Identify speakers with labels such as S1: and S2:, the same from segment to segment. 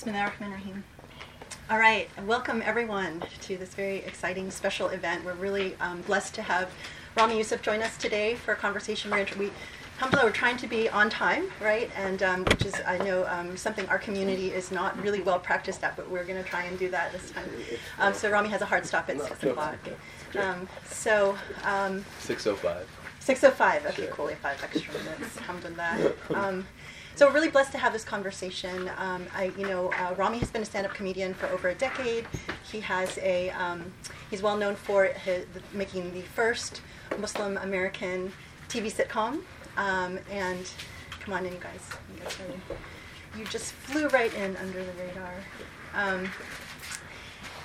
S1: Bismillahirrahmanirrahim. All right, welcome everyone to this very exciting special event. We're really um, blessed to have Ramy Youssef join us today for a conversation. We're, we, alhamdulillah, we're trying to be on time, right? And um, which is, I know, um, something our community is not really well practiced at, but we're going to try and do that this time. Um, so Ramy has a hard stop at 6 o'clock. Um, so. Um,
S2: 6.05.
S1: 6.05, okay,
S2: Sure.
S1: cool, we have five extra minutes, alhamdulillah. So really blessed to have this conversation. Um, I, you know, uh, Ramy has been a stand-up comedian for over a decade. He has a, um, he's well known for his, making the first Muslim American TV sitcom. Um, and come on in, you guys. You guys are, you just flew right in under the radar. Um,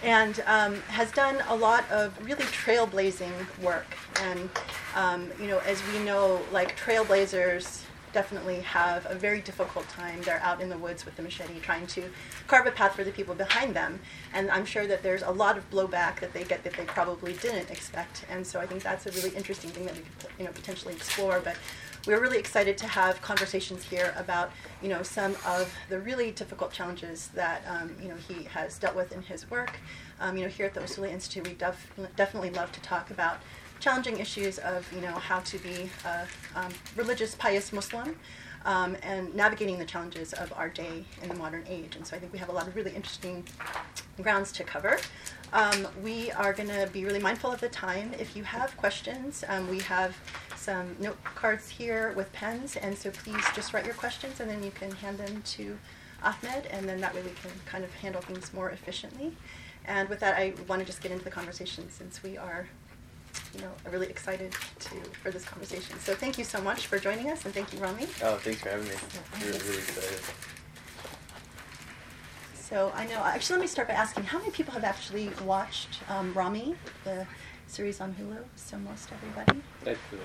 S1: and um, has done a lot of really trailblazing work. And um, you know, as we know, like trailblazers definitely have a very difficult time. They're out in the woods with the machete trying to carve a path for the people behind them. And I'm sure that there's a lot of blowback that they get that they probably didn't expect. And so I think that's a really interesting thing that we could you know potentially explore. But we're really excited to have conversations here about you know some of the really difficult challenges that um, you know he has dealt with in his work. Um, you know here at the Usuli Institute, we def- definitely love to talk about challenging issues of you know how to be a um, religious, pious Muslim. Um, and navigating the challenges of our day in the modern age. And so I think we have a lot of really interesting grounds to cover. Um, we are going to be really mindful of the time. If you have questions, um, we have some note cards here with pens, and so please just write your questions and then you can hand them to Ahmed, and then that way we can kind of handle things more efficiently. And with that, I want to just get into the conversation since we are, you know, really excited to for this conversation. So thank you so much for joining us, and thank you, Ramy.
S2: Oh, thanks for having me.
S1: Yeah,
S2: Really,
S1: thanks.
S2: really excited.
S1: So I know. Actually, let me start by asking how many people have actually watched um, Ramy, the series on Hulu. So most everybody.
S3: Netflix.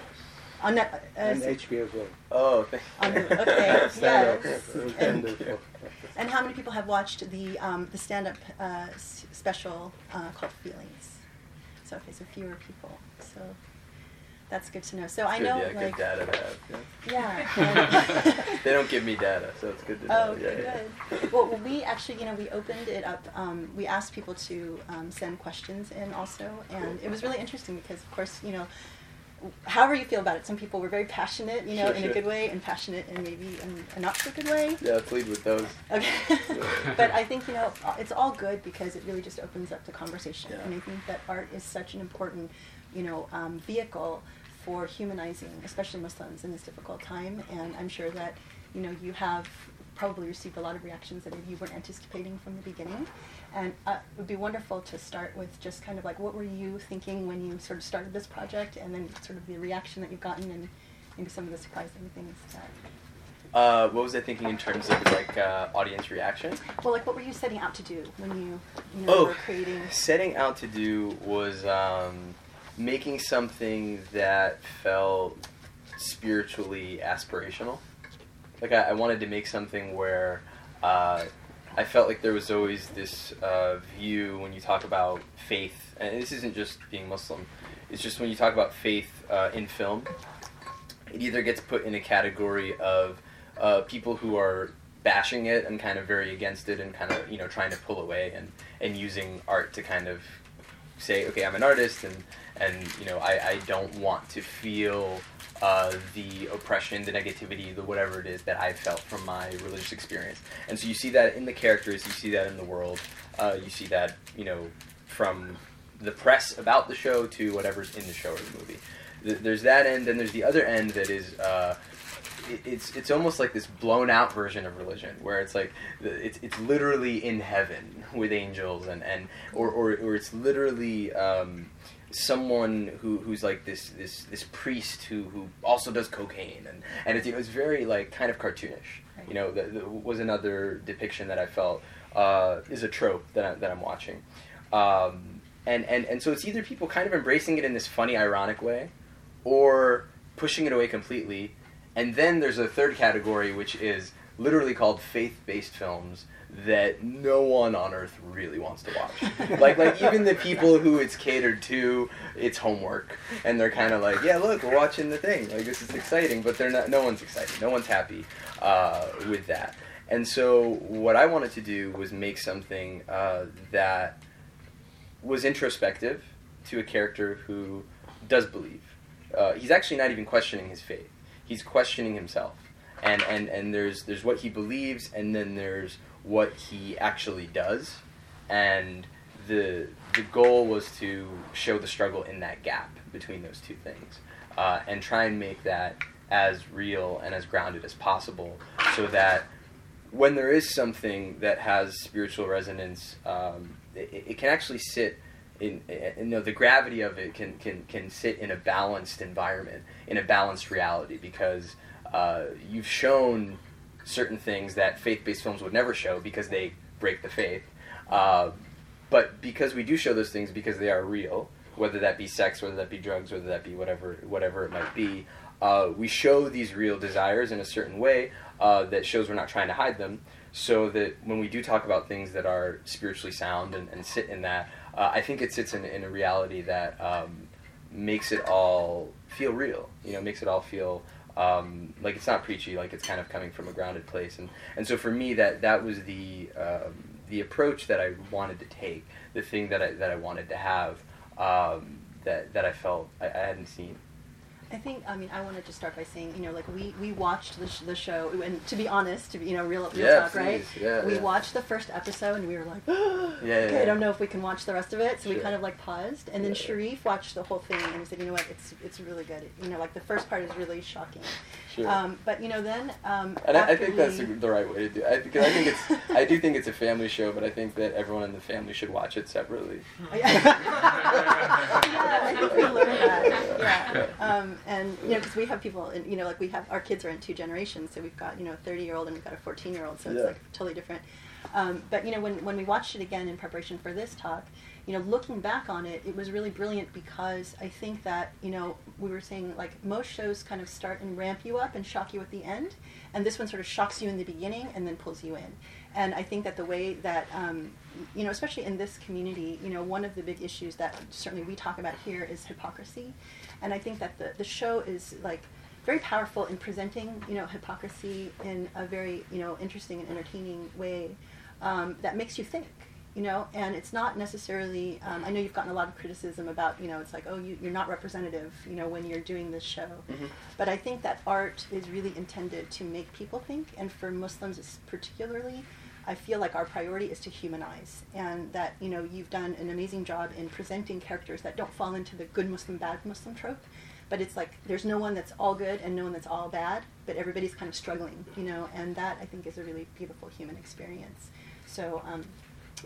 S1: On uh,
S3: And
S1: is-
S3: HBO as well.
S2: Oh, thank
S1: On the- okay, yes. And-
S3: Stand up.
S1: and how many people have watched the um, the stand-up uh, s- special uh, called Feelings? So okay, so fewer people. So that's good to know. So I
S2: Good,
S1: know,
S2: yeah,
S1: like,
S2: good data to have. Yeah.
S1: yeah. and-
S2: they don't give me data, so it's good to know.
S1: Oh,
S2: yeah,
S1: okay,
S2: yeah.
S1: good. Well, we actually, you know, we opened it up. Um, we asked people to um, send questions in also, and it was really interesting because, of course, you know, however you feel about it, some people were very passionate, you know,
S2: Sure,
S1: in
S2: sure.
S1: a good way, and passionate in maybe in a not so good way.
S2: Yeah, let's lead with those.
S1: Okay. but I think, you know, it's all good because it really just opens up the conversation.
S2: Yeah.
S1: And I think that art is such an important, you know, um, vehicle for humanizing, especially Muslims in this difficult time. And I'm sure that, you know, you have probably received a lot of reactions that maybe you weren't anticipating from the beginning. And uh, it would be wonderful to start with just kind of like what were you thinking when you sort of started this project, and then sort of the reaction that you've gotten, and maybe some of the surprising things that.
S2: Uh, what was I thinking in terms of like uh, audience reaction?
S1: Well, like, what were you setting out to do when you, you know, were creating?
S2: setting out to do was um, making something that felt spiritually aspirational. Like I, I wanted to make something where uh, I felt like there was always this uh, view when you talk about faith, and this isn't just being Muslim. It's just when you talk about faith uh, in film, it either gets put in a category of uh, people who are bashing it and kind of very against it and kind of you know trying to pull away and and using art to kind of say okay I'm an artist and and you know I, I don't want to feel uh, the oppression the negativity the whatever it is that I felt from my religious experience. And so you see that in the characters you see that in the world uh, you see that you know from the press about the show to whatever's in the show or the movie. Th- there's that end and then there's the other end that is uh, it, it's it's almost like this blown out version of religion where it's like it's it's literally in heaven with angels and and or or, or it's literally um, someone who who's like this this this priest who who also does cocaine and and it's, it was very like kind of cartoonish. You know that was another depiction that I felt uh, is a trope that I, that I'm watching. Um, and and and so it's either people kind of embracing it in this funny ironic way or pushing it away completely. And then there's a third category, which is literally called faith-based films that no one on earth really wants to watch. like, like even the people who it's catered to, it's homework, and they're kind of like, yeah, look, we're watching the thing. Like this is exciting, but they're not. No one's excited. No one's happy uh, with that. And so what I wanted to do was make something uh, that was introspective to a character who does believe. Uh, he's actually not even questioning his faith. He's questioning himself. And, and, and there's, there's what he believes, and then there's what he actually does. And the, the goal was to show the struggle in that gap between those two things uh, and try and make that as real and as grounded as possible so that when there is something that has spiritual resonance, um, it, it, can actually sit in, in, you know, the gravity of it can, can, can sit in a balanced environment, in a balanced reality, because uh, you've shown certain things that faith-based films would never show because they break the faith. Uh, but because we do show those things because they are real, whether that be sex, whether that be drugs, whether that be whatever whatever it might be, uh, we show these real desires in a certain way uh, that shows we're not trying to hide them. So that when we do talk about things that are spiritually sound and, and sit in that, uh, I think it sits in, in a reality that um, makes it all feel real. You know, makes it all feel um, like it's not preachy, like it's kind of coming from a grounded place. And and so for me, that that was the um, the approach that I wanted to take, the thing that I that I wanted to have, um, that that I felt I, I hadn't seen.
S1: I think I mean I wanted to start by saying you know like we we watched the, sh- the show and to be honest to be you know real real
S2: Yeah,
S1: talk right.
S2: Yeah,
S1: we
S2: yeah.
S1: watched the first episode and we were like
S2: Yeah,
S1: okay
S2: yeah,
S1: I don't know if we can watch the rest of it. So we kind of like paused and then. Sharif watched the whole thing and he said you know what? It's it's really good. You know like the first part is really shocking
S2: Sure.
S1: um, but you know then um,
S2: And I, I think that's
S1: we-
S2: the, the right way to do it. Because I think it's, I do think it's a family show, but I think that everyone in the family should watch it separately.
S1: yeah, I think we learned that. Yeah,
S2: Yeah.
S1: um, and you know, because we have people, in, you know, like we have our kids are in two generations, so we've got you know a thirty-year-old and we've got a fourteen-year-old, so it's
S2: Yeah.
S1: like totally different. Um, but you know, when when we watched it again in preparation for this talk, you know, looking back on it, it was really brilliant because I think that you know we were saying like most shows kind of start and ramp you up and shock you at the end, and this one sort of shocks you in the beginning and then pulls you in. And I think that the way that, um, you know, especially in this community, you know, one of the big issues that certainly we talk about here is hypocrisy. And I think that the, the show is like very powerful in presenting, you know, hypocrisy in a very, you know, interesting and entertaining way um, that makes you think. You know, and it's not necessarily. Um, I know you've gotten a lot of criticism about, you know, it's like, oh, you, you're not representative, you know, when you're doing this show.
S2: Mhm.
S1: But I think that art is really intended to make people think, and for Muslims particularly, I feel like our priority is to humanize, and that you know you've done an amazing job in presenting characters that don't fall into the good Muslim, bad Muslim trope. But it's like there's no one that's all good and no one that's all bad, but everybody's kind of struggling, you know, and that I think is a really beautiful human experience. So. Um,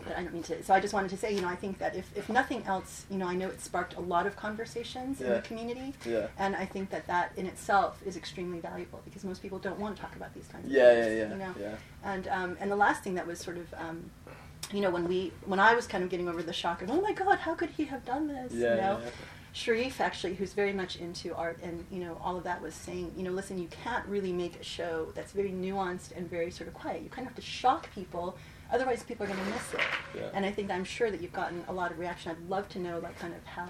S1: but I don't mean to. So I just wanted to say, you know, I think that if, if nothing else, you know, I know it sparked a lot of conversations in the community,
S2: Yeah.
S1: and I think that that in itself is extremely valuable because most people don't want to talk about these kinds of
S2: Yeah, yeah,
S1: things.
S2: yeah,
S1: You know?
S2: yeah.
S1: And um, and the last thing that was sort of, um, you know, when we when I was kind of getting over the shock of, oh my God, how could he have done this?
S2: Yeah,
S1: you know,
S2: yeah.
S1: Sharif actually, who's very much into art and you know all of that, was saying, you know, listen, you can't really make a show that's very nuanced and very sort of quiet. You kind of have to shock people, otherwise people are going to miss it.
S2: Yeah.
S1: And I think I'm sure that you've gotten a lot of reaction. I'd love to know, like, kind of how,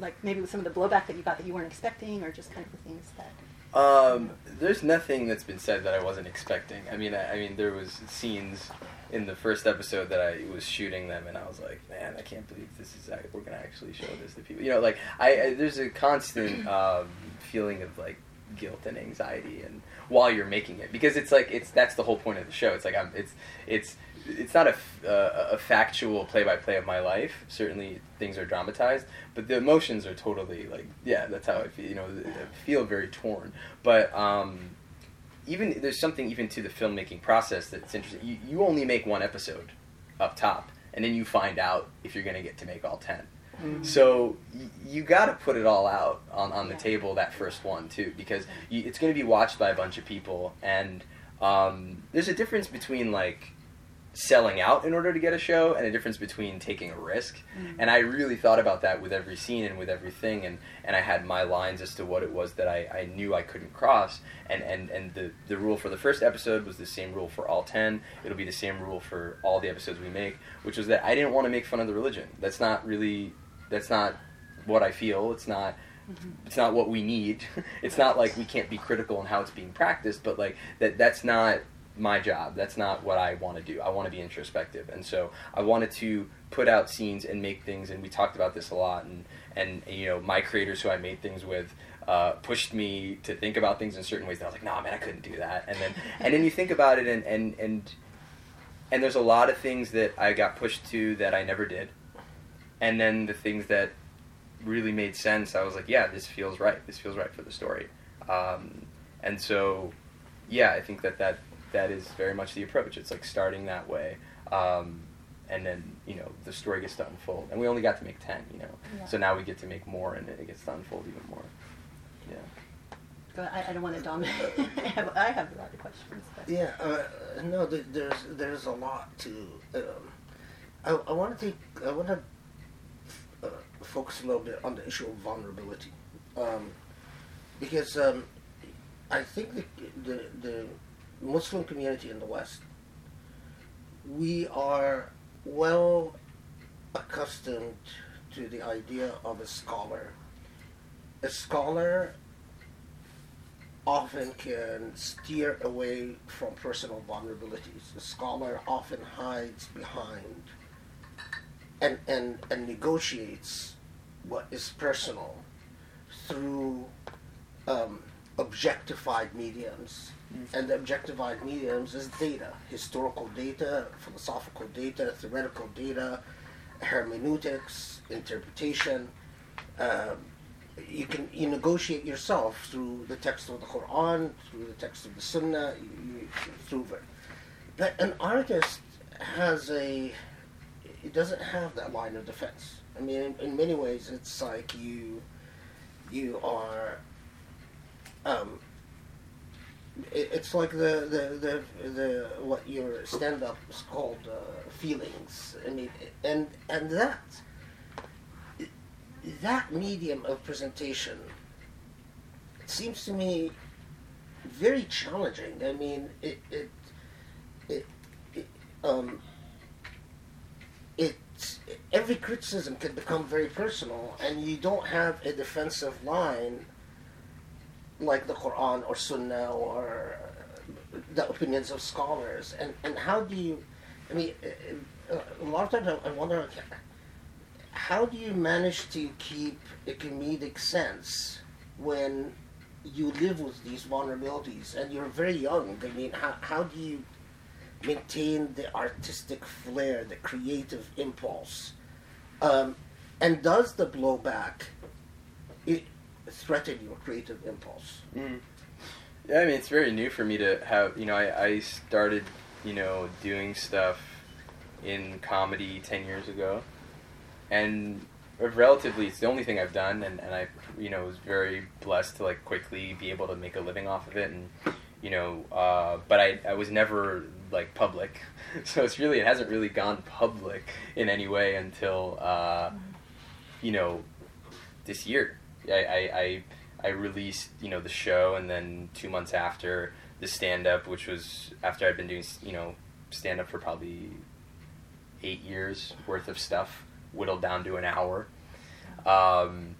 S1: like, maybe with some of the blowback that you got that you weren't expecting, or just kind of the things that.
S2: Um, there's nothing that's been said that I wasn't expecting. I mean, I, I mean, there was scenes in the first episode that I was shooting them, and I was like, man, I can't believe this is we're gonna actually show this to people. You know, like I, I there's a constant um, feeling of like guilt and anxiety, and while you're making it, because it's like it's that's the whole point of the show. It's like I'm it's it's it's not a, uh, a factual play by play of my life. Certainly, things are dramatized, but the emotions are totally like, yeah, that's how I feel. You know, I feel very torn. But um, even there's something even to the filmmaking process that's interesting. You, you only make one episode up top, and then you find out if you're going to get to make all 10 So y- you got to put it all out on, on the
S1: Yeah.
S2: table that first one too, because you, it's going to be watched by a bunch of people, and um, there's a difference between like selling out in order to get a show and a difference between taking a risk.
S1: Mm.
S2: And I really thought about that with every scene and with everything, and, and I had my lines as to what it was that I, I knew I couldn't cross. And, and, and the, the rule for the first episode was the same rule for all 10. It'll be the same rule for all the episodes we make, which was that I didn't want to make fun of the religion. That's not really, that's not what I feel. It's not
S1: Mhm.
S2: it's not what we need. it's not like we can't be critical in how it's being practiced, but like that that's not my job. That's not what I want to do. I want to be introspective, and so I wanted to put out scenes and make things. And we talked about this a lot. And and you know, my creators who I made things with uh, pushed me to think about things in certain ways. That I was like, nah, man, I couldn't do that. And then and then you think about it, and and and and there's a lot of things that I got pushed to that I never did, and then the things that really made sense. I was like, yeah, this feels right. This feels right for the story. Um, and so, yeah, I think that that that is very much the approach. It's like starting that way. Um, and then you know the story gets to unfold, and we only got to make ten, you know.
S1: Yeah.
S2: So now we get to make more, and it gets to unfold even more. Yeah.
S1: Go- I, I don't want to dominate. I have, I have a lot of questions. But.
S3: Yeah, uh, no, th- there's there's a lot to. Um, I, I want to take I want to uh, focus a little bit on the issue of vulnerability, um, because um, I think the, the the Muslim community in the West we are well accustomed to the idea of a scholar. A scholar often can steer away from personal vulnerabilities. A scholar often hides behind and, and, and negotiates what is personal through um, objectified mediums. And the objectified mediums is data, historical data, philosophical data, theoretical data, hermeneutics, interpretation. Um, you can you negotiate yourself through the text of the Quran, through the text of the Sunnah, you, you, through it. But an artist has a it doesn't have that line of defense. I mean, in, in many ways, it's like you you are. Um, it's like the, the, the, the what your stand up is called uh, feelings. I mean, and and that that medium of presentation seems to me very challenging. I mean, it it it, it um it every criticism can become very personal, and you don't have a defensive line like the Quran or Sunnah or the opinions of scholars. And and how do you? I mean, a lot of times I wonder how do you manage to keep a comedic sense when you live with these vulnerabilities and you're very young? I mean, how, how do you maintain the artistic flair, the creative impulse? Um, and does the blowback it threaten your creative impulse?
S2: Mm. Yeah, I mean, it's very new for me to have, you know, I, I started, you know, doing stuff in comedy 10 years ago and relatively it's the only thing I've done and, and I you know was very blessed to like quickly be able to make a living off of it and you know uh, but I, I was never like public so it's really it hasn't really gone public in any way until uh, you know this year I, I, I, I released you know the show and then two months after the stand up which was after I'd been doing you know stand up for probably eight years worth of stuff whittled down to an hour. Um,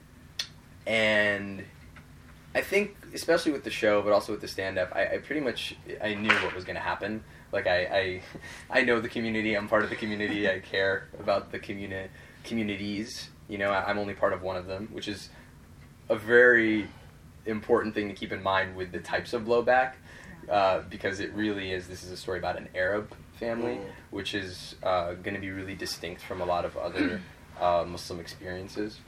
S2: and I think, especially with the show, but also with the stand up, I, I pretty much I knew what was going to happen. Like I, I, I know the community. I'm part of the community. I care about the communi- communities. You know, I, I'm only part of one of them, which is a very important thing to keep in mind with the types of blowback, uh, because it really is. This is a story about an Arab family, which is uh, going to be really distinct from a lot of other uh, Muslim experiences.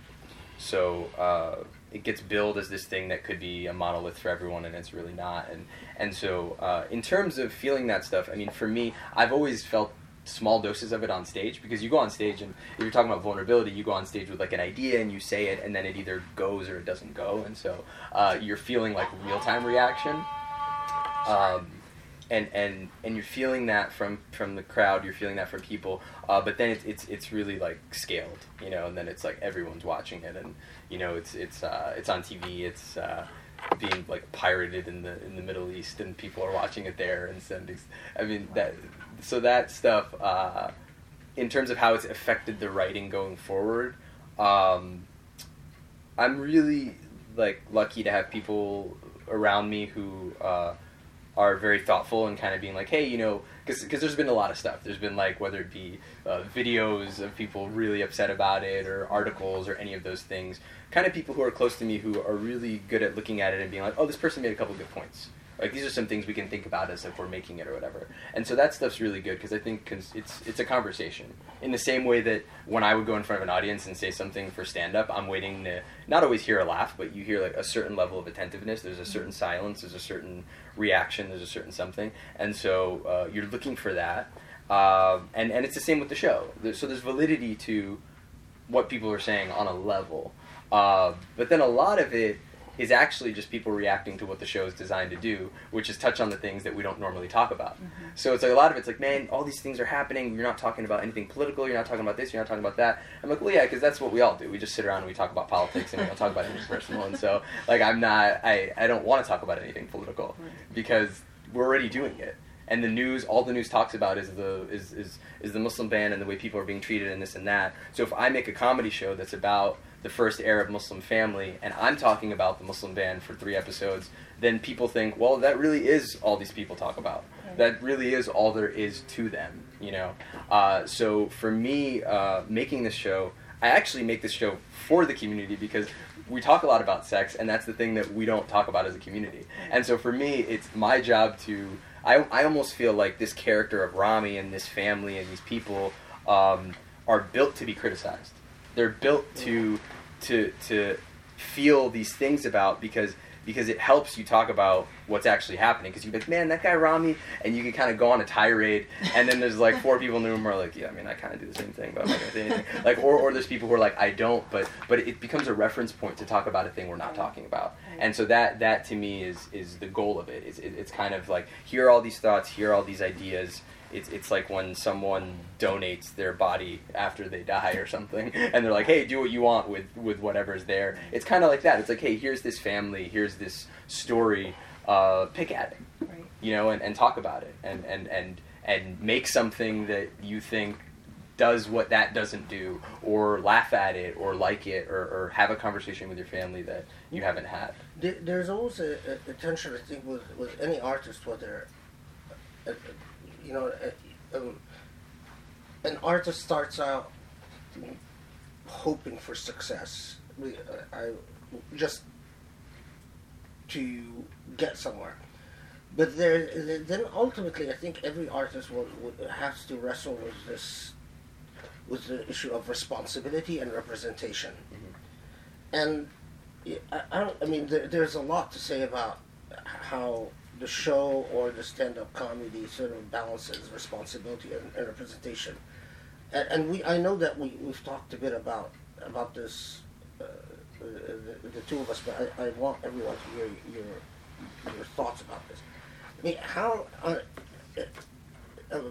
S2: So uh, it gets billed as this thing that could be a monolith for everyone, and it's really not. And and so uh, in terms of feeling that stuff, I mean, for me, I've always felt small doses of it on stage? Because you go on stage and if you're talking about vulnerability you go on stage with like an idea and you say it and then it either goes or it doesn't go. And so uh, you're feeling like real-time reaction um, and and and you're feeling that from from the crowd you're feeling that from people uh, but then it's, it's it's really like scaled you know and then it's like everyone's watching it. And you know it's it's uh, it's on TV it's uh, being like pirated in the in the Middle East and people are watching it there and sending I mean that so that stuff uh, in terms of how it's affected the writing going forward um, I'm really like lucky to have people around me who uh, are very thoughtful and kind of being like, hey, you know, because there's been a lot of stuff. There's been like whether it be uh, videos of people really upset about it, or articles, or any of those things. Kind of people who are close to me who are really good at looking at it and being like, oh, this person made a couple good points. Like these are some things we can think about as if we're making it or whatever. And so that stuff's really good because I think it's it's a conversation. In the same way that when I would go in front of an audience and say something for stand up, I'm waiting to not always hear a laugh, but you hear like a certain level of attentiveness. There's a certain silence. There's a certain reaction. There's a certain something. And so uh, you're looking for that. Um, and and it's the same with the show. So there's validity to what people are saying on a level. Uh, but then a lot of it is actually just people reacting to what the show is designed to do, which is touch on the things that we don't normally talk about. Mm-hmm. So it's like a lot of it's like, man, all these things are happening. You're not talking about anything political. You're not talking about this. You're not talking about that. I'm like, well, yeah, because that's what we all do. We just sit around and we talk about politics and we don't talk about anything personal. And so, like, I'm not, I, I don't want to talk about anything political because we're already doing it and the news all the news talks about is the is, is is the Muslim ban and the way people are being treated and this and that. So if I make a comedy show that's about the first Arab Muslim family, and I'm talking about the Muslim ban for three episodes, then people think, well, that really is all these people talk about. That really is all there is to them, you know. Uh, so for me, uh, making this show, I actually make this show for the community because we talk a lot about sex, and that's the thing that we don't talk about as a community. And so for me, it's my job to. I, I almost feel like this character of Ramy and this family and these people um, are built to be criticized they're built to to to feel these things about because because it helps you talk about what's actually happening. Because you're like, man, that guy Ramy, and you can kind of go on a tirade, and then there's like four people in the room who are like, yeah, I mean, I kind of do the same thing, but I'm not gonna say anything. Like, or, or there's people who are like, I don't, but but it becomes a reference point to talk about a thing we're not talking about, and so that that to me is is the goal of it. It's it, it's kind of like here are all these thoughts, here are all these ideas it's it's like when someone donates their body after they die or something, and they're like, "Hey, do what you want with with whatever's there." It's kind of like that. It's like, "Hey, here's this family, here's this story. Uh, pick at it, right. you know, and, and talk about it, and and and and make something that you think does what that doesn't do, or laugh at it, or like it, or, or have a conversation with your family that you haven't had.
S3: There's always a, a tension, I think, with, with any artist, whether uh, you know, uh, um, an artist starts out hoping for success. Uh, I just to get somewhere. But there, then ultimately, I think every artist will, will, has to wrestle with this, with the issue of responsibility and representation. Mm-hmm. And I, I, don't. I mean, there, there's a lot to say about how the show or the stand-up comedy sort of balances responsibility and, and representation. And, and, we, I know that we, we've talked a bit about about this, uh, the, the, two of us, but I, I want everyone to hear your your thoughts about this. I mean, how uh, um,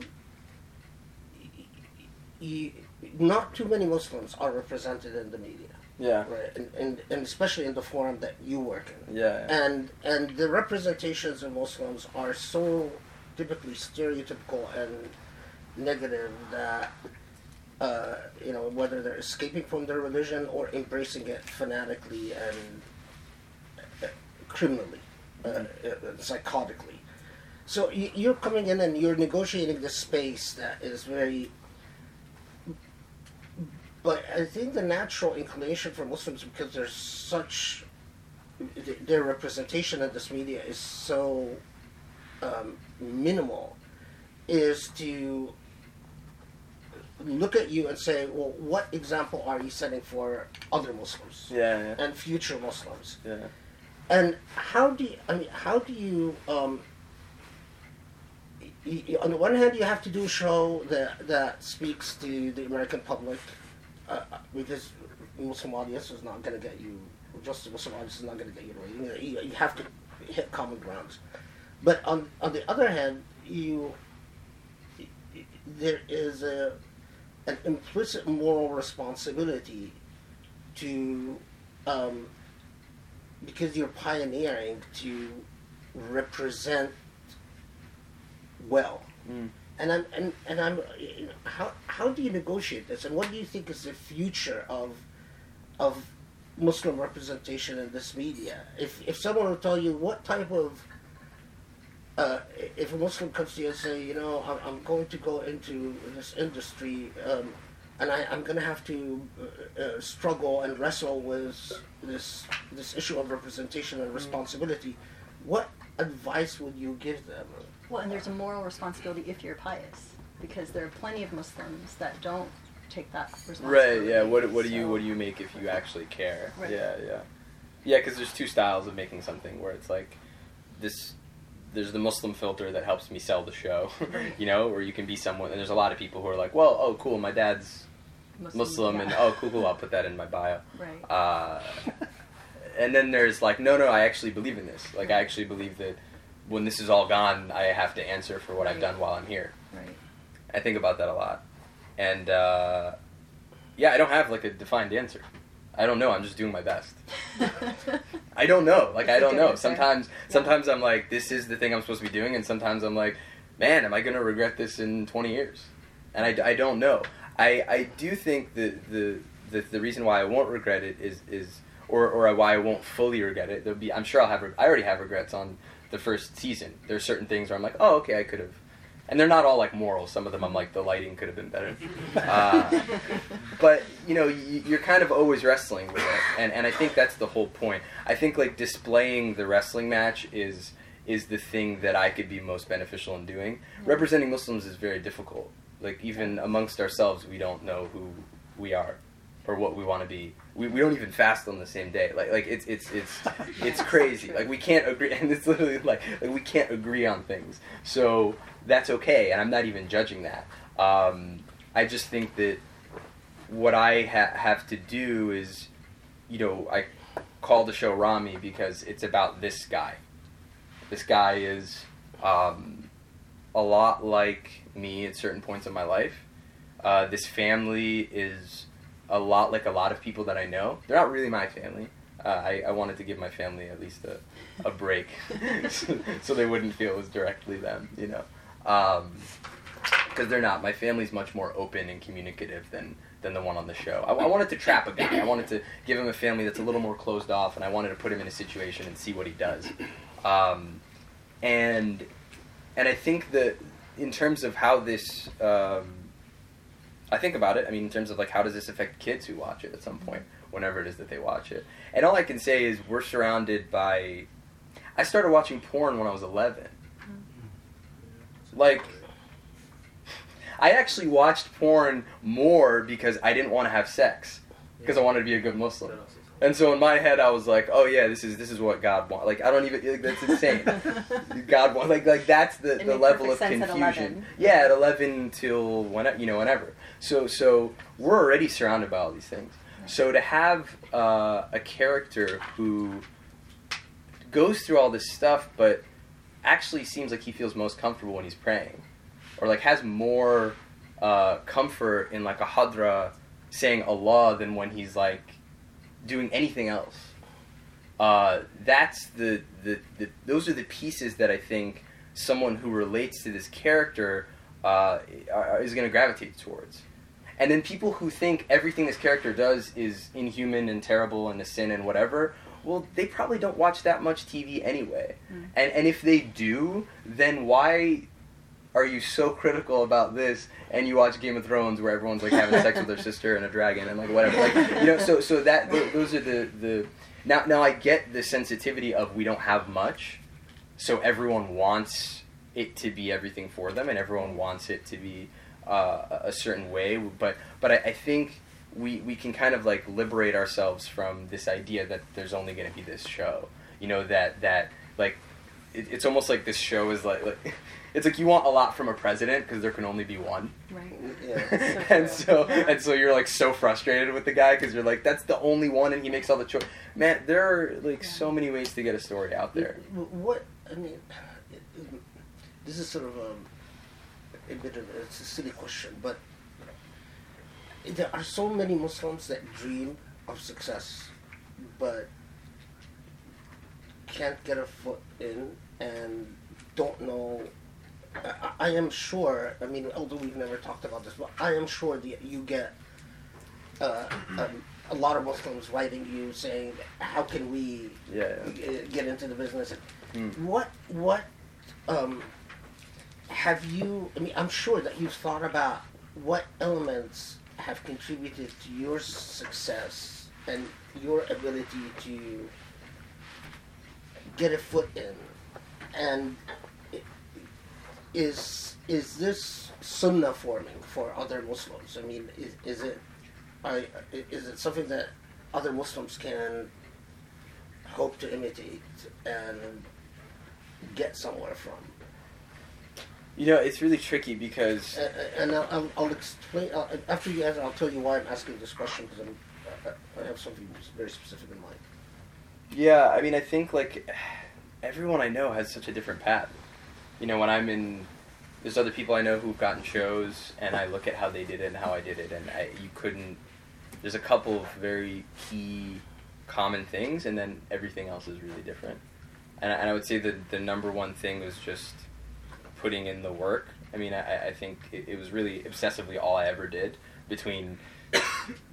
S3: you, not too many Muslims are represented in the media.
S2: Yeah.
S3: Right. And, and, and especially in the forum that you work
S2: in. Yeah,
S3: yeah. And and the representations of Muslims are so typically stereotypical and negative that uh, you know whether they're escaping from their religion or embracing it fanatically and uh, criminally, uh, uh, psychotically. So you're coming in and you're negotiating the space that is very but I think the natural inclination for Muslims, because there's such their representation in this media is so um, minimal, is to look at you and say, well, what example are you setting for other Muslims?
S2: Yeah, yeah.
S3: And future Muslims.
S2: Yeah.
S3: And how do you, I mean, how do you, um, you, on the one hand, you have to do a show that, that speaks to the American public uh, because Muslim audience is not going to get you, just Muslim audience is not going to get you rating. You, you have to hit common grounds. But on on the other hand, you there is a an implicit moral responsibility to um, because you're pioneering to represent well. Mm. And I'm and, and I'm you know, how how do you negotiate this and what do you think is the future of of Muslim representation in this media? If if someone will tell you what type of uh, if a Muslim comes to you and say, you know, I'm, I'm going to go into this industry, um, and I, I'm going to have to uh, uh, struggle and wrestle with this this issue of representation and responsibility, what advice would you give them?
S1: Well, and there's a moral responsibility if you're pious, because there are plenty of Muslims that don't take that responsibility.
S2: Right. Yeah. What What do you What do you make if you actually care?
S1: Right.
S2: Yeah. Yeah. Yeah. Because there's two styles of making something where it's like this. There's the Muslim filter that helps me sell the show, you know, or you can be someone. And there's a lot of people who are like, well, oh, cool, my dad's Muslim, and
S1: yeah.
S2: oh, cool, cool, I'll put that in my bio.
S1: Right.
S2: Uh, and then there's like, no, no, I actually believe in this. Like, I actually believe that when this is all gone, I have to answer for what I've done while I'm here.
S1: right.
S2: I think about that a lot. And uh, yeah, I don't have like a defined answer. I don't know. I'm just doing my best. I don't know. Like I don't know. Sometimes, sometimes I'm like, this is the thing I'm supposed to be doing, and sometimes I'm like, man, am I gonna regret this in 20 years? And I, I don't know. I, I do think that the, the the reason why I won't regret it is is or or why I won't fully regret it. There'll be I'm sure I'll have I already have regrets on the first season. There are certain things where I'm like, oh okay, I could have. And they're not all like moral. Some of them I'm like the lighting could have been better. Uh, but you know y- you're kind of always wrestling with it and, and i think that's the whole point i think like displaying the wrestling match is is the thing that i could be most beneficial in doing representing muslims is very difficult like even amongst ourselves we don't know who we are or what we want to be. We, we don't even fast on the same day. Like like it's it's it's it's crazy. Like we can't agree and it's literally like, like we can't agree on things. So that's okay and i'm not even judging that. Um, i just think that what I ha- have to do is, you know, I call the show Ramy because it's about this guy. This guy is um, a lot like me at certain points in my life. Uh, this family is a lot like a lot of people that I know. They're not really my family. Uh, I, I wanted to give my family at least a, a break so, so they wouldn't feel it was directly them, you know. Because they're not. My family's much more open and communicative than than the one on the show. I, I wanted to trap a guy. I wanted to give him a family that's a little more closed off, and I wanted to put him in a situation and see what he does. Um, and and I think that in terms of how this, um, I think about it. I mean, in terms of like how does this affect kids who watch it at some point, whenever it is that they watch it. And all I can say is we're surrounded by. I started watching porn when I was eleven. Like, I actually watched porn more because I didn't want to have sex because I wanted to be a good Muslim. And so in my head, I was like, "Oh yeah, this is this is what God wants." Like I don't even like, that's insane. God wants like like that's the,
S1: It
S2: the level of
S1: sense at
S2: confusion. Yeah, at eleven till when you know whenever. So so we're already surrounded by all these things. So to have uh, a character who goes through all this stuff, but actually seems like he feels most comfortable when he's praying, or like has more uh, comfort in like a hadra saying Allah than when he's like doing anything else. Uh, that's the, the, the those are the pieces that I think someone who relates to this character uh, is going to gravitate towards. And then people who think everything this character does is inhuman and terrible and a sin and whatever, well, they probably don't watch that much TV anyway.
S1: Mm.
S2: And and if they do, then why are you so critical about this? And you watch Game of Thrones where everyone's like having sex with their sister and a dragon and like whatever. Like you know so so that th- those are the the now now I get the sensitivity of we don't have much. So everyone wants it to be everything for them and everyone wants it to be uh, a certain way. But but I, I think we we can kind of like liberate ourselves from this idea that there's only going to be this show. You know that that like it, it's almost like this show is like, like it's like you want a lot from a president because there can only be one
S1: Right.
S3: Yeah.
S2: and so and so you're like so frustrated with the guy because you're like that's the only one and he makes all the choice man there are like so many ways to get a story out there
S3: What I mean, it, it- this is sort of um, a bit of it's a silly question, but there are so many Muslims that dream of success, but can't get a foot in and don't know. I, am sure. I mean, although we've never talked about this, but I am sure that you get uh, um, a lot of Muslims writing you saying, "How can we
S2: yeah
S3: uh, get into the business.
S2: Mm.
S3: What what um, have you? I mean, I'm sure that you've thought about what elements have contributed to your success and your ability to get a foot in, and is is this sunnah forming for other Muslims? I mean, is, is it I, is it something that other Muslims can hope to imitate and get somewhere from?
S2: You know, it's really tricky because
S3: A- And I'll, I'll, I'll explain I'll, after you answer. I'll tell you why I'm asking this question because I'm I- I have something very specific in mind.
S2: Yeah, I mean, I think like everyone I know has such a different path. You know, when I'm in, there's other people I know who've gotten shows, and I look at how they did it and how I did it, and I, you couldn't. There's a couple of very key, common things, and then everything else is really different. And, I- and I would say that the number one thing was just putting in the work. I mean, I, I think it, it was really obsessively all I ever did between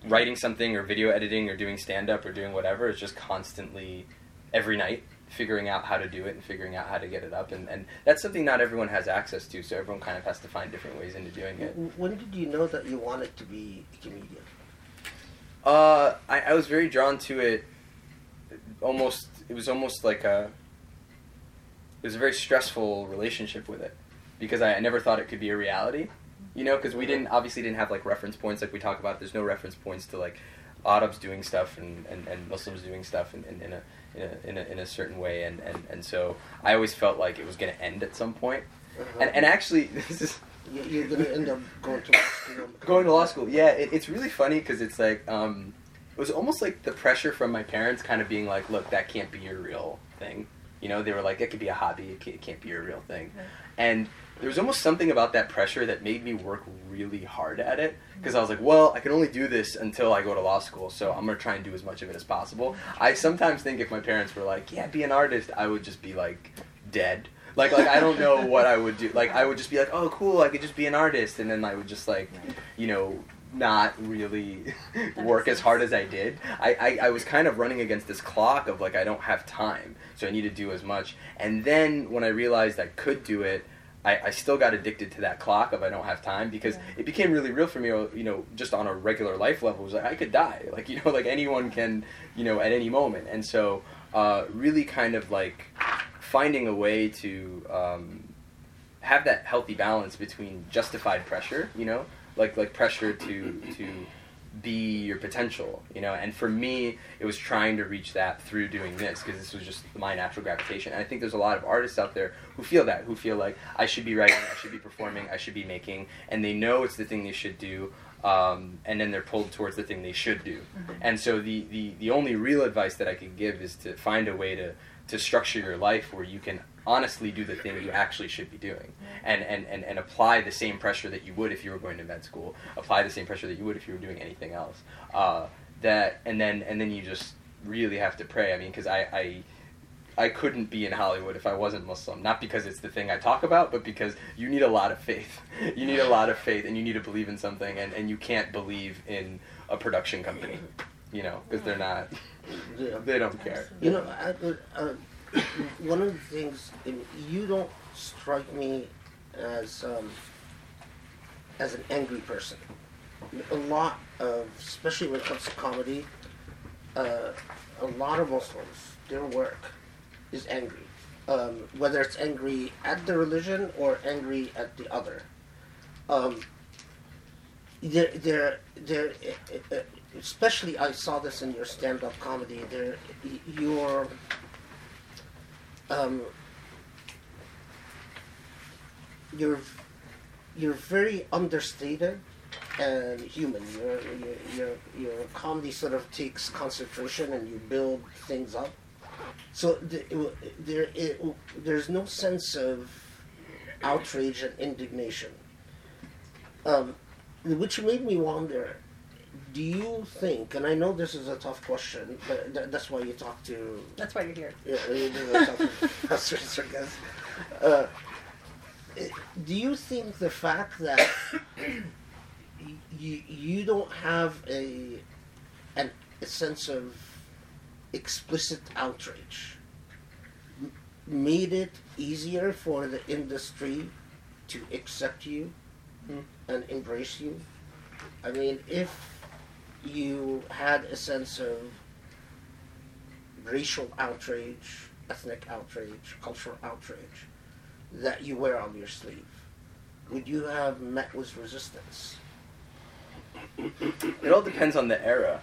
S2: writing something or video editing or doing stand up or doing whatever. It's just constantly every night figuring out how to do it and figuring out how to get it up. And, and that's something not everyone has access to, so everyone kind of has to find different ways into doing it.
S3: When did you know that you wanted to be a comedian?
S2: Uh, I, I was very drawn to it. Almost, it was almost like a. It was a very stressful relationship with it, because I, I never thought it could be a reality. You know, because we didn't obviously didn't have like reference points like we talk about. There's no reference points to like Arabs doing stuff and, and, and Muslims doing stuff in, in, in, a, in, a, in, a, in a certain way, and, and, and so I always felt like it was going to end at some point.
S3: Uh-huh.
S2: And, and actually, this is
S3: You- You're going to end up going to law school.
S2: going to law school yeah it, it's really funny because it's like um, it was almost like the pressure from my parents kind of being like look that can't be your real thing you know they were like it could be a hobby it can't, it can't be your real thing
S1: Right.
S2: and there was almost something about that pressure that made me work really hard at it because i was like well i can only do this until i go to law school so i'm going to try and do as much of it as possible i sometimes think if my parents were like yeah be an artist i would just be like dead like like I don't know what I would do. Like I would just be like, oh cool, I could just be an artist, and then I would just like, you know, not really work as hard as I did. I, I I was kind of running against this clock of like I don't have time, so I need to do as much. And then when I realized I could do it. I, I still got addicted to that clock of I don't have time because
S1: Yeah.
S2: it became really real for me, you know, just on a regular life level. It was like I could die, like you know, like anyone can, you know, at any moment. And so, uh, really kind of like finding a way to um, have that healthy balance between justified pressure, you know, like like pressure to to be your potential, you know. And for me, it was trying to reach that through doing this because this was just my natural gravitation. And I think there's a lot of artists out there who feel that, who feel like I should be writing, I should be performing, I should be making, and they know it's the thing they should do. Um, and then they're pulled towards the thing they should do. And so the, the, the only real advice that I could give is to find a way to, to structure your life where you can honestly do the thing you actually should be doing and, and, and, and apply the same pressure that you would if you were going to med school apply the same pressure that you would if you were doing anything else uh, that and then and then you just really have to pray i mean because I, I I couldn't be in Hollywood if I wasn't Muslim. Not because it's the thing I talk about, but because you need a lot of faith. You need a lot of faith, and you need to believe in something, and, and you can't believe in a production company, you know, because they're not,
S3: Yeah.
S2: they don't care.
S3: You know, I, uh, one of the things you don't strike me as um, as an angry person. A lot of, especially when it comes to comedy, uh, a lot of Muslims, their work is angry. Um, whether it's angry at the religion or angry at the other. Um, they're, uh, uh, especially I saw this in your stand-up comedy. There, your um, you're you're very understated and human. Your your your comedy sort of takes concentration and you build things up. So there it, there's no sense of outrage and indignation. Um, which made me wonder do you think and i know this is a tough question but th- that's why you talk to
S1: That's why you're here.
S3: yeah, you do talk to professors, I guess. Uh, do you think the fact that you you don't have a an, a sense of explicit outrage made it easier for the industry to accept you
S2: Hmm.
S3: and embrace you? I mean, if you had a sense of racial outrage, ethnic outrage, cultural outrage that you wear on your sleeve, would you have met with resistance?
S2: It all depends on the era.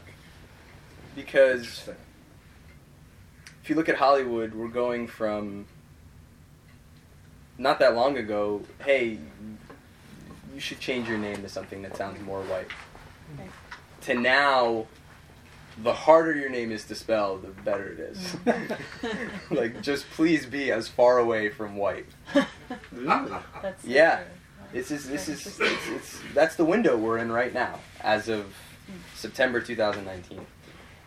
S2: Because if you look at Hollywood, we're going from not that long ago, hey, you should change your name to something that sounds more white.
S1: Right.
S2: To now, the harder your name is to spell, the better it is. like, just please be as far away from white.
S1: That's
S2: Yeah. This is this is it's, it's that's the window we're in right now, as of September 2019.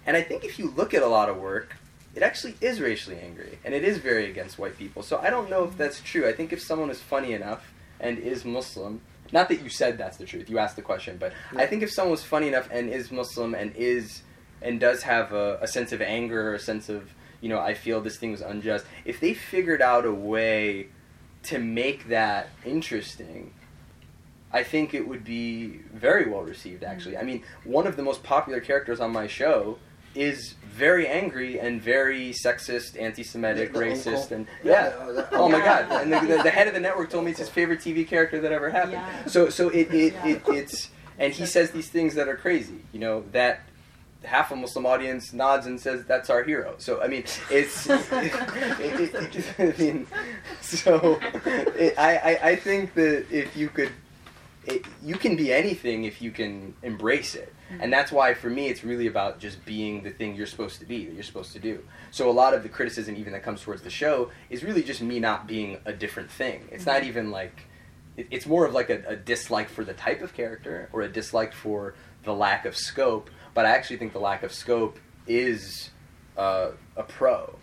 S2: And I think if you look at a lot of work, it actually is racially angry, and it is very against white people. So I don't know if that's true. I think if someone is funny enough and is Muslim, not that you said that's the truth, you asked the question, but I think if someone was funny enough and is Muslim and is and does have a, a sense of anger or a sense of you know I feel this thing was unjust, if they figured out a way to make that interesting, I think it would be very well received. Actually, mm-hmm. I mean, one of the most popular characters on my show is very angry and very sexist, anti-Semitic,
S3: The
S2: racist,
S3: uncle.
S2: and yeah.
S3: Yeah, oh, the-
S2: Oh my god! And the, the, the head of the network told me it's his favorite TV character that ever happened.
S1: Yeah.
S2: So so it, it,
S1: Yeah.
S2: it it's and he says these things that are crazy. You know that half a Muslim audience nods and says that's our hero. So I mean it's it, it, it, I mean so it, I, I I think that if you could it, you can be anything if you can embrace it. And that's why, for me, it's really about just being the thing you're supposed to be, that you're supposed to do. So a lot of the criticism, even that comes towards the show, is really just me not being a different thing. It's not even like, it, it's more of like a, a dislike for the type of character or a dislike for the lack of scope. But I actually think the lack of scope is uh, a pro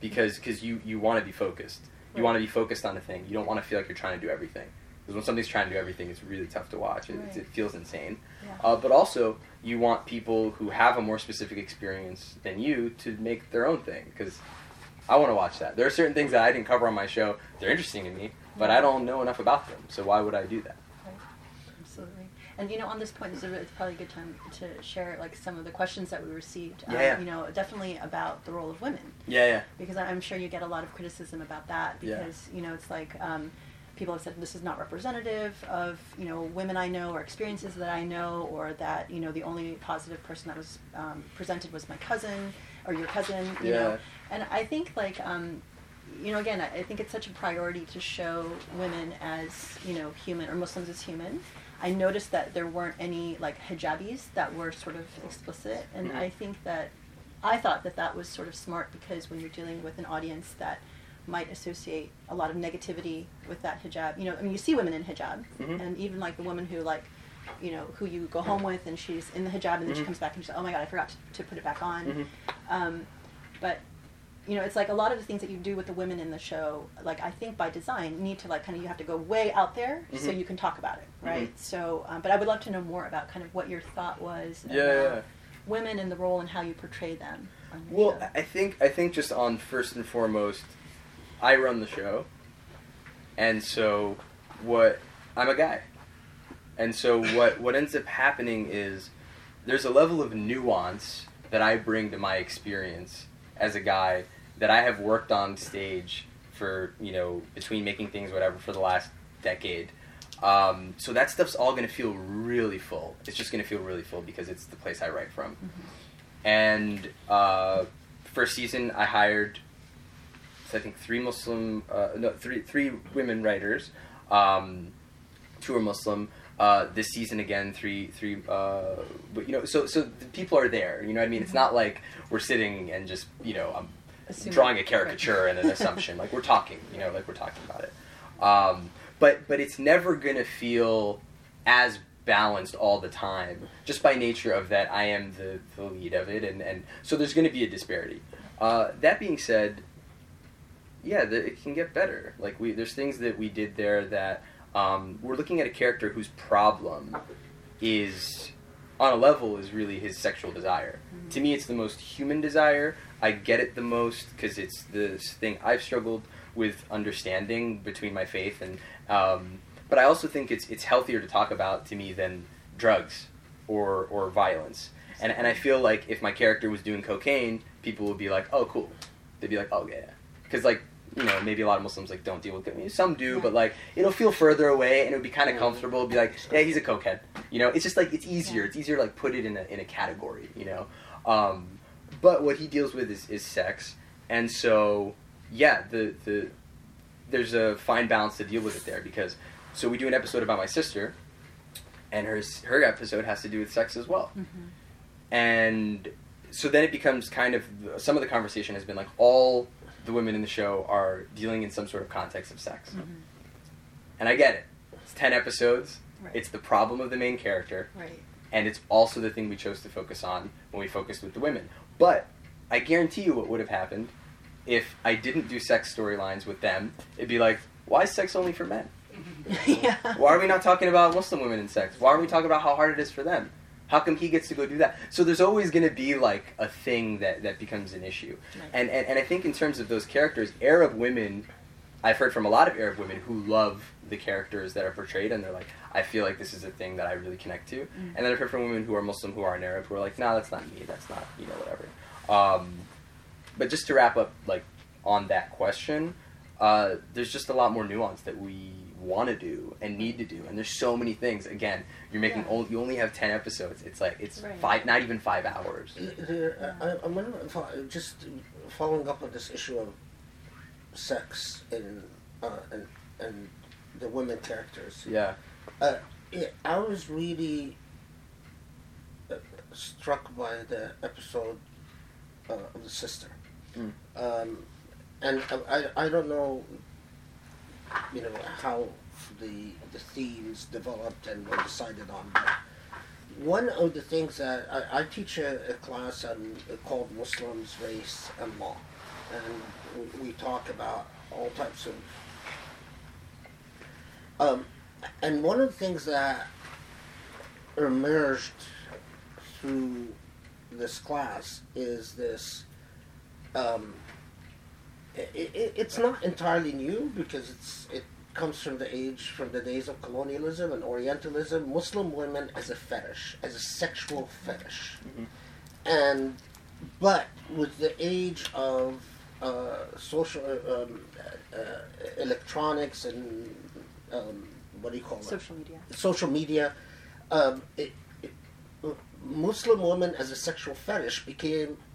S2: because cause you, you want to be focused. You want to be focused on a thing. You don't want to feel like you're trying to do everything. Because when something's trying to do everything, it's really tough to watch. It,
S1: Right.
S2: it feels insane.
S1: Yeah.
S2: Uh, but also, you want people who have a more specific experience than you to make their own thing. Because I want to watch that. There are certain things that I didn't cover on my show. They're interesting to me, but I don't know enough about them. So why would I do that?
S1: Absolutely. And you know, on this point, it's, a, it's probably a good time to share like some of the questions that we received. Um,
S2: Yeah, yeah.
S1: You know, definitely about the role of women,
S2: Yeah, yeah.
S1: because I'm sure you get a lot of criticism about that.
S2: Yeah.
S1: Because you know, it's like um, people have said this is not representative of you know women I know or experiences that I know, or that you know the only positive person that was um, presented was my cousin or your cousin. You
S2: Yeah.
S1: know, and I think like. Um, you know, again, I think it's such a priority to show women as, you know, human or Muslims as human. I noticed that there weren't any like hijabis that were sort of explicit, and
S2: Mhm.
S1: I think that I thought that that was sort of smart because when you're dealing with an audience that might associate a lot of negativity with that hijab, you know, I mean, you see women in hijab,
S2: Mhm.
S1: and even like the woman who like, you know, who you go home with and she's in the hijab and then she
S2: Mhm.
S1: comes back and she's like, oh my god, I forgot to, to put it back on.
S2: Mhm.
S1: Um, but you know, it's like a lot of the things that you do with the women in the show, like I think by design, need to like kind of you have to go way out there so
S2: Mhm.
S1: you can talk about it, right?
S2: Mhm.
S1: So, um, but I would love to know more about kind of what your thought was
S2: Yeah,
S1: about
S2: yeah.
S1: women in the role and how you portray them. On your
S2: Well,
S1: show.
S2: I think I think just on first and foremost, I run the show, and so what I'm a guy, and so what what ends up happening is there's a level of nuance that I bring to my experience as a guy that I have worked on stage for you know between making things whatever for the last decade. Um, so that stuff's all going to feel really full. It's just going to feel really full because it's the place I write from
S1: Mm-hmm.
S2: and uh, first season I hired I think three Muslim uh, no three three women writers um, two are Muslim uh, this season again three three uh, but you know so so the people are there you know what I mean? It's not like we're sitting and just you know I'm
S1: Assuming-
S2: drawing a caricature and an assumption like we're talking you know like we're talking about it. Um, but but it's never gonna feel as balanced all the time just by nature of that I am the, the lead of it and, and so there's gonna be a disparity. Uh, that being said yeah the, it can get better like we there's things that we did there that um, we're looking at a character whose problem is on a level is really his sexual desire. To me, it's the most human desire. I get it the most because it's this thing I've struggled with understanding between my faith and. Um, but I also think it's it's healthier to talk about to me than drugs or or violence. And and I feel like if my character was doing cocaine, people would be like, "Oh, cool." They'd be like, "Oh, yeah," because like you know maybe a lot of Muslims like don't deal with it. Some do, but like it'll feel further away and it would be kind of comfortable. It'd be like, "Yeah, he's a cokehead." You know, it's just like it's easier. It's easier to like put it in a in a category. You know, um, but what he deals with is is sex, and so yeah, the the there's a fine balance to deal with it there because so we do an episode about my sister, and her her episode has to do with sex as well,
S1: Mhm.
S2: and so then it becomes kind of some of the conversation has been like all the women in the show are dealing in some sort of context of sex,
S1: Mhm.
S2: and I get it. It's ten episodes.
S1: Right.
S2: It's the problem of the main character,
S1: right.
S2: and it's also the thing we chose to focus on when we focused with the women. But I guarantee you, what would have happened if I didn't do sex storylines with them? It'd be like, why is sex only for men?
S1: yeah.
S2: Why are we not talking about Muslim women in sex? Why are we talking about how hard it is for them? How come he gets to go do that? So there's always going to be like a thing that, that becomes an issue.
S1: Right.
S2: And, and and I think in terms of those characters, Arab women, I've heard from a lot of Arab women who love the characters that are portrayed, and they're like, I feel like this is a thing that I really connect to.
S1: Mm.
S2: And then I've heard from women who are Muslim who aren't Arab who are like, No, that's not me. That's not you know whatever. Um, but just to wrap up, like on that question, uh, there's just a lot more nuance that we want to do and need to do, and there's so many things. Again, you're making
S1: Yeah.
S2: only, you only have ten episodes. It's like it's
S1: Right.
S2: five, not even five hours.
S3: There, I, I'm wondering if I, just following up on this issue of sex and uh, and and the women characters.
S2: Yeah.
S3: Uh, yeah, I was really uh, struck by the episode uh, of the sister,
S2: Mm.
S3: um, and I, I I don't know, you know how the the themes developed and were decided on, but one of the things that I, I teach a, a class on called Muslims, Race, and Law, and we, we talk about all types of. Um, and one of the things that emerged through this class is this. Um, it, it, it's not entirely new because it's it comes from the age from the days of colonialism and Orientalism. Muslim women as a fetish, as a sexual fetish,
S2: Mhm.
S3: and but with the age of uh, social uh, um, uh, uh, electronics and um, what do you call it?
S1: Social media.
S3: social media, um, it, it, Muslim women as a sexual fetish became a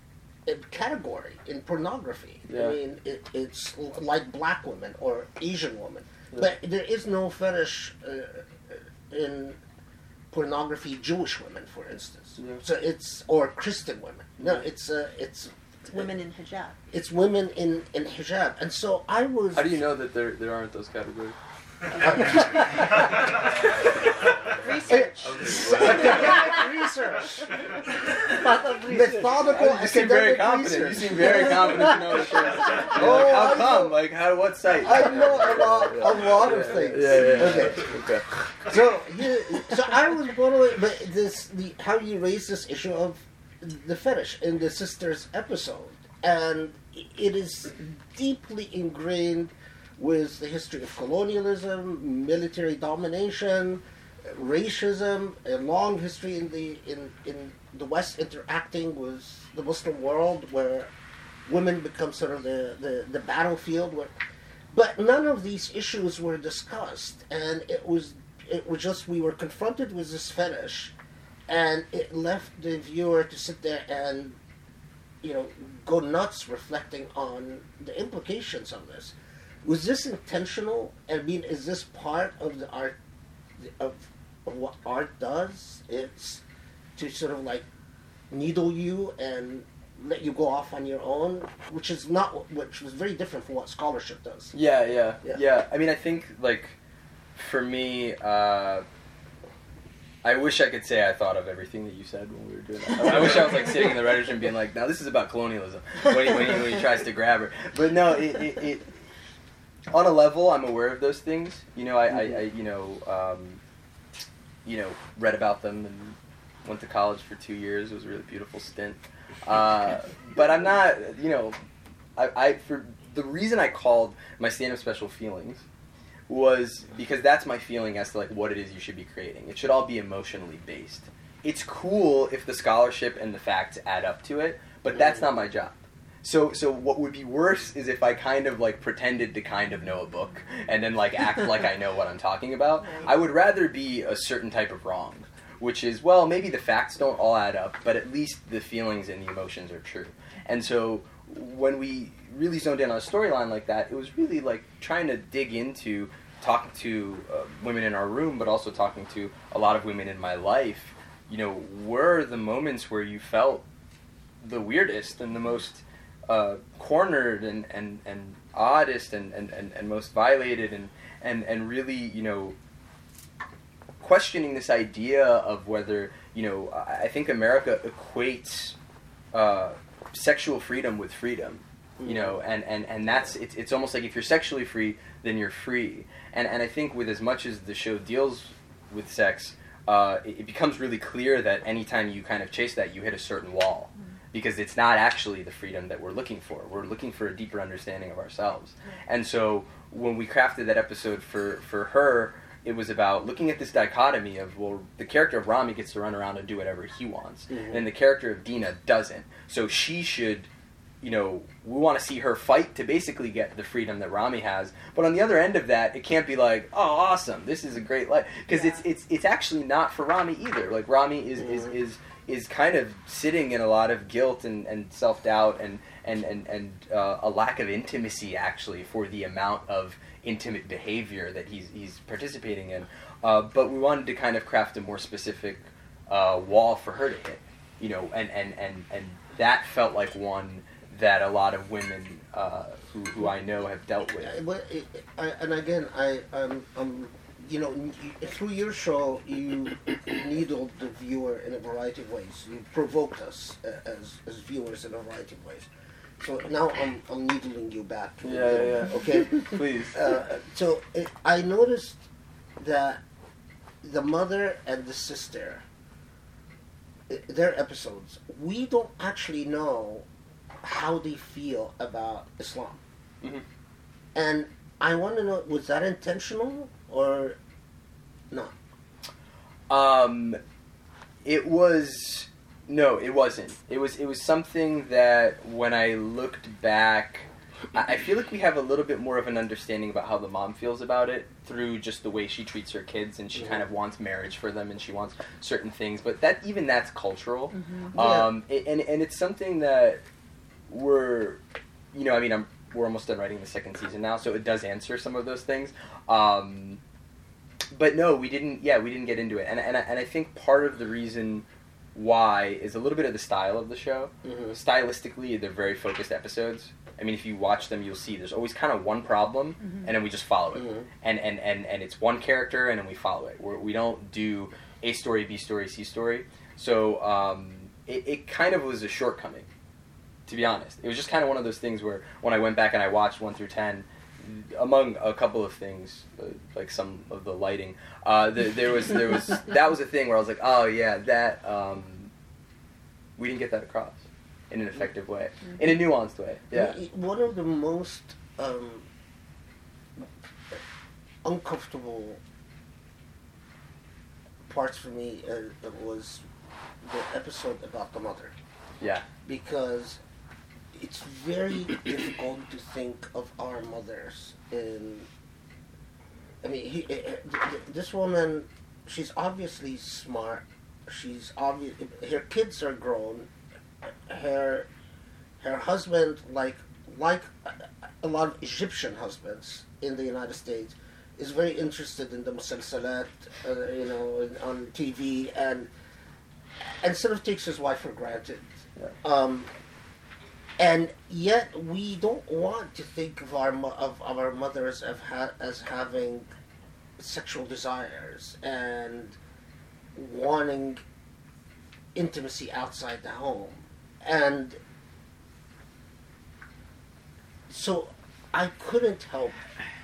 S3: category in pornography.
S2: Yeah.
S3: I mean, it, it's like black women or Asian women,
S2: Yeah.
S3: but there is no fetish uh, in pornography. Jewish women, for instance.
S2: Yeah.
S3: So it's or Christian women. No,
S2: Yeah.
S3: it's uh, it's
S1: It's women in hijab.
S3: it's women in in hijab, and so I was.
S2: How do you know that there there aren't those categories?
S1: Research.
S3: Academic research. Methodical
S2: You seem very
S3: academic
S2: confident.
S3: research.
S2: You seem very confident to know that there's. You're
S3: Oh,
S2: like, how oh,
S3: I
S2: come?
S3: know-
S2: Like how? What site?
S3: I know a lot, a lot of things.
S2: Yeah, yeah. yeah.
S3: Okay.
S2: Okay.
S3: So, you, so I was blown away. But this, the how you raise this issue of the fetish in the sisters episode, and it is deeply ingrained with the history of colonialism, military domination, racism, a long history in the in in the West interacting with the Muslim world, where women become sort of the the, the battlefield where but none of these issues were discussed. And it was it was just we were confronted with this fetish and it left the viewer to sit there and you know go nuts reflecting on the implications of this was this intentional i mean is this part of the art of, of what art does it's to sort of like needle you and let you go off on your own which is not which was very different from what scholarship does
S2: Yeah, yeah,
S3: Yeah.
S2: yeah, I mean, I think like for me, uh, I wish I could say I thought of everything that you said when we were doing that. I wish I was like sitting in the writers' room being like, "Now this is about colonialism." When he, when he, when he tries to grab her, but no, it, it, it on a level, I'm aware of those things. You know, I, I, I you know, um, you know, read about them and went to college for two years. It was a really beautiful stint. Uh, but I'm not, you know, I, I for the reason I called my stand-up special feelings was because that's my feeling as to like what it is you should be creating. It should all be emotionally based. It's cool if the scholarship and the facts add up to it, but that's not my job. So, so what would be worse is if I kind of like pretended to kind of know a book and then like act like I know what I'm talking about. I would rather be a certain type of wrong, which is well, maybe the facts don't all add up, but at least the feelings and the emotions are true. And so when we really zoned in on a storyline like that, it was really like trying to dig into talking to uh, women in our room, but also talking to a lot of women in my life. You know, were the moments where you felt the weirdest and the most uh, cornered and, and, and oddest and, and, and, and most violated and, and, and really, you know, questioning this idea of whether, you know, I I think America equates uh, sexual freedom with freedom. You know, and, and, and that's it's, it's almost like if you're sexually free, then you're free. And and I think with as much as the show deals with sex, uh, it, it becomes really clear that anytime you kind of chase that, you hit a certain wall because it's not actually the freedom that we're looking for. We're looking for a deeper understanding of ourselves. And so when we crafted that episode for, for her, it was about looking at this dichotomy of, well, the character of Ramy gets to run around and do whatever he wants,
S3: Mhm.
S2: and the character of Dena doesn't. So she should, you know, we want to see her fight to basically get the freedom that Ramy has. But on the other end of that, it can't be like, oh, awesome, this is a great life, because it's it's it's actually not for Ramy either. Like Ramy is is
S3: Mhm.
S2: is is kind of sitting in a lot of guilt and, and self doubt and and and, and uh, a lack of intimacy actually for the amount of intimate behavior that he's he's participating in. Uh, but we wanted to kind of craft a more specific uh, wall for her to hit, you know, and and and and that felt like one that a lot of women uh, who who I know have dealt with.
S3: I, and again, I um, um, you know, through your show, you needled the viewer in a variety of ways. You provoked us uh, as as viewers in a variety of ways. So now I'm I'm needling you back.
S2: Yeah, yeah, yeah.
S3: Okay.
S2: Please.
S3: Uh, so it, I noticed that the mother and the sister, their episodes, we don't actually know how they feel about Islam.
S2: Mhm.
S3: And I want to know, was that intentional or not?
S2: Um, it was no, it wasn't. It was it was something that when I looked back, I, I feel like we have a little bit more of an understanding about how the mom feels about it through just the way she treats her kids, and she kind of wants marriage for them, and she wants certain things. But that even that's cultural,
S1: Mhm.
S3: Yeah.
S2: um, it, and and it's something that we're, you know, I mean, I'm we're almost done writing the second season now, so it does answer some of those things. Um, but no, we didn't. Yeah, we didn't get into it, and and I, and I think part of the reason why is a little bit of the style of the show.
S3: Mm-hmm.
S2: Stylistically, they're very focused episodes. I mean, if you watch them, you'll see there's always kind of one problem,
S1: Mhm.
S2: and then we just follow it,
S3: Mhm.
S2: and and and and it's one character, and then we follow it. We're, we don't do a story, B story, C story. So um, it, it kind of was a shortcoming, to be honest. It was just kind of one of those things where when I went back and I watched one through ten, among a couple of things, uh, like some of the lighting, uh, the, there was there was that was a thing where I was like, oh yeah, that um, we didn't get that across in an effective way, in a nuanced way. Yeah.
S3: One of the most um, uncomfortable parts for me uh, was the episode about the mother.
S2: Yeah.
S3: because it's very difficult to think of our mothers in. I mean, he, eh, eh, th- th- this woman, she's obviously smart. She's obvious. Her kids are grown. Her, her husband, like like a- lot of Egyptian husbands in the United States, is very interested in the musalsalat, uh, you know, on TV, and and sort of takes his wife for granted. Um, and yet we don't want to think of our of, of our mothers ha- as having sexual desires and wanting intimacy outside the home. And so I couldn't help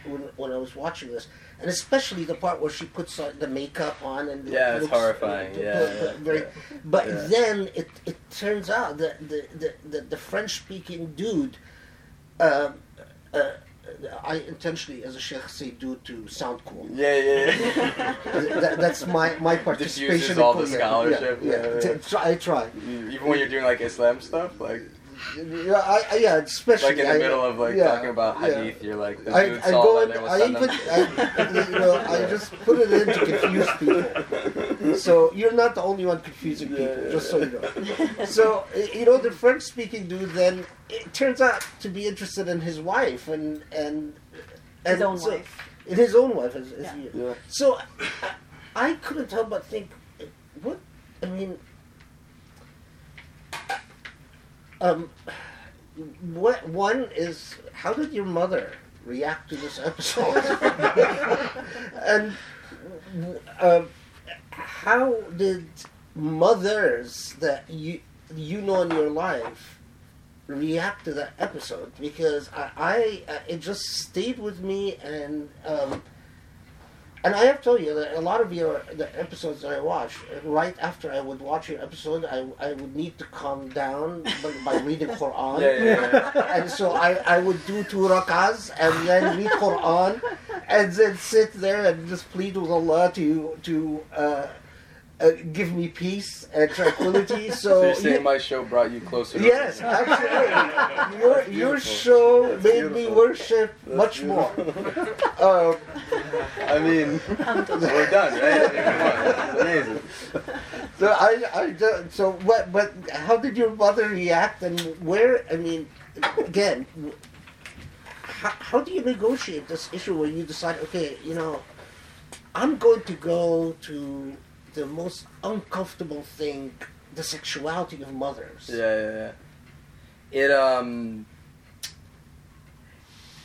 S3: when, when I was watching this and especially the part where she puts uh, the makeup on and
S2: Yeah, it's horrifying.
S3: uh,
S2: Yeah,
S3: uh,
S2: yeah,
S3: very-
S2: yeah.
S3: But
S2: Yeah.
S3: then it, it turns out that the the, the, the, French speaking dude, um, uh, I intentionally as a sheikh say dude to sound cool.
S2: Yeah, yeah, yeah.
S3: that, that's my my participation.
S2: Diffuses
S3: in
S2: all the scholarship,
S3: Yeah,
S2: yeah,
S3: yeah.
S2: yeah.
S3: I try.
S2: Even when you're doing like Islam stuff, like
S3: Yeah, I, I, yeah, especially
S2: like in the
S3: I-
S2: middle of like
S3: yeah,
S2: talking about
S3: yeah.
S2: hadith, you're like, this
S3: I,
S2: dude
S3: I go
S2: that
S3: in,
S2: there was
S3: I
S2: something.
S3: even, I, you know, I just put it in to confuse people. So you're not the only one confusing people,
S2: Yeah, yeah,
S3: just so you know. So you know, the French-speaking dude then it turns out to be interested in his wife and and and
S1: His own
S3: so-
S1: wife.
S3: in his own wife. As, as
S1: Yeah.
S2: Yeah.
S3: So I, I couldn't help but think, what I mean. Um, what one is how did your mother react to this episode? and um, how did mothers that you you know in your life react to that episode? Because I, I uh, it just stayed with me and. Um, and I have told you that a lot of your the episodes that I watch, right after I would watch your episode, I, I would need to calm down by, by reading Quran.
S2: Yeah, yeah, yeah.
S3: And so I, I would do two rakahs and then read Quran and then sit there and just plead with Allah to to uh, uh, give me peace and tranquility. So,
S2: So you're saying
S3: you-
S2: my show brought you closer? to
S3: Yes,
S2: me?
S3: absolutely. Your your
S2: beautiful.
S3: show
S2: That's
S3: made me worship
S2: That's
S3: much more. Um,
S2: I mean, we're done, right? I mean, come on. It's amazing.
S3: So I, I don't- so what? But how did your mother react, and where? I mean, again, how, how do you negotiate this issue when you decide, okay, you know, I'm going to go to the most uncomfortable thing, the sexuality of mothers.
S2: Yeah, yeah, yeah. It um.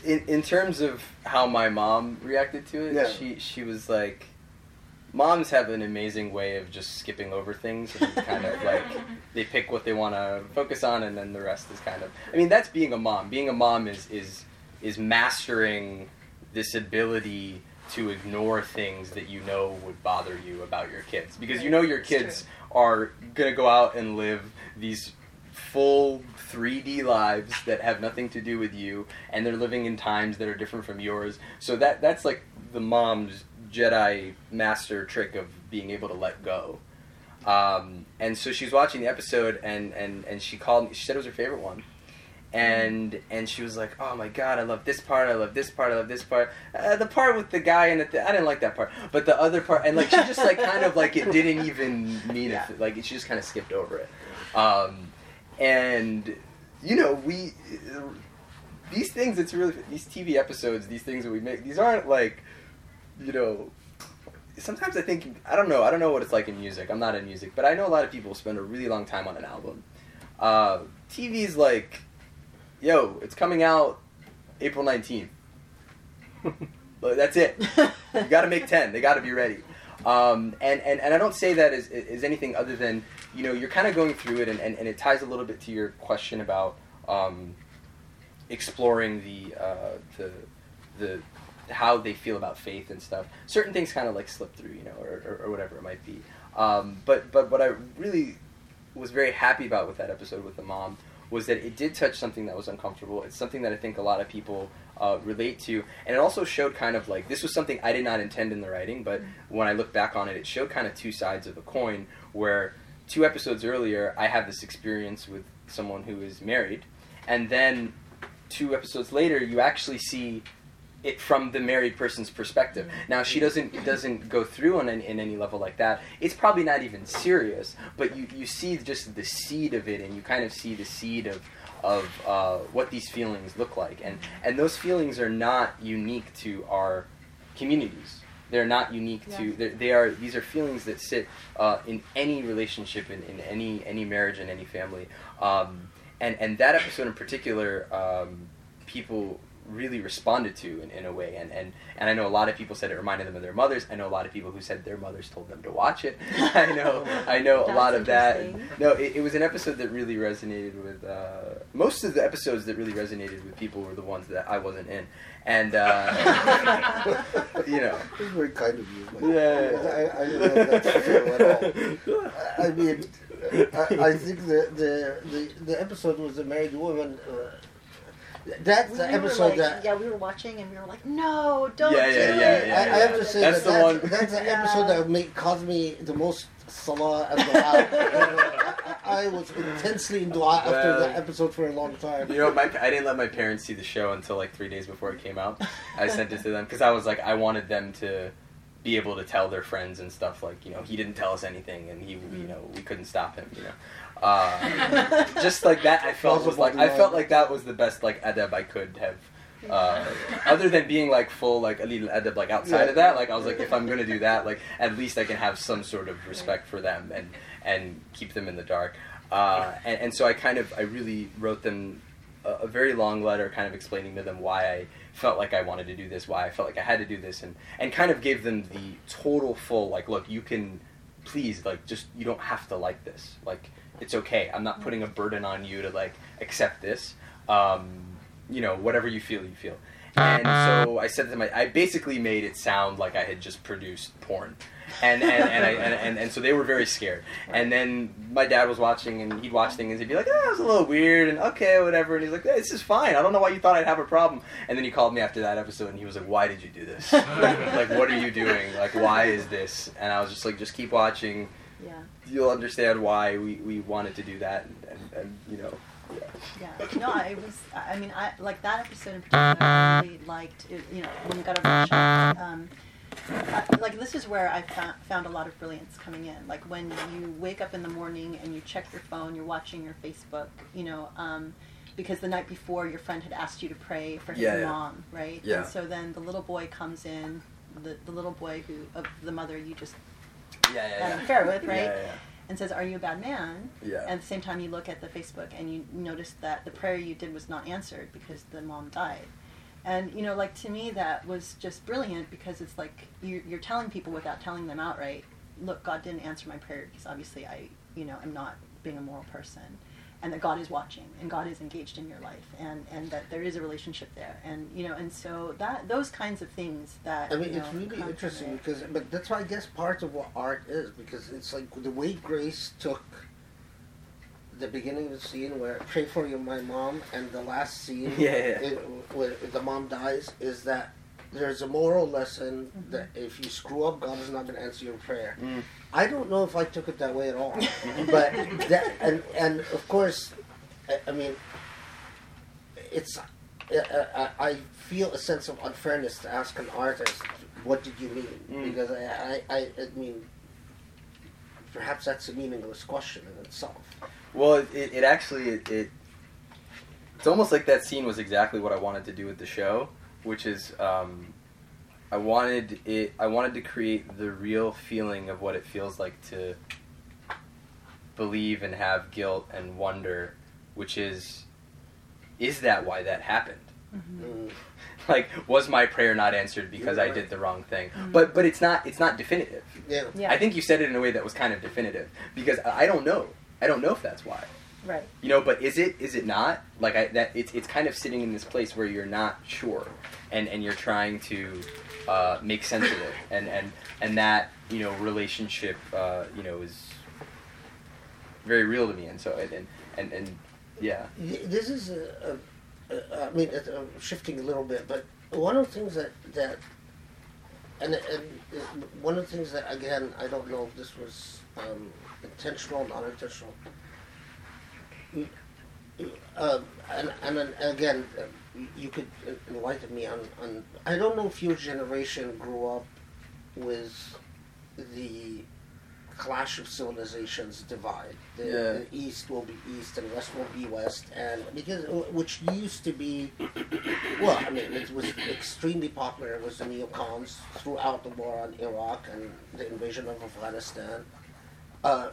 S2: In in terms of how my mom reacted to it,
S3: Yeah.
S2: she she was like, moms have an amazing way of just skipping over things and kind of like they pick what they want to focus on and then the rest is kind of. I mean, that's being a mom. Being a mom is is is mastering this ability to ignore things that you know would bother you about your kids because you know your kids are gonna go out and live these full 3D lives that have nothing to do with you, and they're living in times that are different from yours. So that that's like the mom's Jedi master trick of being able to let go. Um, and so she's watching the episode, and, and, and she called me. She said it was her favorite one, and and she was like, "Oh my god, I love this part. I love this part. I love this part. Uh, the part with the guy in it, I didn't like that part, but the other part, and like she just like kind of like it didn't even mean
S1: Yeah.
S2: it. Like she just kind of skipped over it. Um, and you know we these things it's really these tv episodes these things that we make these aren't like you know sometimes i think i don't know i don't know what it's like in music i'm not in music but i know a lot of people spend a really long time on an album uh, tv's like yo it's coming out april 19th Like, that's it. You got to make 10 they got to be ready. Um, and, and, and i don't say that as, as anything other than you know you're kind of going through it and, and, and it ties a little bit to your question about um, exploring the, uh, the the how they feel about faith and stuff. Certain things kind of like slip through you know or, or, or whatever it might be. Um, but but what i really was very happy about with that episode with the mom was that it did touch something that was uncomfortable. It's something that i think a lot of people uh, relate to. And it also showed kind of like this was something i did not intend in the writing but when i look back on it it showed kind of two sides of a coin where two episodes earlier i had this experience with someone who is married. And then two episodes later you actually see it from the married person's perspective. Now she doesn't doesn't go through on any, in any level like that. It's probably not even serious, but you, you see just the seed of it, and you kind of see the seed of of uh, what these feelings look like, and and those feelings are not unique to our communities. They're not unique to
S1: Yeah.
S2: they're- they are these are feelings that sit uh, in any relationship in, in any any marriage and any family. Um, and and that episode in particular, um, people really responded to in, in a way and, and and I know a lot of people said it reminded them of their mothers I know a lot of people who said their mothers told them to watch it I know I know a lot of that
S1: interesting.
S2: no it, it was an episode that really resonated with uh, most of the episodes that really resonated with people were the ones that I wasn't in and uh, you know
S3: It's very kind of you. but
S2: Yeah.
S3: I, I don't know if that's true at all. I mean, I, I think the, the, the, the episode was the married woman. Uh, that's
S1: We
S3: the episode
S1: like,
S3: that.
S1: yeah, we were watching and we were like, no, don't
S2: Yeah,
S1: do
S2: yeah,
S1: it.
S2: yeah, yeah,
S3: I, I have to say
S2: That's
S3: that
S2: the
S3: that's,
S2: one-
S3: that's the
S1: Yeah.
S3: episode that made, caused me the most salah and dua. I, I was intensely in dua after
S2: Yeah.
S3: that episode for a long time.
S2: You know, my I didn't let my parents see the show until like three days before it came out. I sent it to them because I was like, I wanted them to be able to tell their friends and stuff. Like, you know, he didn't tell us anything, and he, you mm-hmm. know, we couldn't stop him. You know, uh, just like that, I felt was like I felt like that was the best like adab I could have. Uh, other than being like full like a little adab like outside of that, like I was like, if I'm gonna do that, like at least I can have some sort of respect for them and and keep them in the dark. Uh, and, and so I kind of I really wrote them a, a very long letter, kind of explaining to them why I felt like I wanted to do this, why I felt like I had to do this, and and kind of gave them the total full like, look, you can please like just you don't have to like this, like it's okay. I'm not putting a burden on you to like accept this. Um, you know, whatever you feel, you feel. And so I said to them, I, I basically made it sound like I had just produced porn. And and, and, I, and, and and so they were very scared. And then my dad was watching, and he'd watch things, and he'd be like, "Ah, it was a little weird," and okay, whatever. And he's like, "This is fine. I don't know why you thought I'd have a problem." And then he called me after that episode, and he was like, "Why did you do this? like, what are you doing? Like, why is this?" And I was just like, "Just keep watching.
S1: Yeah,
S2: You'll understand why we, we wanted to do that." And, and, and you know, yeah.
S1: yeah. No, I was. I mean, I like that episode in particular. I really liked. It, you know, when we got over the shock. Um, I, like this is where I found, found a lot of brilliance coming in. Like when you wake up in the morning and you check your phone, you're watching your Facebook. You know. Um, because the night before your friend had asked you to pray for his
S2: Yeah, yeah.
S1: mom, right?
S2: Yeah.
S1: And so then the little boy comes in, the, the little boy who of the mother you just
S2: Yeah, yeah, yeah.
S1: right?
S2: Yeah, yeah,
S1: And says, "Are you a bad man?"
S2: yeah.
S1: And at the same time, you look at the Facebook and you notice that the prayer you did was not answered because the mom died. And you know, like to me, that was just brilliant because it's like you're, you're telling people without telling them outright, "Look, God didn't answer my prayer because obviously I, you know, am not being a moral person, and that God is watching and God is engaged in your life, and and that there is a relationship there, and you know, and so that those kinds of things that
S3: I mean,
S1: you
S3: it's really interesting
S1: it.
S3: because, but that's why I guess part of what art is because it's like the way Grace took the beginning of the scene where "Pray for you, my mom" and the last scene
S2: Yeah, yeah.
S3: it, where the mom dies is that there's a moral lesson
S1: Mhm.
S3: that if you screw up, God is not going to answer your prayer.
S2: Mm.
S3: I don't know if I took it that way at all, but that and and of course, I, I mean, it's uh, I, I feel a sense of unfairness to ask an artist, "What did you mean?"
S2: Mm.
S3: Because I, I I I mean, perhaps that's a meaningless question in itself.
S2: Well, it, it, it actually it, it it's almost like that scene was exactly what I wanted to do with the show, which is um, I wanted it I wanted to create the real feeling of what it feels like to believe and have guilt and wonder, which is is that why that happened?
S1: Mhm.
S3: Mm.
S2: Like was my prayer not answered because I did the wrong thing?
S1: Mhm.
S2: But but it's not it's not definitive.
S3: Yeah.
S1: Yeah.
S2: I think you said it in a way that was kind of definitive because I I don't know. I don't know if that's why.
S1: Right.
S2: You know, but is it is it not like I that it's it's kind of sitting in this place where you're not sure, and and you're trying to uh, make sense of it, and and and that you know relationship uh, you know is very real to me, and so and and and, and yeah,
S3: This is a, a, a I mean, it's, shifting a little bit, but one of the things that that and and one of the things that again I don't know if this was um, intentional, not intentional. Um, and, and again, uh, you could enlighten me on, on. I don't know if your generation grew up with the clash of civilizations divide. The,
S2: Yeah.
S3: the East will be East and West will be West, and because which used to be, well, I mean, it was extremely popular. It was the neocons throughout the war on Iraq and the invasion of Afghanistan. Uh,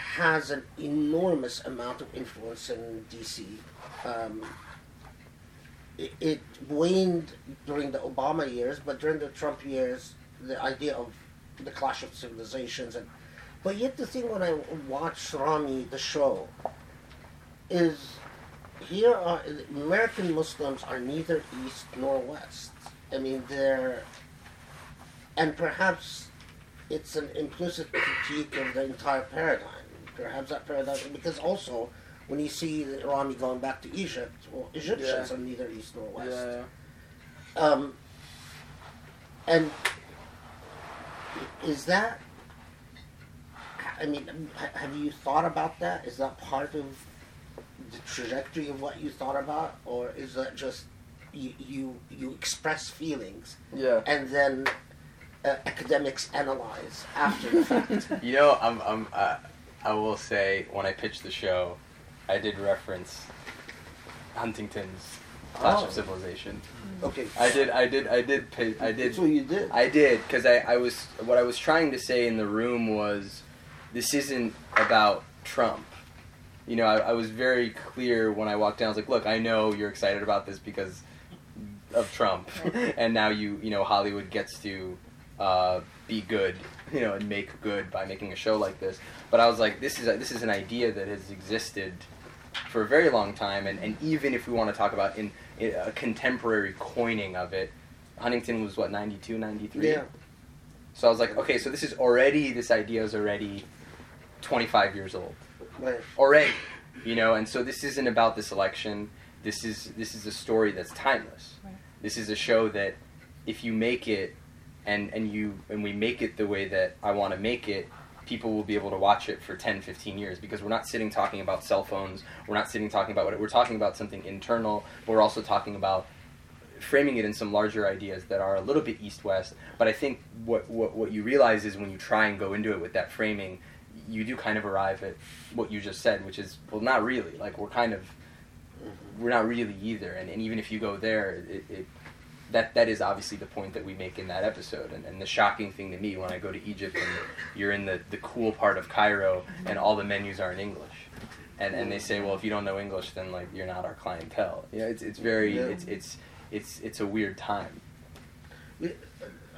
S3: has an enormous amount of influence in DC. Um, it, it waned during the Obama years, but during the Trump years, the idea of the clash of civilizations and but yet the thing when I watch Ramy the show is here are American Muslims are neither east nor west. I mean they're and perhaps it's an implicit critique of the entire paradigm. Perhaps that paradigm because also when you see Ramy going back to Egypt, well Egyptians
S2: Yeah.
S3: are neither east nor west.
S2: Yeah.
S3: Um, and is that? I mean, have you thought about that? Is that part of the trajectory of what you thought about, or is that just you you, you express feelings
S2: Yeah.
S3: and then uh, academics analyze after the fact?
S2: You know, I'm, I'm, uh, I will say when I pitched the show, I did reference Huntington's Clash
S3: Oh.
S2: of Civilization.
S3: okay,
S2: I did, I did, I did, pi- I did.
S3: So you did.
S2: I did because I, I was what I was trying to say in the room was this isn't about Trump. You know, I, I was very clear when I walked down. I was like, "Look, I know you're excited about this because of Trump, and now you you know Hollywood gets to uh, be good, you know, and make good by making a show like this." But I was like, "This is a, this is an idea that has existed for a very long time, and, and even if we want to talk about in, in a contemporary coining of it, Huntington was what 92, 93?
S3: yeah.
S2: So I was like, okay, so this is already this idea is already 25 years old
S3: Right.
S2: already, you know, and so this isn't about this election. This is this is a story that's timeless.
S1: Right.
S2: This is a show that if you make it and and you and we make it the way that I want to make it, people will be able to watch it for 10, 15 years because we're not sitting talking about cell phones. We're not sitting talking about what we're talking about something internal, but we're also talking about framing it in some larger ideas that are a little bit east west. But I think what, what what you realize is when you try and go into it with that framing, you do kind of arrive at what you just said, which is well, not really. Like we're kind of we're not really either. And, and even if you go there, it, it that that is obviously the point that we make in that episode. And, and the shocking thing to me when I go to Egypt and you're in the, the cool part of Cairo and all the menus are in English. And, and they say, well, if you don't know English, then like you're not our clientele. You know, it's, it's very
S3: Yeah.
S2: it's it's it's it's a weird time.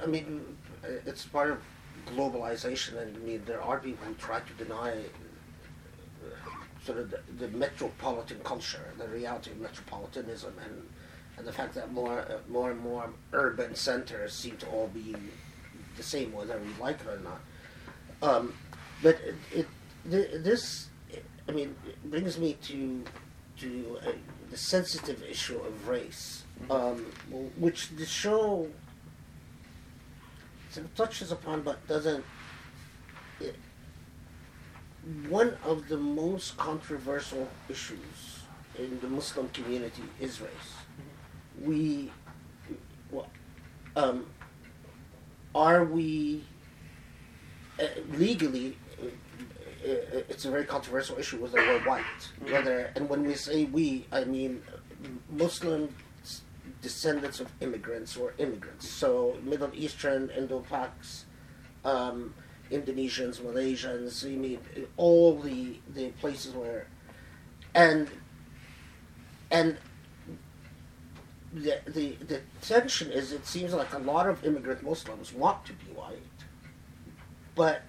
S3: I mean, it's part of globalization, and I mean, there are people who try to deny uh, sort of the, the metropolitan culture, the reality of metropolitanism, and and the fact that more uh, more and more urban centers seem to all be the same, whether we like it or not. Um, but it, it th- this, I mean, it brings me to to uh, the sensitive issue of race, um, which the show sort of touches upon, but doesn't. It, one of the most controversial issues in the Muslim community is race. We, um, are we uh, legally? uh, uh, It's a very controversial issue whether we're white, whether, and when we say we, I mean Muslim descendants of immigrants or immigrants. So Middle Eastern, Indo-Paks, um, Indonesians, Malaysians. I mean, all the the places where, and and the the the tension is it seems like a lot of immigrant Muslims want to be white, but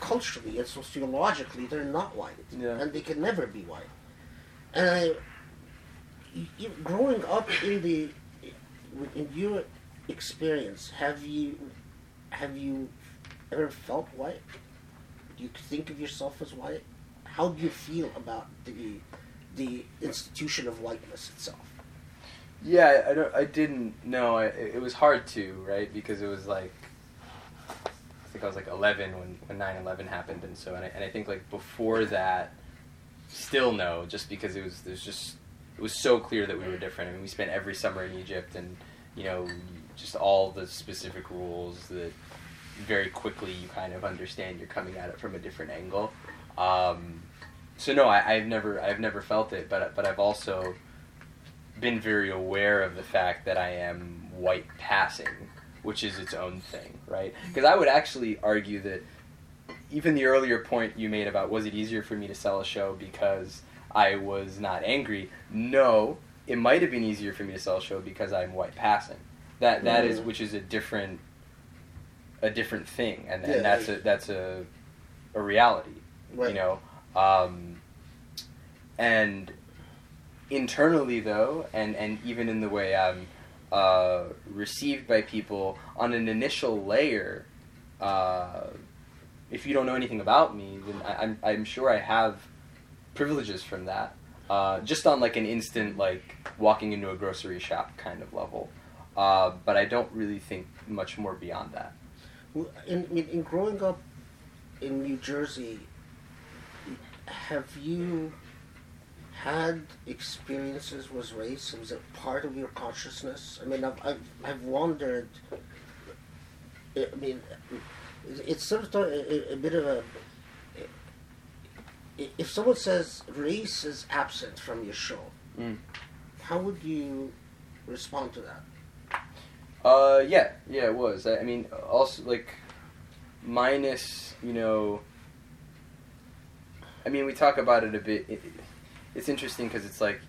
S3: culturally and sociologically they're not white,
S2: Yeah.
S3: and they can never be white. And I, you, growing up in the in your experience, have you have you ever felt white? Do you think of yourself as white? How do you feel about the the institution of whiteness itself?
S2: Yeah, I, don't. I didn't know. I, it was hard to right because it was like I think I was like 11 when when 9/11 happened, and so and I, and I think like before that, still no, just because it was there's just it was so clear that we were different. I mean, we spent every summer in Egypt, and you know, just all the specific rules that very quickly you kind of understand you're coming at it from a different angle. Um, so no, I, I've never I've never felt it, but but I've also been very aware of the fact that I am white passing, which is its own thing, right? Because I would actually argue that even the earlier point you made about was it easier for me to sell a show because I was not angry? No, it might have been easier for me to sell a show because I'm white passing. That that is
S3: Mm.
S2: which is a different a different thing, and,
S3: Yeah,
S2: and that's a that's a a reality,
S3: Right.
S2: you know. Um, and internally, though, and and even in the way I'm uh, received by people on an initial layer, uh, if you don't know anything about me, then I, I'm I'm sure I have privileges from that. Uh, just on like an instant like walking into a grocery shop kind of level, uh, but I don't really think much more beyond that.
S3: In, in, in growing up in New Jersey, have you had experiences with race? Was it part of your consciousness? I mean, I've, I've, I've wondered. I mean, it's sort of a, a, bit of a. If someone says race is absent from your show,
S2: Mm.
S3: how would you respond to that?
S2: Uh, yeah, yeah, it was. I, I mean, also like minus, you know. I mean, we talk about it a bit. It, it's interesting because it's like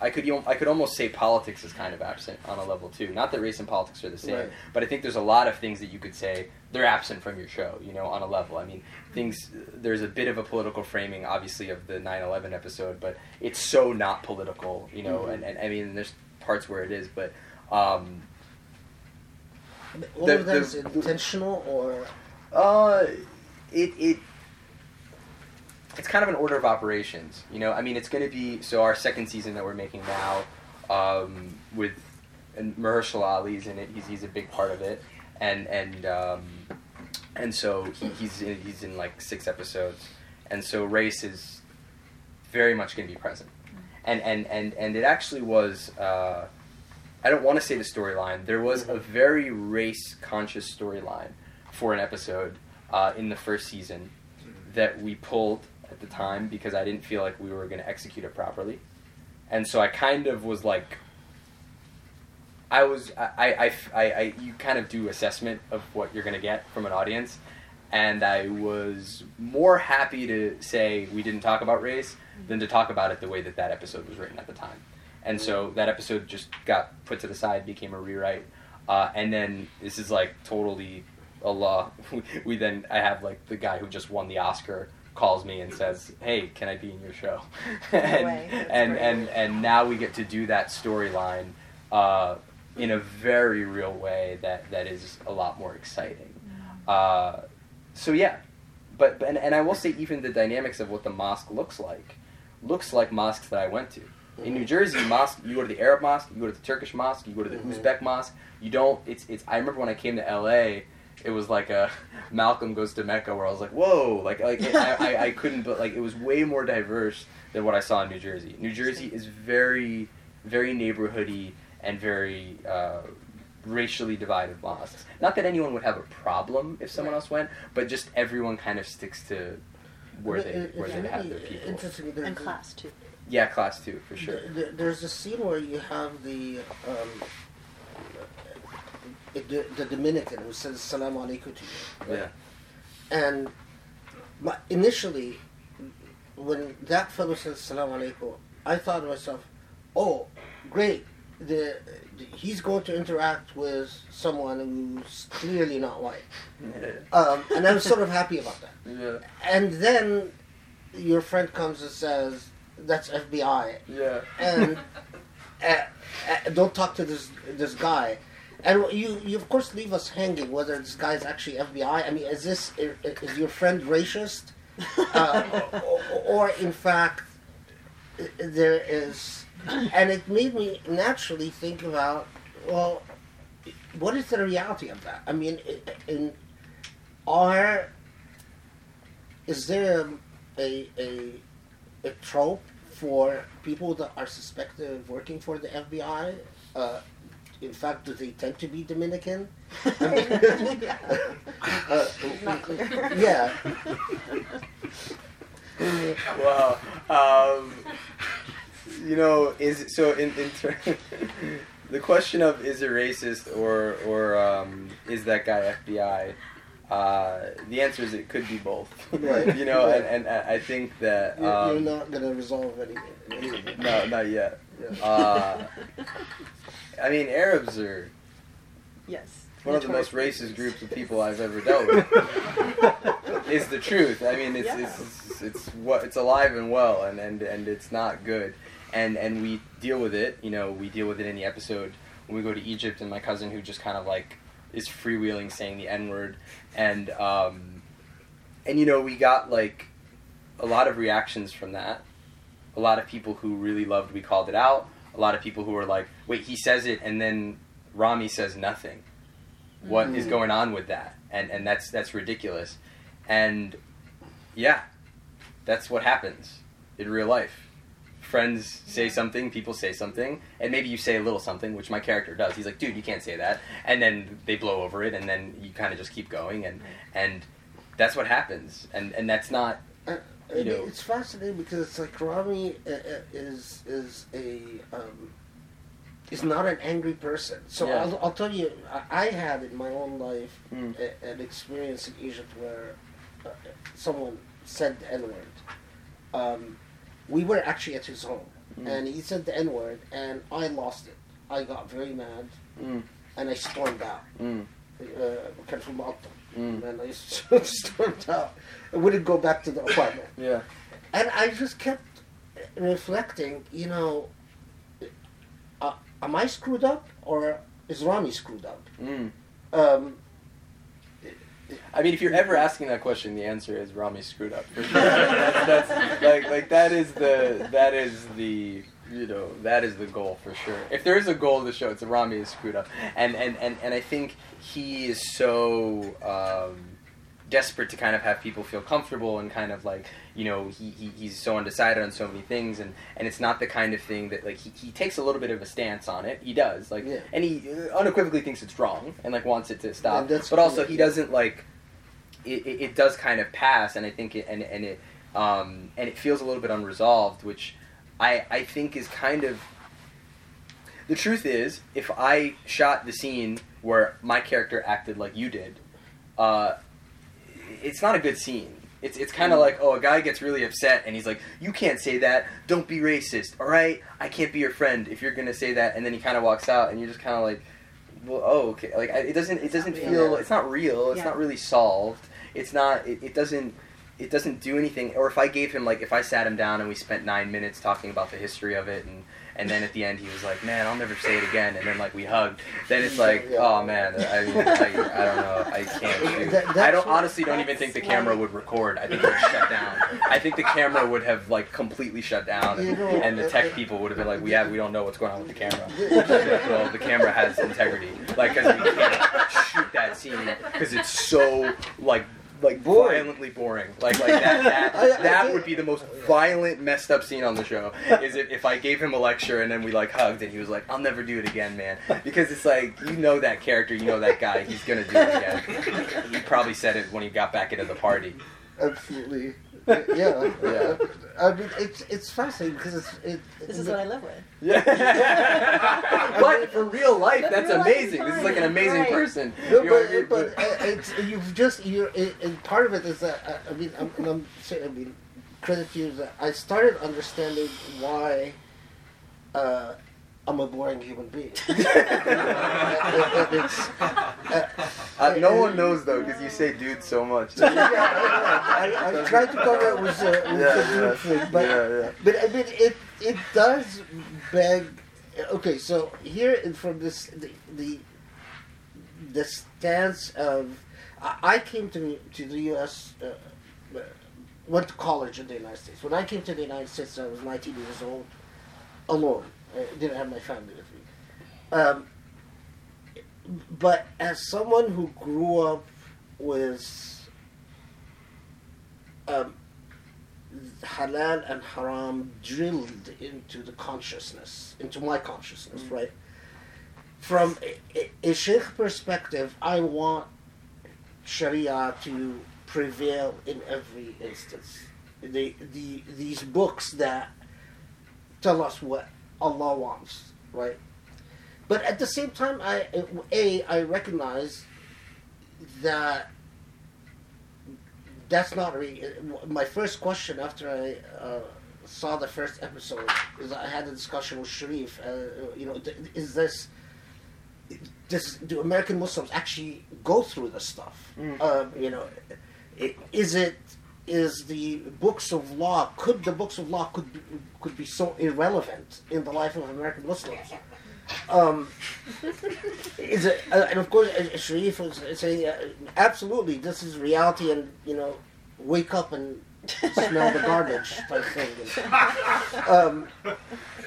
S2: I could I could almost say politics is kind of absent on a level too. Not that race and politics are the same,
S3: Right.
S2: but I think there's a lot of things that you could say they're absent from your show. You know, on a level. I mean, things. There's a bit of a political framing, obviously, of the 9/11 episode, but it's so not political. You know,
S3: Mhm.
S2: and, and I mean, there's parts where it is, but. Um,
S3: All
S2: The-
S3: of that
S2: the-
S3: is intentional, or
S2: Uh, it it it's kind of an order of operations. You know, I mean, it's going to be so our second season that we're making now, um, with and Mahershala Ali's in it. He's he's a big part of it, and and um, and so he, he's in, he's in like six episodes, and so race is very much going to be present, and and and and it actually was. Uh, I don't want to say the storyline. There was a very race conscious storyline for an episode uh, in the first season that we pulled at the time because I didn't feel like we were going to execute it properly, and so I kind of was like, I was I I, I, I you kind of do assessment of what you're going to get from an audience, and I was more happy to say we didn't talk about race than to talk about it the way that that episode was written at the time. And so that episode just got put to the side, became a rewrite, uh, and then this is like totally Allah. We then I have like the guy who just won the Oscar calls me and says, "Hey, can I be in your show?" and
S1: way.
S2: And, and and now we get to do that storyline uh, in a very real way that that is a lot more exciting. Uh, so yeah, but, but and, and I will say even the dynamics of what the mosque looks like looks like mosques that I went to. In New Jersey, mosque you go to the Arab mosque, you go to the Turkish mosque, you go to the
S3: Mhm.
S2: Uzbek mosque. You don't. It's it's. I remember when I came to L.A. It was like a Malcolm goes to Mecca, where I was like, whoa, like like I, I, I couldn't, but like it was way more diverse than what I saw in New Jersey. New Jersey is very very neighborhoody and very uh, racially divided mosques. Not that anyone would have a problem if someone
S3: Right.
S2: else went, but just everyone kind of sticks to where
S3: It-
S2: they
S3: it-
S2: where
S3: it's
S2: they have their people.
S3: Interesting. There-
S1: and class too.
S2: Yeah, class too for sure.
S3: Th- th- There's a scene where you have the um, the, the Dominican who says "Salam alaikum" to you, right?
S2: Yeah.
S3: And my, initially, when that fellow says "Salam alaikum," I thought to myself, "Oh, great! The, the he's going to interact with someone who's clearly not white," um, and I was sort of happy about that.
S2: Yeah.
S3: And then your friend comes and says, "That's FBI,"
S2: Yeah.
S3: and uh, uh, don't talk to this this guy. And you, you of course leave us hanging whether this guy is actually FBI. I mean, is this is your friend racist, uh, or, or in fact there is? And it made me naturally think about well, what is the reality of that? I mean, in are is there a a a trope for people that are suspected of working for the FBI? Uh, in fact, do they tend to be Dominican?
S1: Yeah.
S3: uh,
S1: Not clear.
S3: yeah.
S2: Wow. Um, you know, is it, so in in ter- the question of is it racist or or um, is that guy FBI? Uh, the answer is it could be both.
S3: Right.
S2: you know,
S3: Right.
S2: and, and I I think that
S3: You're, you're
S2: um,
S3: not gonna resolve any. any of it.
S2: no, not yet.
S3: Yeah.
S2: Uh, I mean, Arabs are
S1: yes.
S2: one of the most racist groups of people I've ever dealt with. is the truth. I mean, it's,
S1: Yeah.
S2: it's it's what it's alive and well, and, and and it's not good, and and we deal with it. You know, we deal with it in the episode when we go to Egypt, and my cousin who just kind of like is freewheeling saying the n word, and um, and you know we got like a lot of reactions from that. A lot of people who really loved we called it out. A lot of people who are like, wait, he says it, and then Ramy says nothing. What is
S3: Mhm.
S2: going on with that? And and that's that's ridiculous. And yeah, that's what happens in real life. Friends say something, people say something, and maybe you say a little something, which my character does. He's like, "Dude, you can't say that," and then they blow over it, and then you kind of just keep going, and and that's what happens. And and that's not you know.
S3: It's fascinating because it's like Ramy uh, uh, is is a um, is not an angry person. So
S2: yeah.
S3: I'll, I'll tell you, I, had in my own life
S2: mm.
S3: a, an experience in Egypt where uh, someone said the N word. Um, we were actually at his home,
S2: mm.
S3: and he said the N word, and I lost it. I got very mad,
S2: mm.
S3: and I stormed out.
S2: Mm.
S3: Uh,
S2: mm.
S3: and I stormed out. I wouldn't go back to the apartment.
S2: yeah,
S3: And I just kept reflecting, you know, uh, am I screwed up or is Ramy screwed up?
S2: mm.
S3: Um,
S2: I mean, if you're ever asking that question, the answer is Ramy screwed up. For sure. that's, that's like like that is the that is the you know that is the goal for sure. If there is a goal of the show, it's a Ramy is screwed up, and and and and I think he is so. Um, desperate to kind of have people feel comfortable and kind of like you know he, he he's so undecided on so many things and and it's not the kind of thing that like he, he takes a little bit of a stance on it he does like
S3: Yeah.
S2: and he unequivocally thinks it's wrong and like wants it to stop but also
S3: cool.
S2: he doesn't like it, it, it does kind of pass and i think it and, and it um and it feels a little bit unresolved which i i think is kind of the truth is if i shot the scene where my character acted like you did uh it's not a good scene. It's it's kind of like oh a guy gets really upset and he's like you can't say that. Don't be racist all right I can't be your friend if you're gonna say that. And then he kind of walks out and you're just kind of like well oh okay. Like I, it doesn't it doesn't feel it's not real. It's
S1: Yeah.
S2: not really solved. It's not it, it doesn't it doesn't do anything. Or if I gave him like if I sat him down and we spent nine minutes talking about the history of it and and then at the end he was like man I'll never say it again. And then like we hugged. Then it's like
S3: Yeah.
S2: oh man I mean, I, I don't know. I can't shoot.
S3: That-
S2: I don't honestly don't even think the camera would record. I think it would shut down. I think the camera would have like completely shut down, and,
S3: You know,
S2: and the tech people would have been like, "We have, we don't know what's going on with the camera." well, the camera has integrity, like because we can't shoot that scene because it's so like like
S3: Boring.
S2: violently boring. Like like that that,
S3: I- I
S2: that would be the most violent, messed up scene on the show. Is if, if I gave him a lecture and then we like hugged and he was like, "I'll never do it again, man," because it's like you know that character, you know that guy, he's gonna do it again. He probably said it when he got back into the party.
S3: absolutely. Yeah.
S2: Yeah.
S3: I mean, it's it's fascinating because it's it.
S1: This is what I live with.
S2: Yeah. but for real life,
S1: But
S2: that's
S1: real life is
S2: amazing. This is like an
S1: fine,
S2: amazing
S1: right.
S2: person.
S3: No,
S2: You're-
S3: but,
S2: you're-
S3: but uh, it's you've just you're and part of it is that uh, I mean I'm, and I'm saying I mean credit to you that I started understanding why uh, I'm a boring human being. It's, uh,
S2: Uh, no one knows though because you say dude so much.
S3: yeah, I, I, I tried to cover it with, uh, with the group thing, but
S2: yeah, yeah.
S3: but I mean it it does beg. Okay, so here in- from this the the, the stance of I I came to to the U.S. Uh, uh, went to college in the United States. When I came to the United States, I was 19 years old, alone. I didn't have my family with me. Um, but as someone who grew up with um, halal and haram drilled into the consciousness, into my consciousness,
S2: Mm.
S3: right? From a, a, a sheikh perspective, I want Sharia to prevail in every instance. The, the, these books that tell us what Allah wants, right? But at the same time, I a I recognize that that's not really my first question after I uh, saw the first episode. Is I had a discussion with Sharif. Uh, you know, is this does do American Muslims actually go through this stuff?
S2: Mm.
S3: Um, you know, is it is the books of law could the books of law could be, could be so irrelevant in the life of American Muslims? Um, is it, uh, and of course, uh, Sharif was saying, uh, absolutely, this is reality, and you know, wake up and smell the garbage type thing. Um,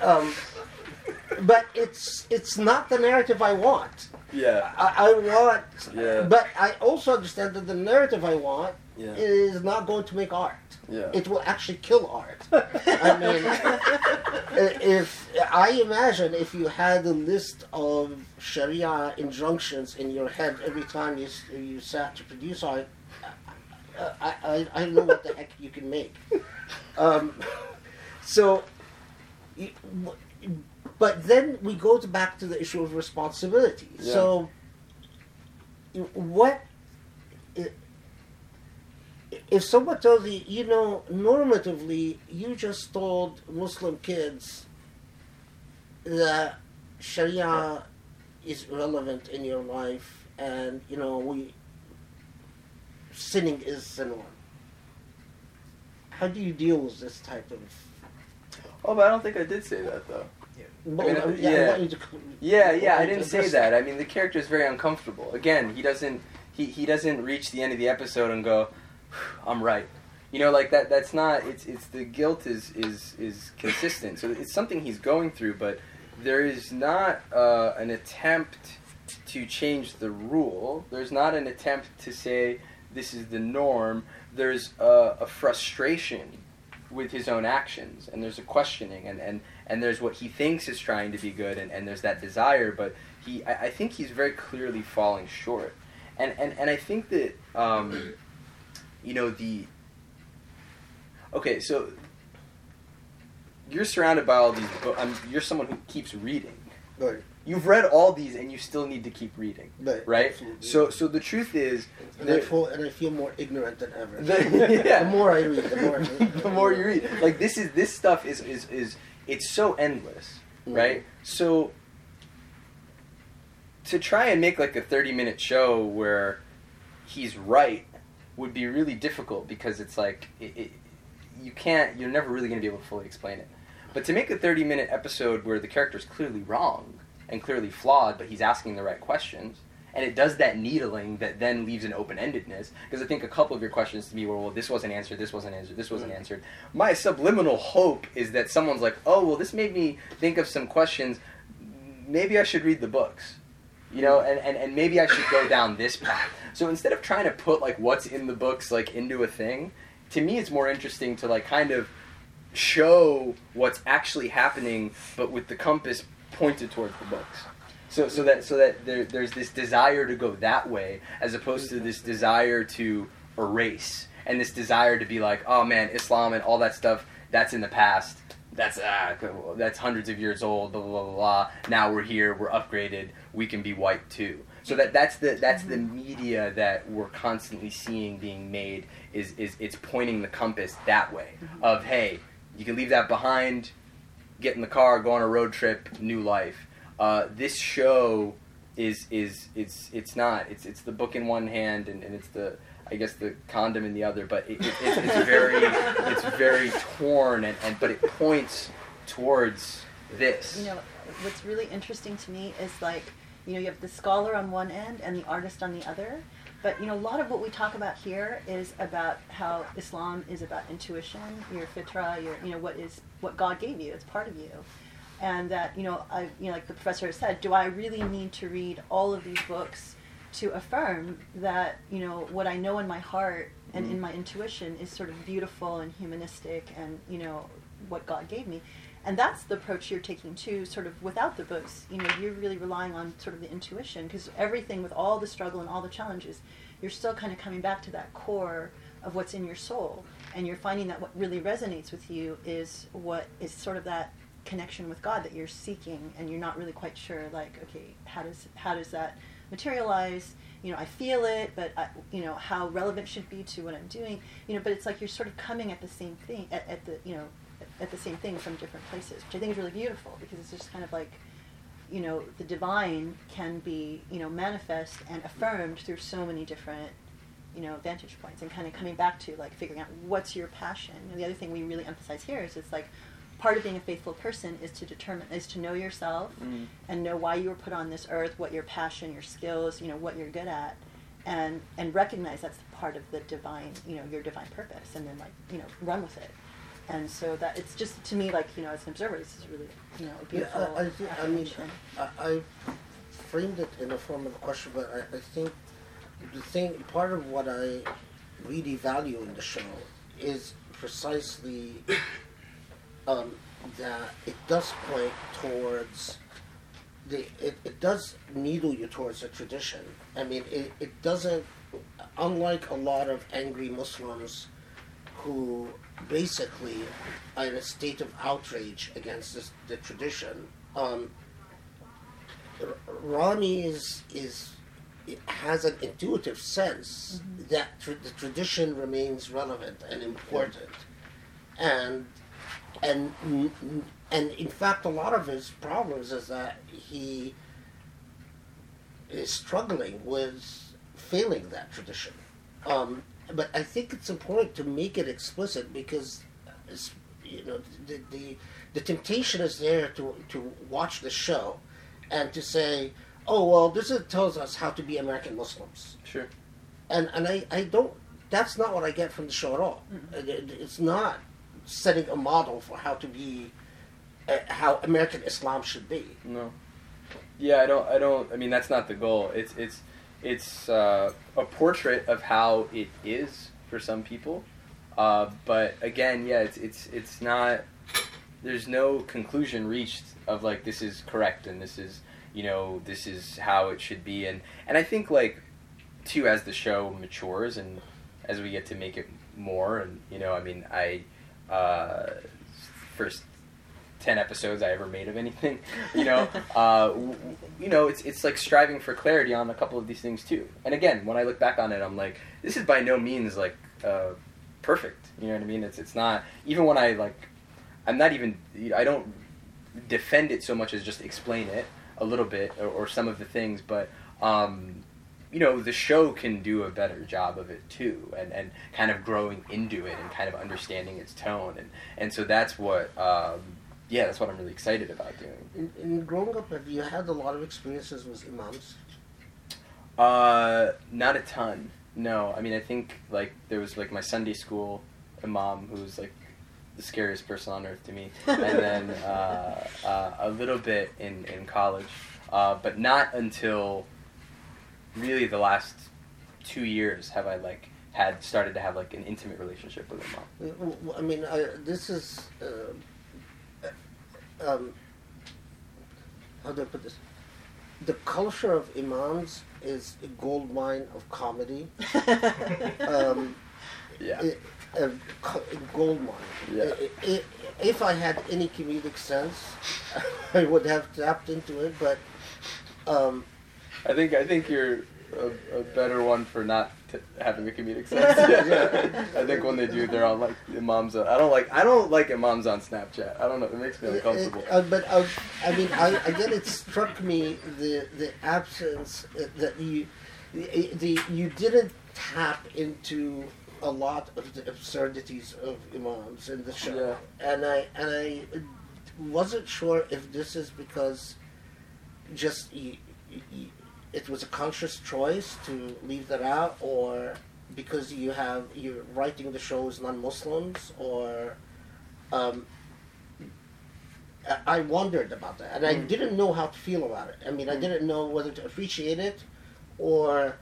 S3: um, but it's it's not the narrative I want.
S2: Yeah.
S3: I, I want,
S2: Yeah.
S3: but I also understand that the narrative I want
S2: Yeah.
S3: is not going to make art.
S2: Yeah.
S3: It will actually kill art. I mean, if I imagine if you had a list of Sharia injunctions in your head every time you you sat to produce art, I, I, I know what the heck you can make. Um, so, but then we go to back to the issue of responsibility.
S2: Yeah.
S3: So, what if someone tells you, you know, normatively, you just told Muslim kids that Sharia is relevant in your life, and you know, we sinning is norm. How do you deal with this type of?
S2: Oh, but I don't think I did say that though.
S3: Well,
S2: mean,
S3: I-
S2: yeah.
S3: I to-
S2: Yeah, yeah, I didn't say that. I mean, the character is very uncomfortable. Again, he doesn't he, he doesn't reach the end of the episode and go, "I'm right." You know, like that. That's not. It's it's the guilt is is is consistent. So it's something he's going through, but there is not uh, an attempt to change the rule. There's not an attempt to say this is the norm. There's a, a frustration with his own actions, and there's a questioning, and, and, and there's what he thinks is trying to be good, and, and there's that desire, but he, I, I think he's very clearly falling short, and and, and I think that, um, you know, the. Okay, so you're surrounded by all these books. Um, you're someone who keeps reading.
S3: Right,
S2: You've read all these, and you still need to keep reading,
S3: right,
S2: right?
S3: absolutely.
S2: So, so the truth is,
S3: and I feel and I feel more ignorant than ever.
S2: The- yeah.
S3: The more I read, the more. I read.
S2: the more you read. Like this is this stuff is is is it's so endless, right? So to try and make like a 30 minute show where he's right would be really difficult because it's like it, it, you can't you're never really going to be able to fully explain it. But to make a 30 minute episode where the character is clearly wrong and clearly flawed but he's asking the right questions and it does that needling that then leaves an open-endedness because i think a couple of your questions to me were well this wasn't answered this wasn't answered this wasn't mm. answered. My subliminal hope is that someone's like oh well this made me think of some questions. Maybe i should read the books you know and, and, and maybe i should go down this path. So instead of trying to put like what's in the books like into a thing to me it's more interesting to like kind of show what's actually happening but with the compass pointed towards the books. So so that so that there, there's this desire to go that way as opposed to this desire to erase and this desire to be like oh man islam and all that stuff that's in the past that's ah, that's hundreds of years old blah blah blah blah. Now we're here we're upgraded we can be white too. So that that's the that's the media that we're constantly seeing being made is is it's pointing the compass that way of hey you can leave that behind get in the car go on a road trip new life. Uh, this show is is it's it's not it's it's the book in one hand and, and it's the I guess the condom in the other but it, it, it's, very it's very torn and, and but it points towards this
S1: You know, what's really interesting to me is like, you know, you have the scholar on one end and the artist on the other. But you know, a lot of what we talk about here is about how Islam is about intuition, your fitra, your you know what is what God gave you. It's part of you, and that you know, I you know, like the professor said, do I really need to read all of these books to affirm that you know what I know in my heart and in mm-hmm. my intuition is sort of beautiful and humanistic and you know what God gave me. And that's the approach you're taking too, sort of without the books. You know, you're really relying on sort of the intuition because everything with all the struggle and all the challenges, you're still kind of coming back to that core of what's in your soul. And you're finding that what really resonates with you is what is sort of that connection with God that you're seeking and you're not really quite sure like, okay, how does how does that materialize? You know, I feel it, but I, you know, how relevant should be to what I'm doing, you know, but it's like you're sort of coming at the same thing, at, at the, you know, at the same thing from different places, which I think is really beautiful because it's just kind of like, you know, the divine can be, you know, manifest and affirmed through so many different, you know, vantage points and kind of coming back to like figuring out what's your passion. And the other thing we really emphasize here is it's like part of being a faithful person is to determine is to know yourself
S2: Mm.
S1: and know why you were put on this earth, what your passion, your skills, you know, what you're good at, and and recognize that's part of the divine, you know, your divine purpose, and then like you know run with it. And so that it's just to me like you know as an observer, this is really you know a beautiful.
S3: Yeah, I, I, thi- I mean. I, I framed it in the form of a question, but I, I think the thing, part of what I really value in the show is precisely um, that it does point towards the, it, it does needle you towards a tradition. I mean, it, it doesn't, unlike a lot of angry Muslims who basically are in a state of outrage against this, the tradition. Um, Ramy is is it has an intuitive sense that tr- the tradition remains relevant and important, and and and in fact, a lot of his problems is that he is struggling with failing that tradition. Um, but I think it's important to make it explicit because, you know, the, the the temptation is there to to watch the show, and to say, oh well, this is, tells us how to be American Muslims,
S2: Sure.
S3: and and I, I don't. That's not what I get from the show at all. It- it- it's not setting a model for how to be, uh, how American Islam should be.
S2: No. Yeah, I don't. I don't. I mean, that's not the goal. It's it's it's uh, a portrait of how it is for some people. Uh, but again, yeah, it's it's it's not. There's no conclusion reached of like this is correct and this is you know this is how it should be and and I think like too as the show matures and as we get to make it more and you know I mean I uh, first 10 episodes I ever made of anything. You know, uh, w- you know, it's it's like striving for clarity on a couple of these things too. And again, when I look back on it, I'm like, this is by no means like uh, perfect. You know what I mean? It's it's not even when I like, I'm not even I don't defend it so much as just explain it a little bit or, or some of the things, but. Um, you know the show can do a better job of it too and, and kind of growing into it and kind of understanding its tone and, and so that's what um, yeah that's what i'm really excited about doing
S3: In, in growing up, have you had a lot of experiences with imams?
S2: uh, not a ton no i mean i think like there was like my sunday school imam who was like the scariest person on earth to me and then uh, uh, a little bit in, in college uh, but not until really the last two years have i like had started to have like an intimate relationship with imam
S3: Uh, w- w- I mean, I, this is. Uh, uh, um, how do I put this? The culture of imams is a gold mine of comedy. Um,
S2: yeah
S3: i- a, a gold mine.
S2: Yeah.
S3: I- I- if I had any comedic sense, I would have tapped into it. But um,
S2: I think I think you're a, a better one for not t- having a comedic sense.
S3: Yeah.
S2: I think when they do, they're on like imams. On, I don't like I don't like imams on Snapchat. I don't know. It makes me uncomfortable.
S3: Uh, but uh, I mean, I, again, it struck me the the absence uh, that you the, the you didn't tap into a lot of the absurdities of imams in the show,
S2: Yeah.
S3: and I and I wasn't sure if this is because just you, you, it was a conscious choice to leave that out, or because you have you're writing the shows non-Muslims, or um, I- I wondered about that, and I
S2: Mm.
S3: didn't know how to feel about it. I mean, I
S2: Mm.
S3: didn't know whether to appreciate it or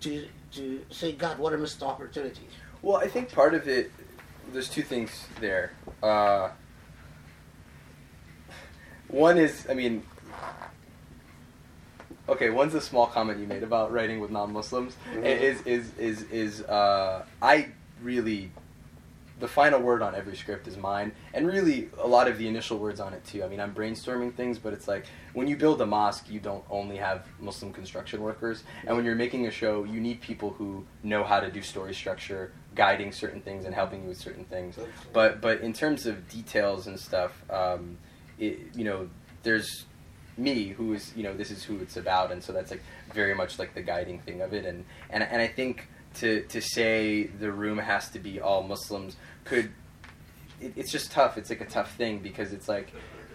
S3: to to say, God, what a missed opportunity.
S2: Well, I think part of it. There's two things there. Uh, one is, I mean, okay. One's a small comment you made about writing with non-Muslims.
S3: Mhm.
S2: Is is is is uh, I really the final word on every script is mine, and really a lot of the initial words on it too. I mean, I'm brainstorming things, but it's like when you build a mosque, you don't only have Muslim construction workers, and when you're making a show, you need people who know how to do story structure, guiding certain things and helping you with certain things. But but in terms of details and stuff, um, it, you know, there's me who is you know this is who it's about, and so that's like very much like the guiding thing of it, and and and I think to to say the room has to be all Muslims could it, it's just tough. It's like a tough thing because it's like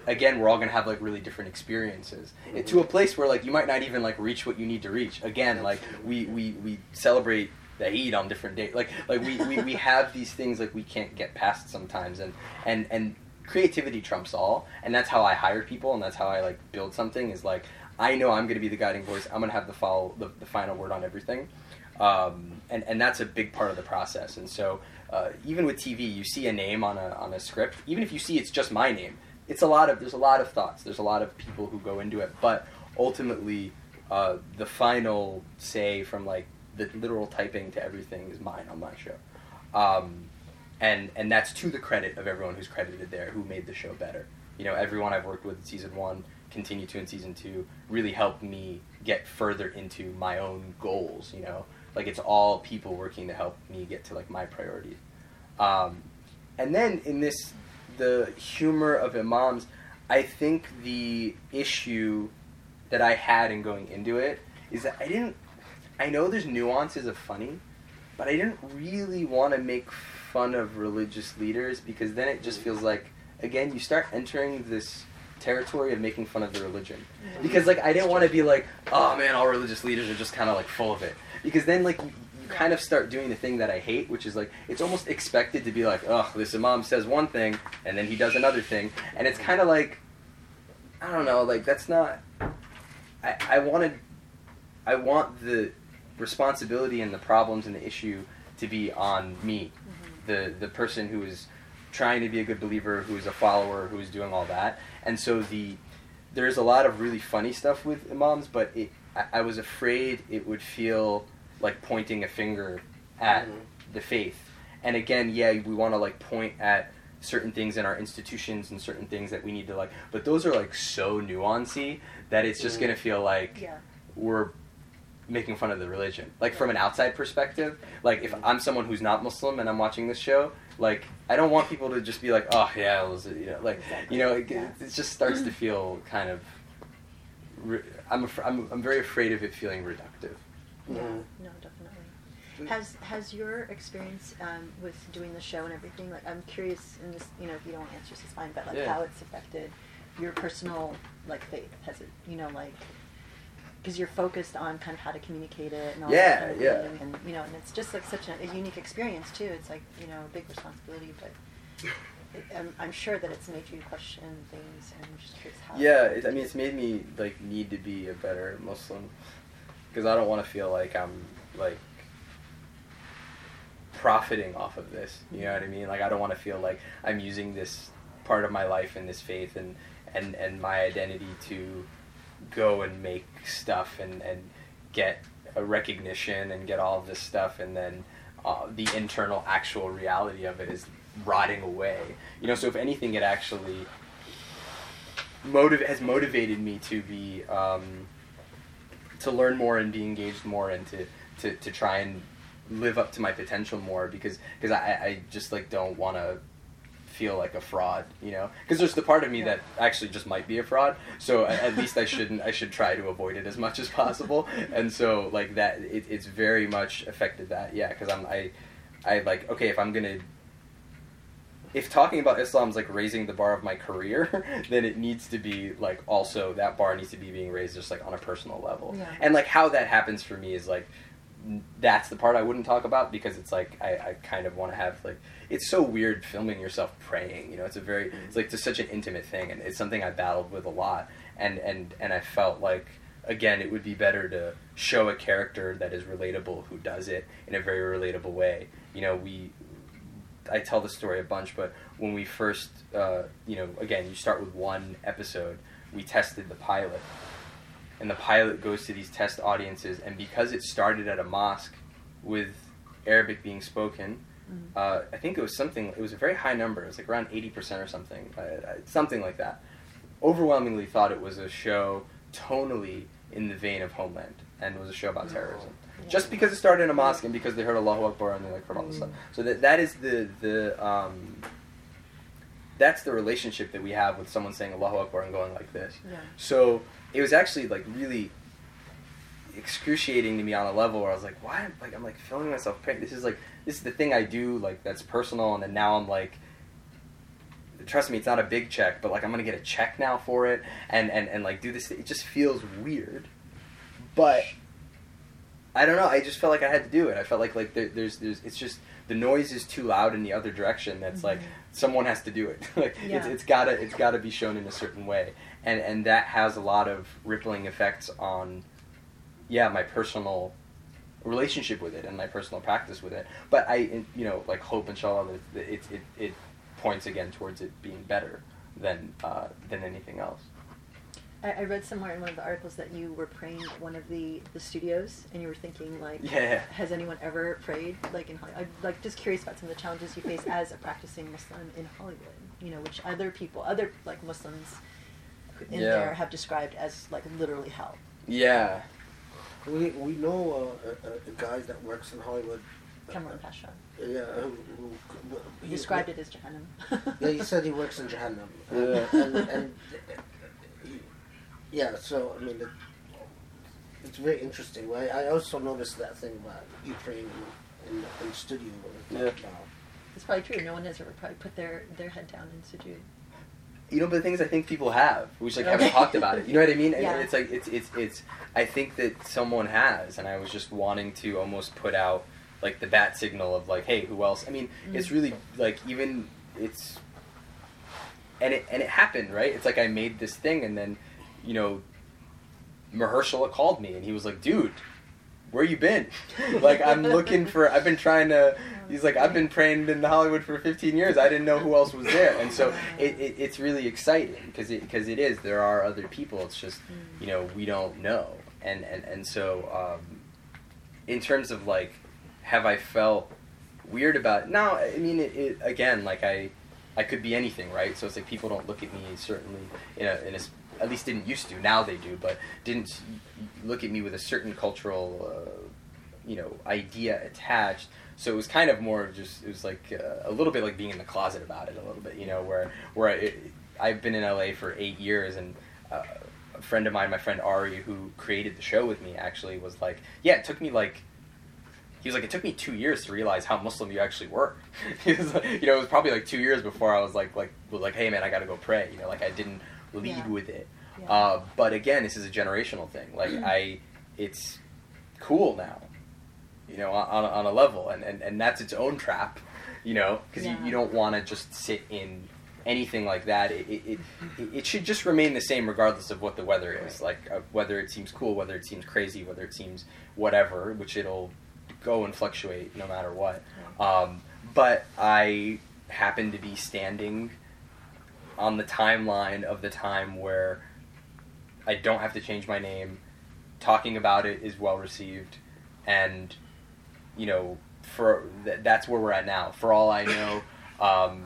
S2: again we're all gonna have like really different experiences to a place where like you might not even like reach what you need to reach. Again, like we we we celebrate the Eid on different days. Like like we, we, we have these things like we can't get past sometimes and and and creativity trumps all and that's how I hire people and that's how I like build something is like I know I'm gonna be the guiding voice. I'm gonna have the follow the, the final word on everything. Um, and, and that's a big part of the process. And so uh, even with TV, you see a name on a, on a script, even if you see it's just my name, it's a lot of there's a lot of thoughts, there's a lot of people who go into it, but ultimately uh, the final say from like the literal typing to everything is mine on my show. Um, and and that's to the credit of everyone who's credited there who made the show better. You know, everyone I've worked with in season one, continue to in season two, really helped me get further into my own goals. You know, like it's all people working to help me get to like my priorities. Um, and then in this, the humor of imams, I think the issue that I had in going into it is that I didn't. I know there's nuances of funny, but I didn't really want to make fun of religious leaders because then it just feels like again you start entering this territory of making fun of the religion. Because like I didn't want to be like oh man all religious leaders are just kind of like full of it. Because then like you, you kind of start doing the thing that I hate which is like it's almost expected to be like oh this imam says one thing and then he does another thing. And it's kind of like I don't know like that's not I I wanted I want the responsibility and the problems and the issue to be on me mm-hmm. The the person who is trying to be a good believer, who is a follower, who is doing all that. And so the there's a lot of really funny stuff with imams, but it I, I was afraid it would feel like pointing a finger at
S3: Mhm.
S2: the faith. And again, yeah, we want to like point at certain things in our institutions and certain things that we need to like, but those are like so nuancy that it's just
S3: Mhm.
S2: gonna feel like
S1: Yeah.
S2: we're making fun of the religion. Like from an outside perspective, like if I'm someone who's not Muslim and I'm watching this show, like I don't want people to just be like, oh yeah, it was, you know, like
S1: Exactly.
S2: you know, it,
S1: Yeah.
S2: it just starts to feel kind of. Re- I'm, af- I'm I'm very afraid of it feeling reductive.
S1: Yeah, no, definitely. Has has your experience um, with doing the show and everything? Like, I'm curious, in this, you know, if you don't answer, this is fine. But like,
S2: Yeah.
S1: how it's affected your personal like faith? Has it, you know, like, because you're focused on kind of how to communicate it and all
S2: Yeah,
S1: that kind of
S2: yeah.
S1: thing, and you know, and it's just like such a, a unique experience too. It's like you know, a big responsibility, but. It, I'm, I'm sure that it's made you question things, and I'm just curious how.
S2: Yeah, it, I mean, it's made me like need to be a better Muslim because I don't want to feel like I'm like profiting off of this. You know what I mean? Like I don't want to feel like I'm using this part of my life and this faith and and and my identity to go and make stuff and and get a recognition and get all this stuff and then uh, the internal actual reality of it is rotting away. You know, so if anything, it actually motiv- has motivated me to be um, to learn more and be engaged more and to, to, to try and live up to my potential more because because I, I just like don't want to feel like a fraud you know because there's the part of me that actually just might be a fraud so at, at least I shouldn't I should try to avoid it as much as possible and so like that it, it's very much affected that yeah because I'm I I like okay if I'm gonna if talking about Islam is like raising the bar of my career, then it needs to be like also that bar needs to be being raised just like on a personal level.
S1: Yeah.
S2: And like how that happens for me is like that's the part I wouldn't talk about because it's like I, I kind of want to have like it's so weird filming yourself praying. You know, it's a very it's like just such an intimate thing, and it's something I battled with a lot. And and and I felt like again it would be better to show a character that is relatable who does it in a very relatable way. You know, we I tell the story a bunch, but when we first, uh, you know, again, you start with one episode. We tested the pilot, and the pilot goes to these test audiences, and because it started at a mosque with Arabic being spoken. Uh, I think it was something. It was a very high number. It was like around eighty percent or something, uh, something like that. Overwhelmingly thought it was a show tonally in the vein of Homeland and was a show about terrorism.
S1: Yeah.
S2: Just because it started in a mosque and because they heard Allahu Akbar and they like heard all this
S1: Mm.
S2: stuff. So that that is the the um, that's the relationship that we have with someone saying Allahu Akbar and going like this.
S4: Yeah.
S2: So it was actually like really excruciating to me on a level where I was like, why? Like I'm like filming myself praying. This is like this is the thing I do like that's personal, and then now I'm like. Trust me, it's not a big check, but like I'm gonna get a check now for it, and and and like do this. It just feels weird, but I don't know. I just felt like I had to do it. I felt like like there, there's there's it's just the noise is too loud in the other direction. That's like
S4: Mhm.
S2: someone has to do it. like it's it's gotta it's gotta be shown in a certain way, and and that has a lot of rippling effects on, yeah, my personal relationship with it and my personal practice with it. But I you know like hope inshallah that it it it, points again towards it being better than uh, than anything else.
S1: I, I read somewhere in one of the articles that you were praying at one of the, the studios, and you were thinking like,
S2: Yeah.
S1: has anyone ever prayed like in Hollywood? I'm like just curious about some of the challenges you face as a practicing Muslim in Hollywood. You know, which other people, other like Muslims in
S2: Yeah.
S1: there have described as like literally hell.
S2: Yeah.
S3: We we know uh, a, a, a guy that works in Hollywood.
S1: Cameron Pasha
S3: Yeah, who, who, who
S1: he described it as Jahannam.
S3: Yeah, he said he works in Jahannam.
S2: Yeah.
S3: And, and he- yeah, so I mean, it, it's very interesting. Right? I also noticed that thing about you praying in, in, in studio.
S2: Yeah.
S3: About,
S1: it's probably true. No one has ever probably put their, their head down in sujood.
S2: You know, but the things I think people have. We just like haven't talked about it. You know what I mean? And
S1: Yeah.
S2: it's like it's it's it's. I think that someone has, and I was just wanting to almost put out like the bat signal of like, hey, who else? I mean, it's
S1: Mm.
S2: really like even it's. And it and it happened right. It's like I made this thing, and then, you know, Mahershala called me, and he was like, dude. Where you been? like I'm looking for. I've been trying to. He's like I've been praying in Hollywood for 15 years. I didn't know who else was there, and so it, it, it's really exciting because it because it is. There are other people. It's just you know we don't know, and and and so um, in terms of like, have I felt weird about? It? No, I mean it, it again. Like I, I could be anything, right? So it's like people don't look at me certainly in a in a at least didn't used to. Now they do, but didn't look at me with a certain cultural. Uh, you know, idea attached. So it was kind of more of just it was like uh, a little bit like being in the closet about it a little bit, you know, where where I, I've been in LA for eight years and. Uh, a friend of mine, my friend Ari, who created the show with me, actually was like, "Yeah, it took me like." He was like, "It took me two years to realize how Muslim you actually were." he was, like, you know, it was probably like two years before I was like, like, was like, "Hey, man, I got to go pray." You know, like I didn't lead
S1: Yeah.
S2: with it.
S1: Yeah.
S2: Uh, but again, this is a generational thing. Like I, it's cool now, you know, on, on a level, and, and, and that's its own trap, you know, because
S1: Yeah.
S2: you, you don't want to just sit in anything like that. It, it, it, it should just remain the same regardless of what the weather is, like uh, whether it seems cool, whether it seems crazy, whether it seems whatever, which it'll go and fluctuate no matter what. Um, but I happen to be standing on the timeline of the time where I don't have to change my name. Talking about it is well received, and you know, for th- that's where we're at now. For all I know, um,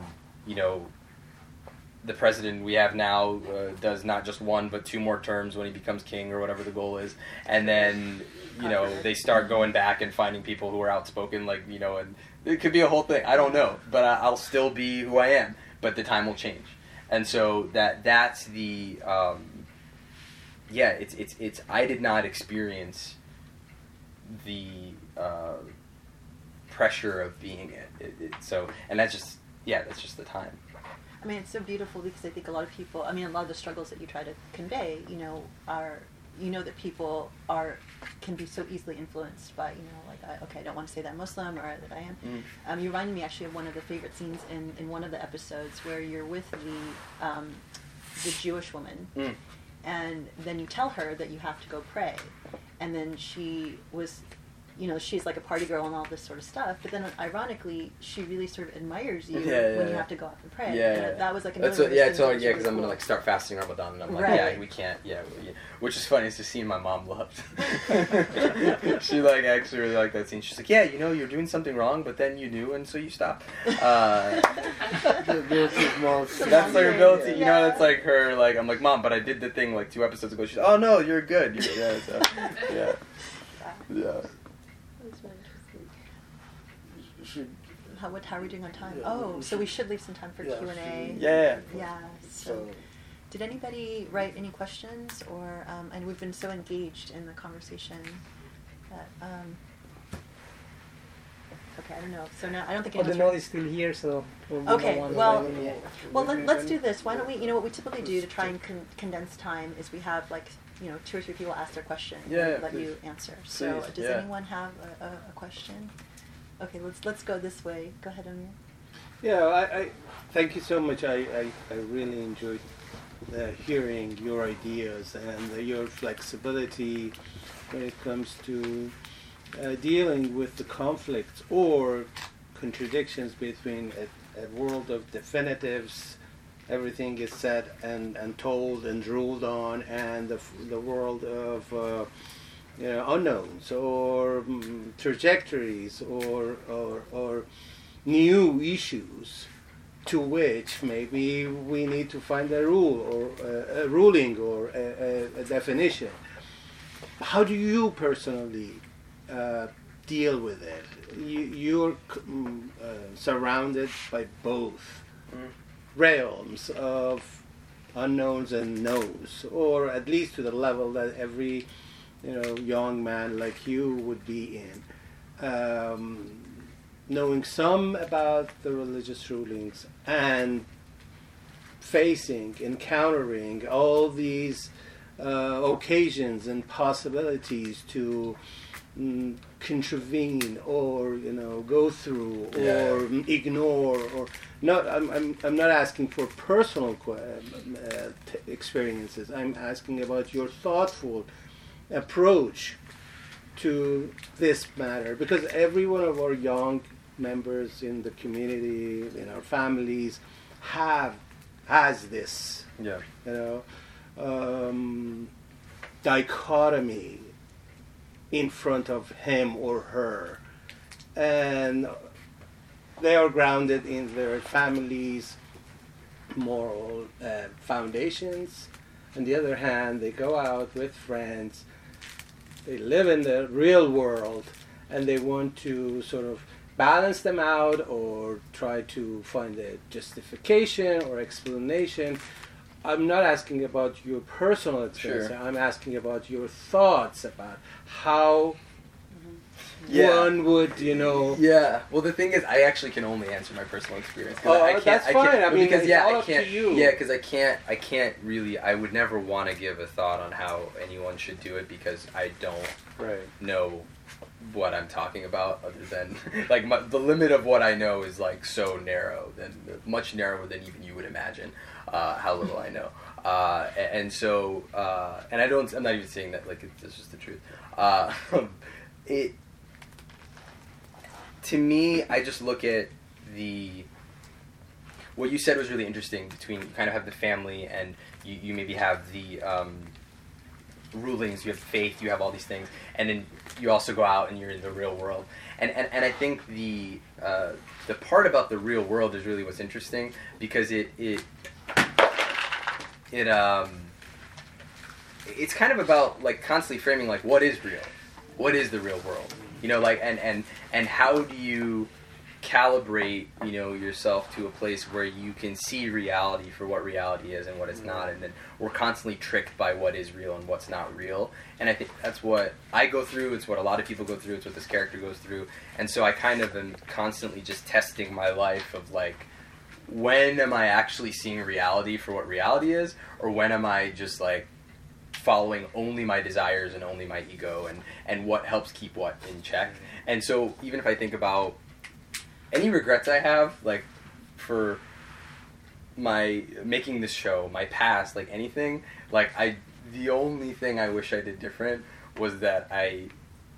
S2: you know, the president we have now uh, does not just one but two more terms when he becomes king or whatever the goal is, and then you know they start going back and finding people who are outspoken, like you know, and it could be a whole thing. I don't know, but I- I'll still be who I am. But the time will change, and so that that's the um, yeah. It's it's it's. I did not experience the uh, pressure of being it. It, it. So and that's just yeah. That's just the time.
S1: I mean, it's so beautiful because I think a lot of people, I mean, a lot of the struggles that you try to convey, you know, are, you know, that people are, can be so easily influenced by, you know, like, I, okay, I don't want to say that I'm Muslim or that I am.
S2: Mm.
S1: Um, you reminded me actually of one of the favorite scenes in, in one of the episodes where you're with the, um, the Jewish woman
S2: Mm.
S1: and then you tell her that you have to go pray and then she was
S5: you know, she's like a party girl and all this sort of stuff. But then, ironically, she really sort of admires you
S2: Yeah,
S5: when
S2: yeah.
S5: you have to go out and pray.
S2: Yeah,
S5: And that was like
S2: That's
S5: another
S2: what, yeah,
S5: thing
S2: it's all, yeah,
S5: really
S2: because I'm gonna
S5: cool.
S2: like start fasting Ramadan, and I'm like,
S5: Right.
S2: yeah, we can't, yeah, we, which is funny. It's a scene my mom loved. she like actually really liked that scene. She's like, yeah, you know, you're doing something wrong, but then you do, and so you stop. Uh,
S3: The ability of moms.
S5: The
S2: that's
S5: mom
S2: her
S5: thing,
S2: ability, you know.
S5: yeah.
S2: It's like her, like I'm like, mom, but I did the thing like two episodes ago. She's, oh no, you're good. You're, yeah, so, yeah, yeah.
S5: That's very interesting.
S3: Should,
S5: How, what, how are we doing on time?
S3: Yeah,
S5: oh,
S3: we
S5: so we
S3: should-
S5: should leave some time for
S3: yeah,
S5: Q and A.
S2: Yeah.
S5: Yeah. So,
S3: so,
S5: did anybody write any questions, or um, and we've been so engaged in the conversation that um, okay, I don't know. So now I don't think
S6: Oh, the
S5: anyone's
S6: note is still here, so. we'll
S5: Okay, well-
S6: writing.
S5: Well, let, let's do this. Why don't we? You know what we typically do to try and con- condense time is we have like you know two or three people ask their question
S2: Yeah,
S5: and let
S2: please.
S5: you answer. So
S2: Please,
S5: does
S2: yeah.
S5: anyone have a, a, a question? Okay, let's let's go this way. Go ahead, Amir.
S7: Yeah, I, I thank you so much. I, I, I really enjoyed uh, hearing your ideas and uh, your flexibility when it comes to uh, dealing with the conflicts or contradictions between a, a world of definitives, everything is said and, and told and ruled on, and the, the world of uh, unknowns or mm, trajectories or, or, or new issues to which maybe we need to find a rule or a, a ruling or a, a, definition. How do you personally uh, deal with it? You, you're mm, uh, surrounded by both
S2: Mm.
S7: realms of unknowns and knows, or at least to the level that every you know young man like you would be in. Um, knowing some about the religious rulings and facing, encountering all these uh, occasions and possibilities to mm, contravene or you know go through or
S2: Yeah.
S7: ignore or not. I'm, I'm, I'm not asking for personal uh, t- experiences. I'm asking about your thoughtful approach to this matter because every one of our young members in the community in our families have has this
S2: Yeah.
S7: you know um, dichotomy in front of him or her and they are grounded in their families moral uh, foundations on the other hand they go out with friends they live in the real world and they want to sort of balance them out or try to find a justification or explanation. I'm not asking about your personal experience.
S2: Sure.
S7: I'm asking about your thoughts about how
S2: Yeah.
S7: one would, you know.
S2: Yeah. Well, the thing is, I actually can only answer my personal experience.
S7: Oh,
S2: I can't,
S7: that's
S2: I can't,
S7: fine. I mean,
S2: because
S7: it's
S2: yeah,
S7: all
S2: I
S7: up to
S2: can't.
S7: you.
S2: Yeah, because I can't. I can't really. I would never want to give a thought on how anyone should do it because I don't
S7: Right.
S2: know what I'm talking about. Other than like my, the limit of what I know is like so narrow, than much narrower than even you would imagine. Uh, how little I know. Uh, and so, uh, and I don't. I'm not even saying that like it's, it's just the truth. Uh, it to me, I just look at the what you said was really interesting. Between you kind of have the family, and you, you maybe have the um, rulings. You have faith. You have all these things, and then you also go out and you're in the real world. And and, and I think the uh, the part about the real world is really what's interesting because it it it um it's kind of about like constantly framing like what is real what is the real world you know like and and and how do you calibrate you know yourself to a place where you can see reality for what reality is and what it's not and then we're constantly tricked by what is real and what's not real. And i think that's what i go through it's what a lot of people go through it's what this character goes through. And so i kind of am constantly just testing my life of like when am i actually seeing reality for what reality is or when am i just like following only my desires and only my ego and and what helps keep what in check. And so even if i think about any regrets i have like for my making this show my past like anything like i the only thing i wish i did different was that i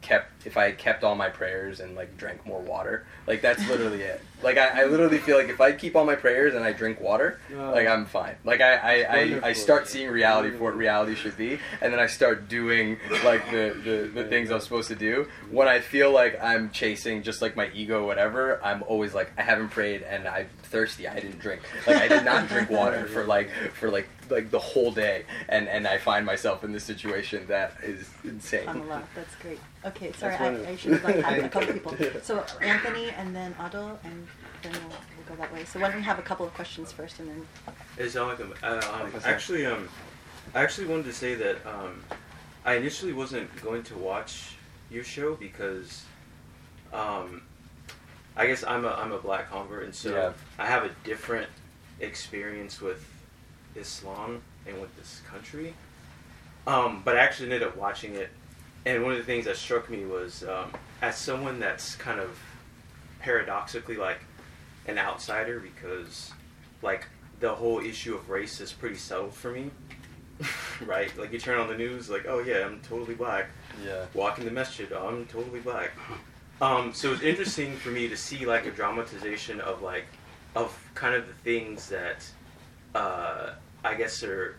S2: kept if I had kept all my prayers and like drank more water. Like that's literally it. Like I, I literally feel like if I keep all my prayers and I drink water,
S7: Oh.
S2: like I'm fine. Like I I, I, I start seeing reality for what reality should be, and then I start doing like the, the, the things I'm supposed to do. When I feel like I'm chasing just like my ego, or whatever, I'm always like I haven't prayed and I'm thirsty. I didn't drink. Like I did not drink water for like for like like the whole day, and and I find myself in this situation that is insane.
S5: I'm allowed. That's great. Okay, sorry,
S7: That's
S5: I, I should have like had a couple people. So Anthony and then Otto, and then we'll, we'll go that way. So why don't we have a couple of questions first, and then
S6: Assalamualaikum. Uh, um, actually, um, I actually wanted to say that um, I initially wasn't going to watch your show because, um, I guess I'm a I'm a black convert, and so
S2: Yeah.
S6: I have a different experience with Islam and with this country. Um, but I actually ended up watching it, and one of the things that struck me was um, as someone that's kind of paradoxically like an outsider because like the whole issue of race is pretty settled for me. right? Like you turn on the news, like, oh yeah, I'm totally black.
S2: Yeah.
S6: Walking the masjid, oh, I'm totally black. Um, so it's interesting for me to see like a dramatization of like of kind of the things that uh, I guess are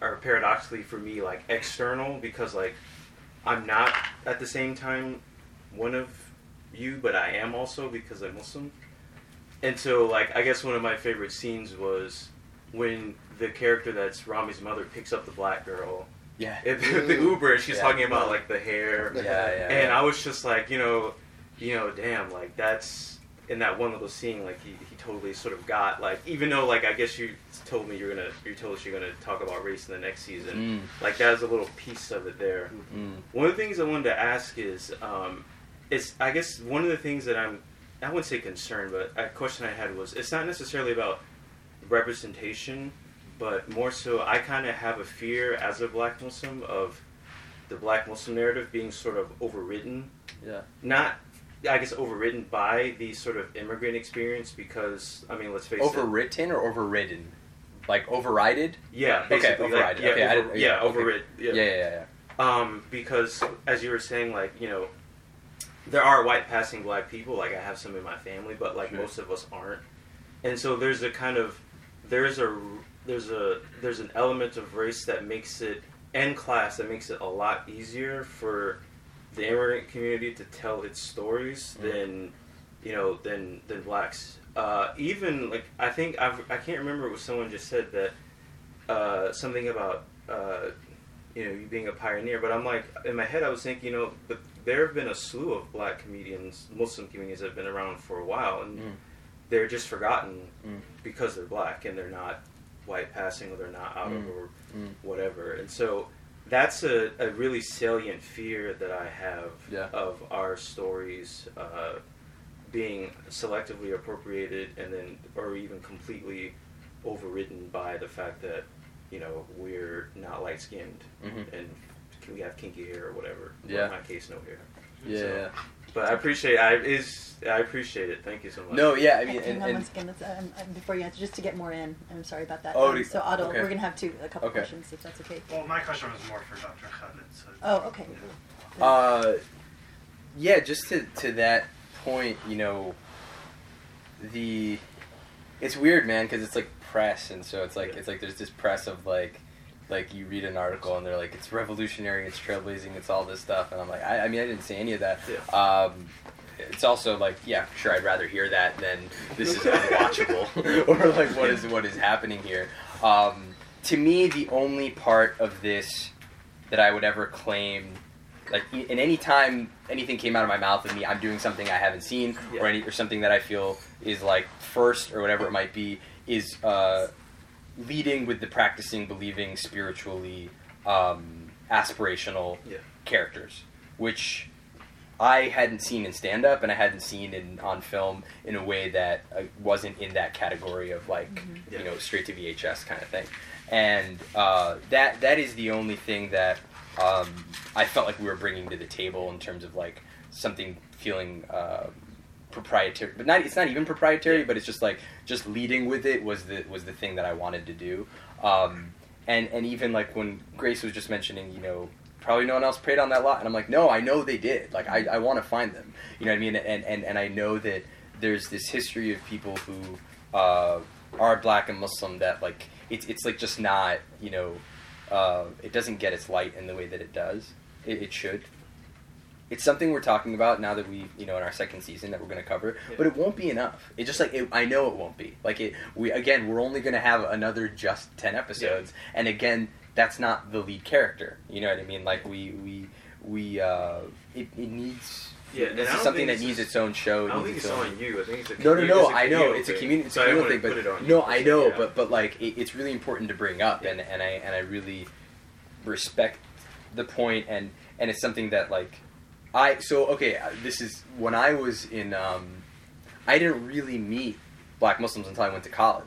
S6: are paradoxically for me like external because like I'm not at the same time one of you, but I am also because I'm Muslim. And so like I guess one of my favorite scenes was when the character that's Ramy's mother picks up the black girl
S2: Yeah.
S6: at the, the Uber and she's
S2: Yeah.
S6: talking about like the hair
S2: Yeah, yeah.
S6: and
S2: yeah.
S6: I was just like, you know, you know, damn, like that's in that one little scene, like he, he totally sort of got like, even though like I guess you told me you're gonna, you told us you're gonna talk about race in the next season,
S2: Mm,
S6: like that was a little piece of it there.
S2: mm,
S6: One of the things I wanted to ask is, um, it's I guess one of the things that I'm, I wouldn't say concerned, but a question I had was, it's not necessarily about representation, but more so I kind of have a fear as a black Muslim of the black Muslim narrative being sort of overridden
S2: yeah.
S6: not I guess overridden by the sort of immigrant experience because I mean let's face it
S2: Overwritten or overridden? Like overrided?
S6: yeah
S2: Okay,
S6: basically like,
S2: overridden.
S6: yeah,
S2: Okay, I
S6: over,
S2: didn't-
S6: yeah,
S2: yeah, okay. Yeah, yeah, yeah. yeah.
S6: um because as you were saying like you know there are white passing black people like I have some in my family but like
S2: Sure.
S6: most of us aren't and so there's a kind of there's a there's a there's an element of race that makes it and class that makes it a lot easier for the immigrant community to tell its stories
S2: Mhm.
S6: than you know than than blacks uh, even like I think I've, I can't remember what someone just said that uh, something about uh, you know you being a pioneer but I'm like in my head I was thinking you know but there have been a slew of black comedians Muslim comedians that have been around for a while and
S2: Mm.
S6: they're just forgotten
S2: Mm.
S6: because they're black and they're not white passing or they're not out of
S2: Mm.
S6: or
S2: Mm.
S6: whatever and so that's a, a really salient fear that I have
S2: Yeah.
S6: of our stories uh, being selectively appropriated and then or even completely overridden by the fact that you know we're not light skinned
S2: Mhm.
S6: and we have kinky hair or whatever. Or
S2: Yeah.
S6: in my case, no hair.
S2: Yeah,
S6: So-
S2: yeah.
S6: But I appreciate I is I appreciate it. Thank you so much.
S2: No, yeah, I mean, and, and
S5: once again. Let's, um, um, before you answer, just to get more in. I'm sorry about that.
S2: Oh,
S5: Um, so Otto,
S2: okay.
S5: we're gonna have two, a couple
S2: Okay.
S5: questions if that's okay.
S8: Well, my question was more for Dr. Khaled. So
S5: Oh, okay.
S2: Uh, yeah, just to to that point, you know, the it's weird, man, because it's like press, and so it's like it's like there's this press of like like you read an article and they're like it's revolutionary, it's trailblazing, it's all this stuff, and I'm like I, I mean I didn't say any of that.
S6: Yeah.
S2: Um, it's also like yeah, sure, I'd rather hear that than this is unwatchable or like what is what is happening here. Um, to me, the only part of this that I would ever claim like in any time anything came out of my mouth of me i'm doing something i haven't seen
S6: Yeah.
S2: or any or something that i feel is like first or whatever it might be is uh, leading with the practicing believing spiritually um, aspirational
S6: Yeah.
S2: characters which i hadn't seen in stand up and i hadn't seen in on film in a way that uh, wasn't in that category of like
S5: Mhm.
S6: Yeah.
S2: you know straight to vhs kind of thing and uh, that that is the only thing that um, I felt like we were bringing to the table in terms of like something feeling uh, proprietary, but not it's not even proprietary, but it's just like just leading with it was the was the thing that I wanted to do. Um, and and even like when Grace was just mentioning, you know, probably no one else prayed on that lot. And I'm like, no, I know they did. Like, I, I want to find them. You know what I mean? And, and, and I know that there's this history of people who uh, are black and Muslim that, like, it's, it's like just not, you know, uh, it doesn't get its light in the way that it does. It, it should. It's something we're talking about now that we, you know, in our second season that we're going to cover,
S6: Yeah.
S2: but it won't be enough. It just like it, I know it won't be. Like it, we again, we're only going to have another just ten episodes, and again, that's not the lead character. You know what I mean? Like we, we, we, uh, it, it needs.
S6: Yeah,
S2: this is something that needs its own show.
S6: I don't think
S2: its own-
S6: on you. I think it's a
S2: no, no, no. I know it's a community, it's a communal thing, but no, I know, but but like it, it's really important to bring up, and and I and I really respect the point, and and it's something that like I so okay. uh, This is when I was in. Um, I didn't really meet black Muslims until I went to college,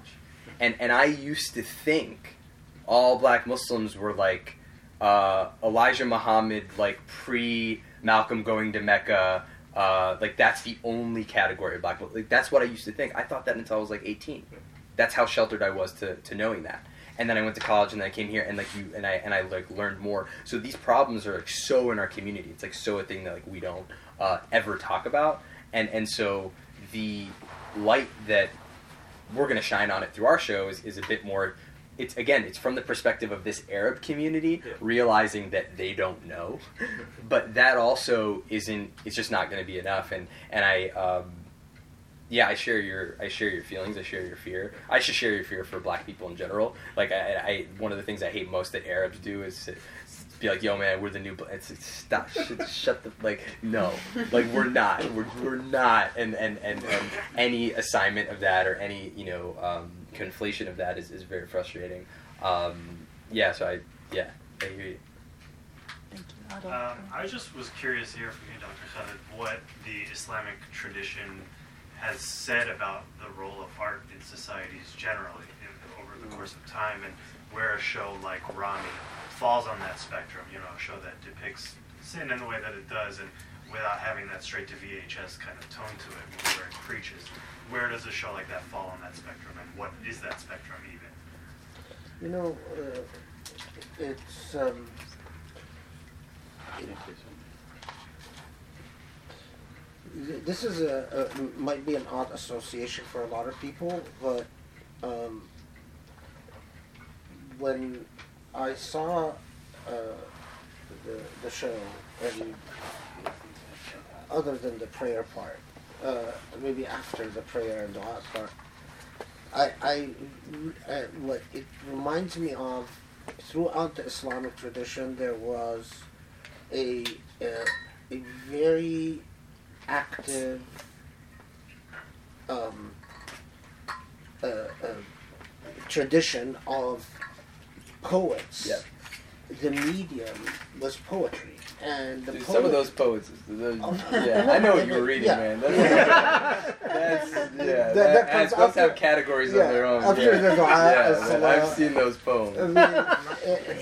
S2: and and I used to think all black Muslims were like uh, Elijah Muhammad, like pre Malcolm going to Mecca. Uh, like that's the only category of black. Like that's what I used to think. I thought that until I was like 18. That's how sheltered I was to, to knowing that. And then I went to college, and then I came here, and like you, and I and I like learned more. So these problems are like so in our community. It's like so a thing that like we don't uh, ever talk about. And and so the light that we're going to shine on it through our show is, is a bit more it's again it's from the perspective of this arab community
S6: Yeah.
S2: realizing that they don't know. But that also isn't it's just not going to be enough. And and i um, yeah i share your i share your feelings. I share your fear. I should share your fear for black people in general. Like i, I one of the things i hate most that arabs do is to be like, yo, man, we're the new. It's, it's stop, shut, shut the like, no, like we're not, we're, we're not, and, and and and any assignment of that or any you know um, conflation of that is, is very frustrating. Um, yeah, so I yeah, I hear you.
S5: Thank you, Adil.
S8: Um, I just was curious here hear from you, Dr. Khaled, what the Islamic tradition has said about the role of art in societies generally in, over the course of time, and where a show like Ramy falls on that spectrum. You know, a show that depicts sin in the way that it does, and without having that straight to VHS kind of tone to it, where it preaches. Where does a show like that fall on that spectrum, and what is that spectrum even?
S3: You know, uh, it's um, this is a, a might be an odd association for a lot of people, but um, when I saw uh, the the show and other than the prayer part, uh, maybe after the prayer and dua part, I, I, uh, what it reminds me of, throughout the Islamic tradition, there was a, a, a very active um, uh, uh, tradition of poets.
S2: Yeah.
S3: The medium was poetry, and the
S2: Dude, some of those poets, those,
S3: Oh,
S2: yeah, I know what you were reading,
S3: yeah.
S2: man. That's,
S3: Yeah.
S2: that's yeah.
S3: That-
S2: That, and
S3: comes
S2: to have categories
S3: yeah,
S2: of their own.
S3: after
S2: yeah.
S3: the dua,
S2: yeah,
S3: as-salam.
S2: I've seen those poems.
S3: I mean, uh,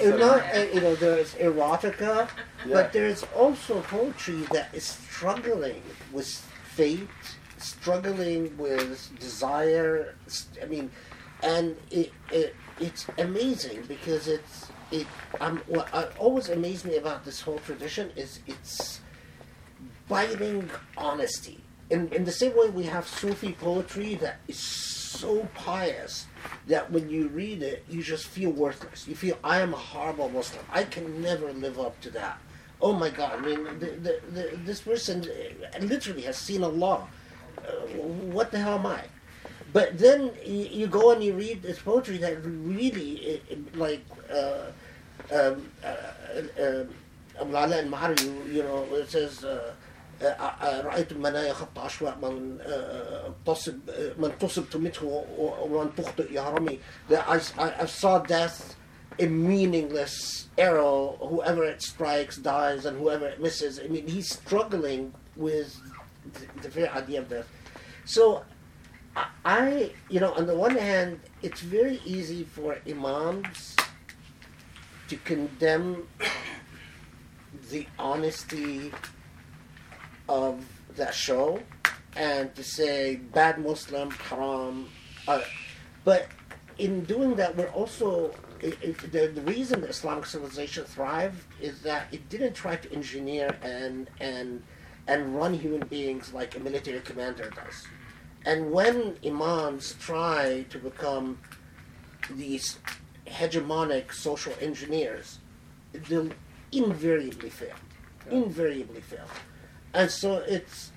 S3: you know, uh, you know, there's erotica, but there's also poetry that is struggling with fate, struggling with desire. I mean, and it, it it's amazing because it's it. Um, what uh, always amazed me about this whole tradition is its biting honesty. In, in the same way we have Sufi poetry that is so pious that when you read it, you just feel worthless. You feel, I am a horrible Muslim. I can never live up to that. Oh my God, I mean, the, the, the, this person uh, literally has seen Allah. Uh, what the hell am I? But then you, you go and you read this poetry that really, uh, uh, like, uh, um, uh, uh, أبو العلاء المعري you know it says uh, uh, uh, رأيت المنايا خط أشواق من uh, تصب uh, من تصب تمته و- ومن تخطئ يهرمي that I, I, I saw death a meaningless arrow whoever it strikes dies and whoever it misses I mean he's struggling with the, the very idea of death so I- you know on the one hand it's very easy for imams to condemn the honesty of that show and to say bad Muslim, haram. Uh, but in doing that, we're also it, it, the, the reason the Islamic civilization thrived is that it didn't try to engineer and and and run human beings like a military commander does. And when imams try to become these hegemonic social engineers, they'll invariably fail. Invariably fail. And so it's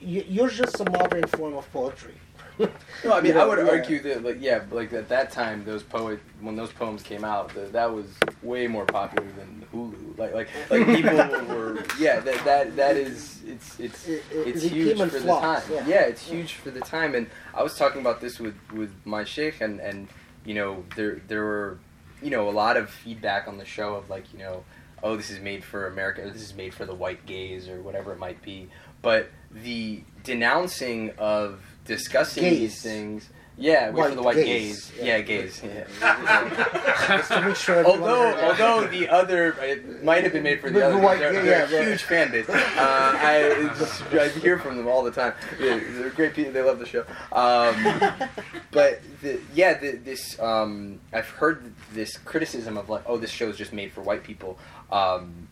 S3: you- you're just a modern form of poetry.
S2: No, I mean,
S3: You know,
S2: I would
S3: yeah.
S2: argue that, like, yeah, like at that time, those poet when those poems came out, that that was way more popular than Hulu. Like, like, like people were, yeah, that that that is, it's it's
S3: It- it-
S2: it's
S3: it
S2: huge
S3: came in
S2: for the time.
S3: yeah.
S2: it's huge for the time. And I was talking about this with with my sheikh, and and you know, there there were, you know, a lot of feedback on the show of like, you know, oh, this is made for America, or this is made for the white gaze, or whatever it might be. But the denouncing of discussing
S3: Gaze.
S2: these things, yeah, wait for the white
S3: gaze,
S2: gaze,
S3: yeah.
S2: yeah, gaze, yeah.
S3: Just to make sure
S2: although,
S3: heard
S2: although the other it might have been made for the,
S3: The
S2: other,
S3: white-
S2: they're,
S3: yeah,
S2: they're
S3: yeah,
S2: a huge fan base. Uh, I, it's, I hear from them all the time. Yeah, they're great people. They love the show. Um, but the, yeah, the, this um, I've heard this criticism of like, oh, this show is just made for white people. Um,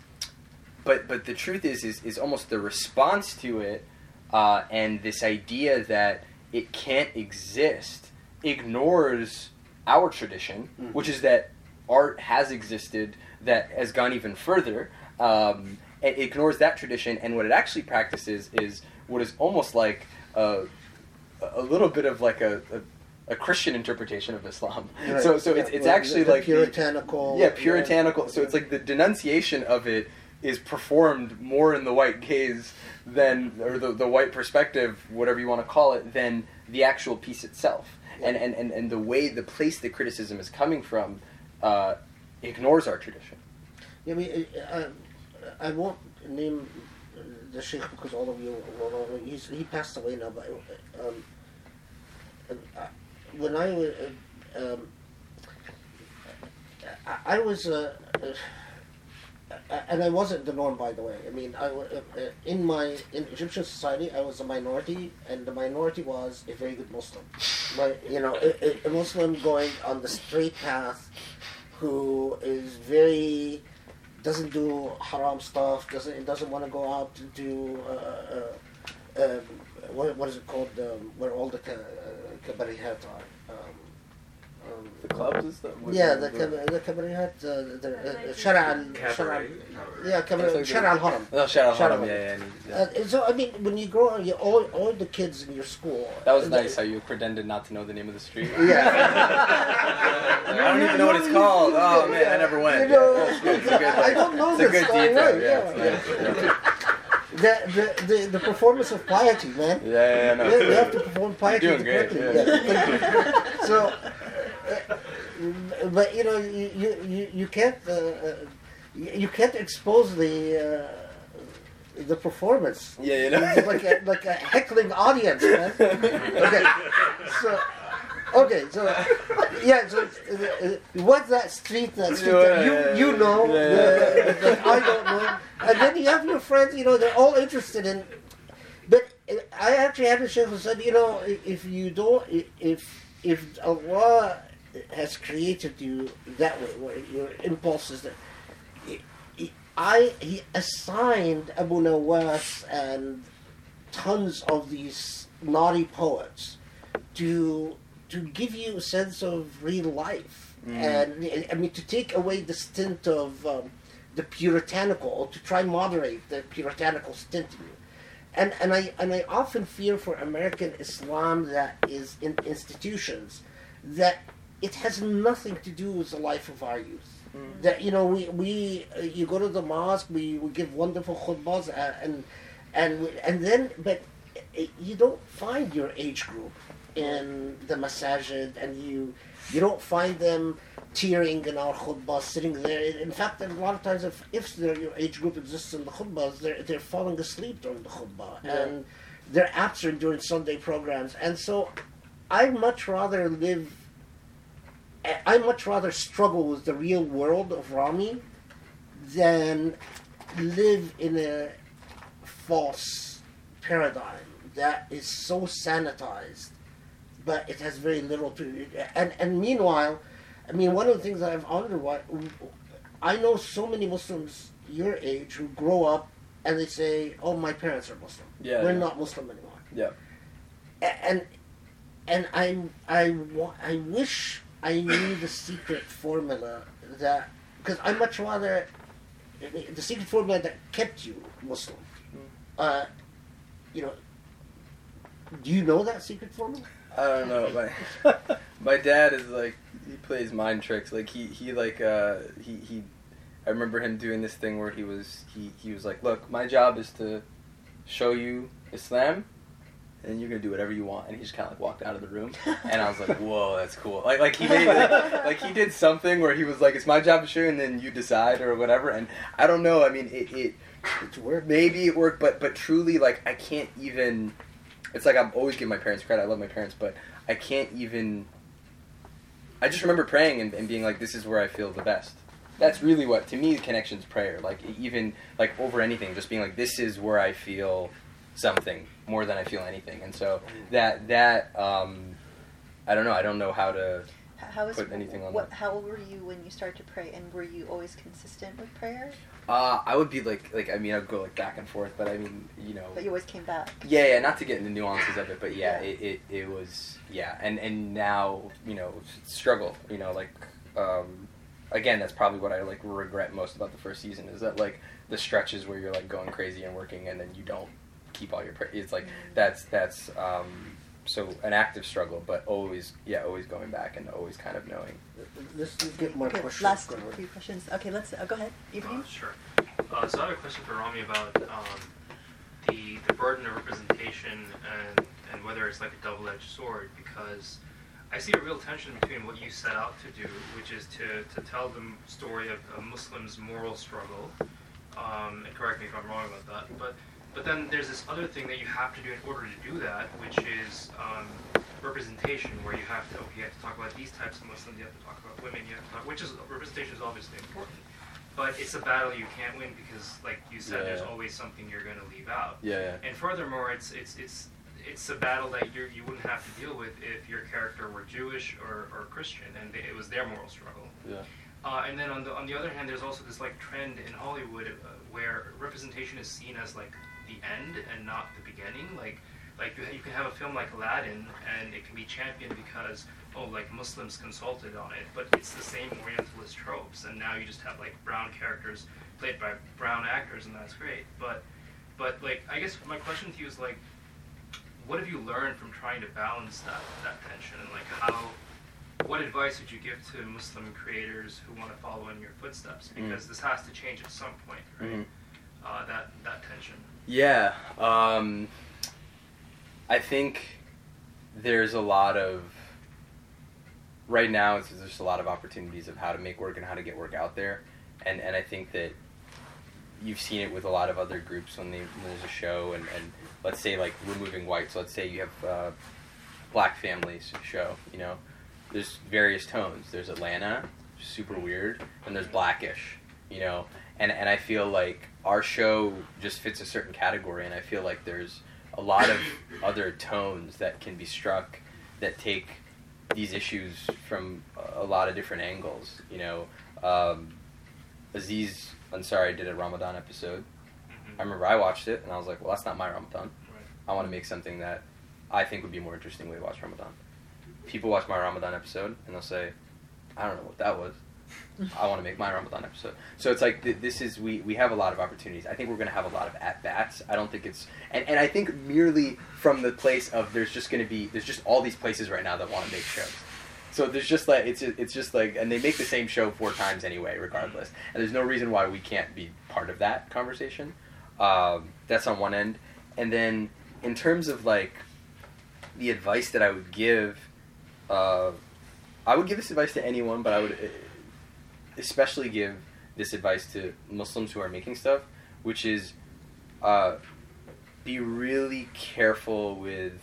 S2: but but the truth is, is is almost the response to it, uh, and this idea that it can't exist ignores our tradition,
S3: Mhm.
S2: which is that art has existed that has gone even further. Um, it ignores that tradition, and what it actually practices is what is almost like a, a little bit of like a, a, a Christian interpretation of Islam.
S3: Right.
S2: So so it's,
S3: Yeah,
S2: it's
S3: well,
S2: actually
S3: the
S2: like the-
S3: puritanical.
S2: yeah, puritanical. So it's like the denunciation of it is performed more in the white gaze than, or the, the white perspective, whatever you want to call it, than the actual piece itself. And, and, and, and the way, the place the criticism is coming from uh, ignores our tradition.
S3: yeah, I mean, I, I won't name the sheikh because all of you will know. He's, he passed away now, but um, uh, when I was, uh, um, I, I was, uh, uh, and I wasn't the norm, by the way. I mean, I, uh, uh, in my in Egyptian society, I was a minority, and the minority was a very good Muslim. But you know, a, a- Muslim going on the straight path, who is very doesn't do haram stuff. Doesn't doesn't want to go out to do uh, uh, um, what what is it called? Um, where all the uh, kabarihat are. Um,
S2: The clubs and stuff?
S3: yeah, the kab- the kabarihat, uh, the uh, shara al shara
S6: Cabaret.
S3: al- yeah, kabari- shara al haram.
S2: Oh, shout out Haram,
S3: out.
S2: yeah, yeah, yeah.
S3: Uh, so I mean, when you grow up, you, all all the kids in your school.
S2: That was
S3: uh,
S2: nice how you pretended not to know the name of the street.
S3: Yeah.
S2: I don't even know what it's called. Oh man, I never went.
S3: You know,
S2: Yeah, it's good. It's good,
S3: I don't know
S2: it's a good
S3: guy,
S2: detail.
S3: right,
S2: Yeah,
S3: yeah,
S2: it's nice. Yeah.
S3: the, the, the, the performance of piety, man.
S2: Yeah, yeah, yeah, no,
S3: Yeah,
S2: it's
S3: you have to perform piety.
S2: You're doing great,
S3: correctly.
S2: yeah.
S3: so, uh, but you know, you you, you, can't uh, uh, you can't expose the uh, the performance.
S2: Yeah, you know.
S3: Like a, like a heckling audience, man. Okay, so. Okay, so yeah, so uh, what's that street? That street that you you know
S2: yeah,
S3: uh, I don't know, and then you have your friends. You know, they're all interested in. But I actually had a sheikh who said, you know, if you don't, if if Allah has created you that way, where your impulses that. i- he assigned Abu Nawas and tons of these naughty poets to to give you a sense of real life
S2: Mm.
S3: and I mean to take away the stint of um, the puritanical or to try moderate the puritanical stint in you. And and I and I often fear for American Islam that is in institutions that it has nothing to do with the life of our youth. That you know we we uh, you go to the mosque we, we give wonderful khutbahs uh, and and and then but uh, you don't find your age group in the masajid and you you don't find them tearing in our khutbahs sitting there in fact a lot of times if, if their, your age group exists in the khutbahs they're, they're falling asleep during the khutbah
S2: Yeah.
S3: and they're absent during sunday programs and so i'd much rather live I- much rather struggle with the real world of Ramy than live in a false paradigm that is so sanitized but it has very little to. And and meanwhile, I mean, one of the things that I've wondered what I know so many Muslims your age who grow up and they say, "Oh, my parents are Muslim.
S2: Yeah,
S3: We're
S2: yeah.
S3: not Muslim anymore."
S2: Yeah.
S3: And and I I I wish I knew the secret formula that because I much rather the secret formula that kept you Muslim. Uh, you know, do you know that secret formula?
S2: I don't know. My my dad is like he plays mind tricks. Like he he like uh he he. I remember him doing this thing where he was he he was like, look, my job is to show you Islam, and you're gonna do whatever you want. And he just kind of like walked out of the room, and I was like, whoa, that's cool. Like like he made like, like he did something where he was like, it's my job to show you, and then you decide or whatever. And I don't know. I mean, it it
S3: It's work.
S2: maybe it worked, but but truly, like I can't even. It's like I'm always giving my parents credit. I love my parents, but I can't even. I just remember praying and, and being like, "This is where I feel the best." That's really what to me connections prayer. Like even like over anything, just being like, "This is where I feel something more than I feel anything." And so that that um, I don't know. I don't know how to.
S5: How was
S2: Put anything on
S5: what?
S2: that.
S5: How old were you when you started to pray, and were you always consistent with prayer?
S2: Uh, I would be like like I mean I'd go like back and forth, but I mean you know.
S5: But you always came back.
S2: Yeah, yeah, not to get into nuances of it, but yeah,
S5: Yeah.
S2: It, it, it was yeah, and and now you know struggle, you know, like um, again, that's probably what I like regret most about the first season is that like the stretches where you're like going crazy and working, and then you don't keep all your. Pra- it's like that's that's um, so an active struggle, but always yeah, always going back and always kind of knowing.
S3: Let's just get more
S5: Okay,
S3: questions.
S5: last
S3: going.
S5: few questions. Okay, let's uh, go ahead. Ibrahim.
S9: Uh, sure. Uh, so I have a question for Ramy about um, the the burden of representation and and whether it's like a double-edged sword because I see a real tension between what you set out to do, which is to, to tell the story of a Muslim's moral struggle. Um, and correct me if I'm wrong about that, but but then there's this other thing that you have to do in order to do that, which is um, representation, where you have to okay, you have to talk about these types of Muslims, you have to talk about women, you have to talk, which is representation is obviously important, but it's a battle you can't win because, like you said, there's
S2: Yeah.
S9: always something you're going to leave out.
S2: Yeah,
S9: And furthermore, it's it's it's it's a battle that you you wouldn't have to deal with if your character were Jewish or, or Christian, and it was their moral struggle.
S2: yeah,
S9: Uh, and then on the on the other hand, there's also this like trend in Hollywood uh, where representation is seen as like the end and not the beginning. Like like you, you can have a film like Aladdin and it can be championed because oh like Muslims consulted on it, but it's the same Orientalist tropes, and now you just have like brown characters played by brown actors, and that's great. But but like I guess my question to you is like, what have you learned from trying to balance that that tension and like how what advice would you give to Muslim creators who want to follow in your footsteps?
S2: Mm.
S9: Because this has to change at some point, right?
S2: Mhm.
S9: Uh, that that tension.
S2: Yeah, um, I think there's a lot of right now. There's a lot of opportunities of how to make work and how to get work out there, and and I think that you've seen it with a lot of other groups when, they, when there's a show and, and let's say like removing whites. Let's say you have uh, black families show. You know, there's various tones. There's Atlanta, super weird, and there's Black-ish. You know, and and I feel like our show just fits a certain category, and I feel like there's a lot of other tones that can be struck that take these issues from a lot of different angles. You know, um, Aziz Ansari did a Ramadan episode.
S9: Mm-hmm.
S2: I remember I watched it and I was like, well, that's not my Ramadan.
S9: Right.
S2: I want to make something that I think would be more interesting way to watch Ramadan. People watch my Ramadan episode and they'll say, I don't know what that was. I want to make my Ramadan episode. So it's like th- this is we we have a lot of opportunities. I think we're going to have a lot of at bats. I don't think it's and and I think merely from the place of there's just going to be there's just all these places right now that want to make shows. So there's just like it's it's just like and they make the same show four times anyway, regardless. And there's no reason why we can't be part of that conversation. Um, that's on one end, and then in terms of like the advice that I would give, uh, I would give this advice to anyone, but I would especially give this advice to Muslims who are making stuff, which is uh, be really careful with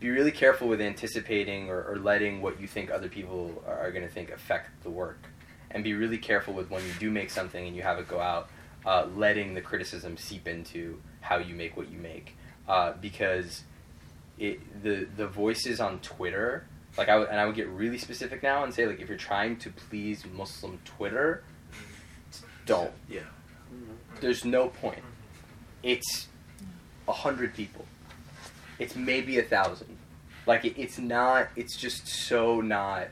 S2: be really careful with anticipating or, or letting what you think other people are, going to think affect the work and be really careful with when you do make something and you have it go out uh, letting the criticism seep into how you make what you make uh, because it the the voices on Twitter. Like I would, and I would get really specific now and say like if you're trying to please Muslim Twitter, don't.
S6: Yeah.
S2: There's no point. It's a hundred people. It's maybe a thousand. Like it, it's not. It's just so not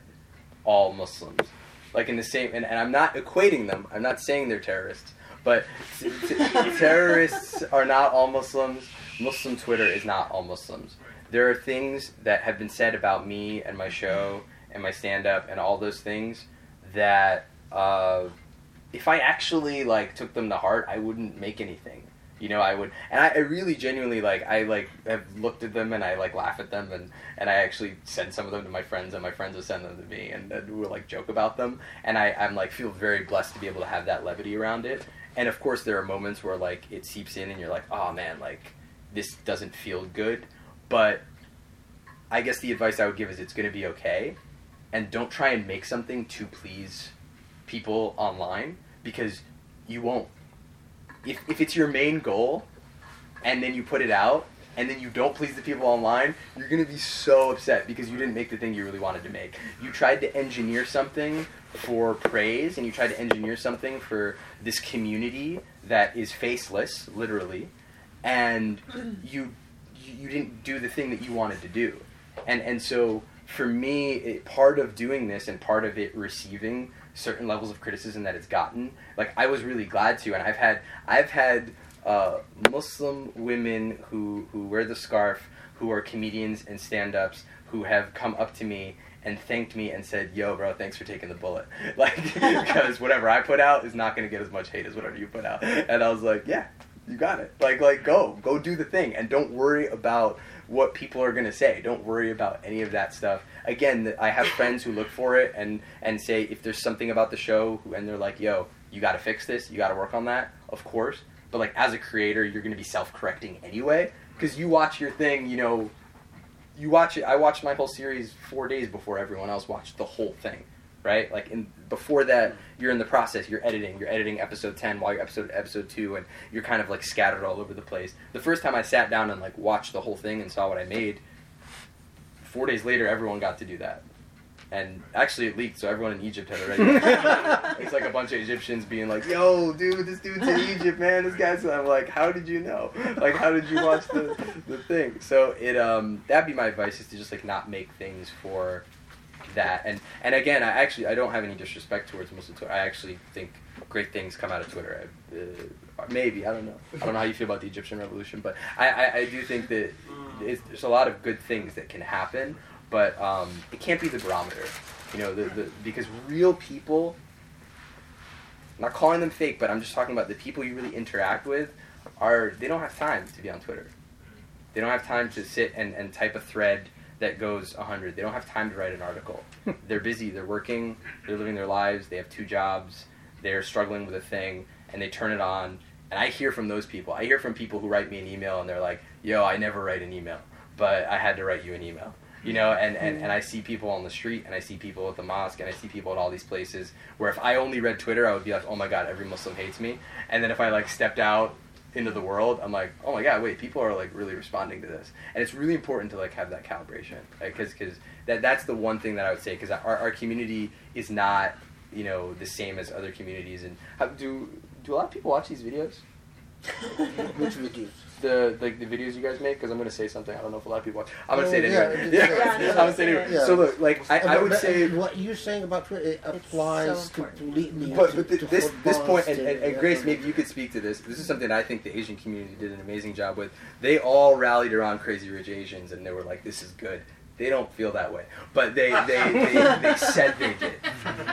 S2: all Muslims. Like in the same, and, and I'm not equating them. I'm not saying they're terrorists, but t- t- terrorists are not all Muslims. Muslim Twitter is not all Muslims. There are things that have been said about me and my show and my stand-up and all those things that uh, if I actually like took them to heart, I wouldn't make anything. You know, I would, and I, I really genuinely like. I like have looked at them and I like laugh at them, and and I actually send some of them to my friends, and my friends will send them to me, and, and we'll like joke about them. And I I'm like feel very blessed to be able to have that levity around it. And of course, there are moments where like it seeps in, and you're like, oh man, like this doesn't feel good. But I guess the advice I would give is it's going to be okay, and don't try and make something to please people online because you won't. If, if it's your main goal and then you put it out and then you don't please the people online, you're going to be so upset because you didn't make the thing you really wanted to make. You tried to engineer something for praise and you tried to engineer something for this community that is faceless, literally, and you you didn't do the thing that you wanted to do. And and so for me, it, part of doing this and part of it receiving certain levels of criticism that it's gotten, like I was really glad to, and I've had I've had uh, Muslim women who who wear the scarf, who are comedians and stand-ups, who have come up to me and thanked me and said, "Yo, bro, thanks for taking the bullet." Like because whatever I put out is not going to get as much hate as whatever you put out. And I was like, "Yeah, you got it. Like like go go do the thing and don't worry about what people are to say. Don't worry about any of that stuff. Again, I have friends who look for it and and say if there's something about the show and they're like, "Yo, you got to fix this. You got to work on that." Of course. But like as a creator, you're to be self-correcting anyway because you watch your thing, you know, you watch it. I watched my whole series 4 days before everyone else watched the whole thing. Right? Like in before that, you're in the process, you're editing, you're editing episode 10 while you're episode episode 2 and you're kind of like scattered all over the place. The first time I sat down and like watched the whole thing and saw what I made, 4 days later everyone got to do that. And actually, it leaked, so everyone in Egypt had already. it's like a bunch of Egyptians being like, "Yo, dude, this dude's in Egypt, man. This guy's." I'm like, "How did you know? Like, how did you watch the the thing?" So it um that'd be my advice is to just like not make things for that. And and again, I actually I don't have any disrespect towards Muslim Twitter. I actually think great things come out of Twitter. I, uh, maybe I don't know. I don't know how you feel about the Egyptian revolution, but I I, I do think that there's a lot of good things that can happen but um, it can't be the barometer, you know, the, the, because real people. I'm not calling them fake, but I'm just talking about the people you really interact with. Are they don't have time to be on Twitter. They don't have time to sit and, and type a thread that goes 100. They don't have time to write an article. they're busy. They're working. They're living their lives. They have two jobs. They're struggling with a thing, and they turn it on. And I hear from those people. I hear from people who write me an email, and they're like, "Yo, I never write an email, but I had to write you an email." you know and, and, and i see people on the street and i see people at the mosque and i see people at all these places where if i only read twitter i would be like oh my god every muslim hates me and then if i like stepped out into the world i'm like oh my god wait people are like really responding to this. And it's really important to like have that calibration because because that that's the one thing that i would say because our, our community is not you know the same as other communities. And how, do do a lot of people watch these videos?
S3: Which videos?
S2: The like the videos you guys make because I'm gonna say something I don't know if a lot of people watch. I'm gonna
S3: Oh,
S2: say it
S3: yeah,
S2: anyway.
S3: yeah,
S2: Yeah,
S1: yeah,
S2: I'm gonna say it anyway.
S3: yeah.
S2: So look, like I, I would say,
S3: what you're saying about Twitter it applies
S5: important.
S3: completely.
S2: but
S3: to,
S2: but th-
S3: to
S2: this this point and, and, and Grace, maybe you could speak to this. This is something I think the Asian community did an amazing job with. They all rallied around Crazy Rich Asians and they were like, "This is good." They don't feel that way, but they they, they, they said they did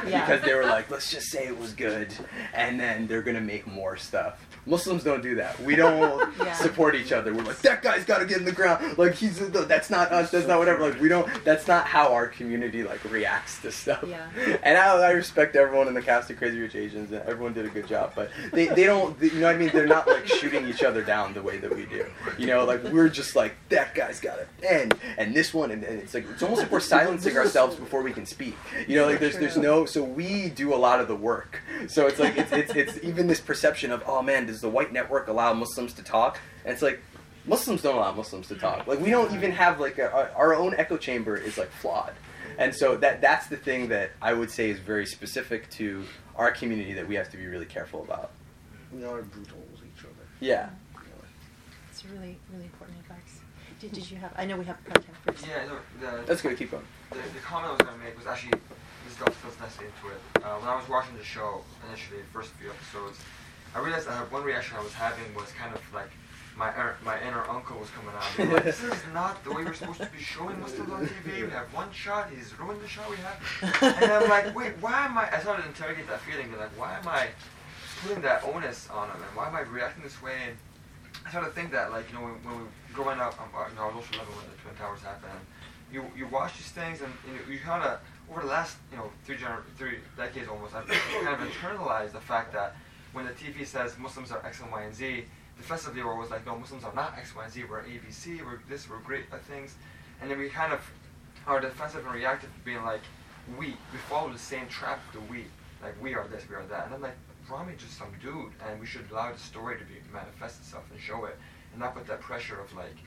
S5: Yeah.
S2: because they were like, "Let's just say it was good," and then they're gonna make more stuff. Muslims don't do that. We don't
S5: Yeah.
S2: support each other. We're like, that guy's got to get in the ground. Like he's that's not us. That's not whatever. Like we don't. That's not how our community like reacts to stuff.
S5: Yeah.
S2: And I, I respect everyone in the cast of Crazy Rich Asians, and everyone did a good job. But they, they don't. You know what I mean? They're not like shooting each other down the way that we do. You know, like we're just like that guy's got to end, and this one, and, and it's like it's almost like we're silencing ourselves before we can speak. You know, like there's there's no. So we do a lot of the work. So it's like it's it's, it's even this perception of oh man, does the white network allow Muslims to talk? And it's like Muslims don't allow Muslims to talk. Like we don't even have like a, our- our own echo chamber is like flawed, and so that that's the thing that I would say is very specific to our community that we have to be really careful about.
S3: We are brutal with each other.
S2: Yeah.
S5: It's really, really important advice. Did, did you have? I know we have content first.
S10: Yeah, no, the,
S2: That's good. Keep going.
S10: the, the comment I was going to make was actually, this dovetails nicely into it. Uh, when I was watching the show, initially, the first few episodes, I realized that one reaction I was having was kind of like my inner, my inner uncle was coming out. Like, this is not the way we're supposed to be showing Muslims on TV. We have one shot, he's ruined the shot we have. And I'm like, wait, why am I? I started to interrogate that feeling. Like, why am I putting that onus on him? And why am I reacting this way? And I started to think that, like, you know, when, when we were growing up, um, you know, I was also 11 when the Twin Towers happened. You you watch these things, and you, know, you kind of over the last you know three gener- three decades almost, I've kind of internalized the fact that when the TV says Muslims are X and Y and Z, defensively we're always like, no, Muslims are not X, Y, and Z. We're ABC. We're this. We're great at things, and then we kind of are defensive and reactive, being like, we we follow the same trap. The we like we are this, we are that, and I'm like, Ramy just some dude, and we should allow the story to be manifest itself and show it, and not put that pressure of like,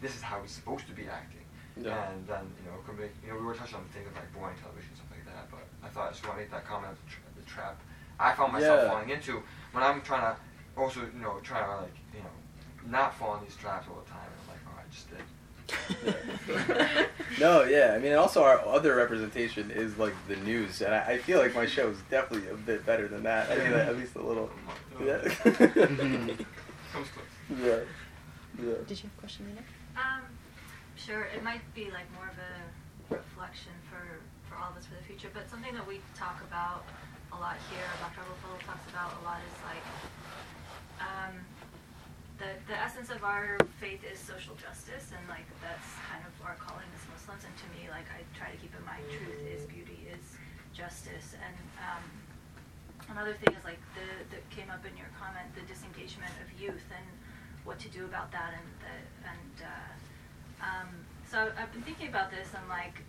S10: this is how he's supposed to be acting.
S2: Yeah.
S10: And then you know, you know, we were touching on the thing of like boring television stuff like that, but I thought I just want to make that comment of the, tra- the trap I found myself
S2: Yeah.
S10: falling into when I'm trying to also you know try to like you know not fall in these traps all the time. And I'm like, oh, I just did.
S2: no, yeah. I mean, also our other representation is like the news, and I, I feel like my show is definitely a bit better than that. I mean, at least a little. Yeah.
S10: Comes close.
S2: yeah. Yeah.
S5: Did you have a question, Nina?
S11: Um, sure. It might be like more of a reflection for, for all of us for the future, but something that we talk about a lot here, Dr. Abou El Fadl talks about a lot is like, um, the, the essence of our faith is social justice, and like that's kind of our calling as Muslims. And to me, like I try to keep in mind, truth is beauty, is justice, and um, another thing is like the that came up in your comment, the disengagement of youth and what to do about that, and the, and uh, um, so I've been thinking about this, and like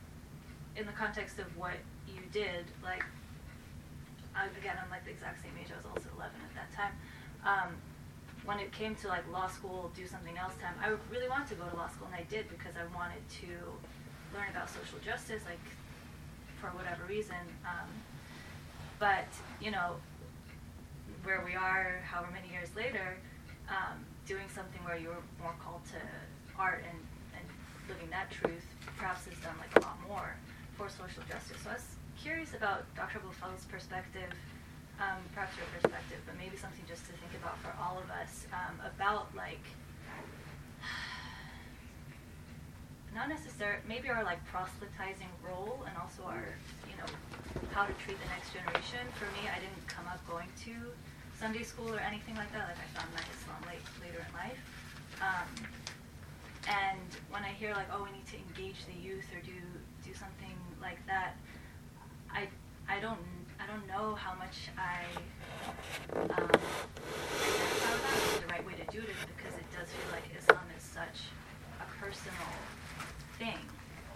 S11: in the context of what you did, like I, again, I'm like the exact same age. I was also 11 at that time. Um, when it came to like law school, do something else time, I really wanted to go to law school, and I did because I wanted to learn about social justice, like for whatever reason. Um, but you know, where we are, however many years later, um, doing something where you're more called to art and, and living that truth, perhaps has done like a lot more for social justice. So I was curious about Dr. Buffel's perspective, um, perhaps your perspective, but maybe something just to think about for all of us um, about like not necessarily maybe our like proselytizing role and also our you know how to treat the next generation for me i didn't come up going to sunday school or anything like that like i found my islam late, later in life um, and when i hear like oh we need to engage the youth or do do something like that i i don't i don't know how much i um, identify with that the right way to do it because it does feel like islam is such a personal thing.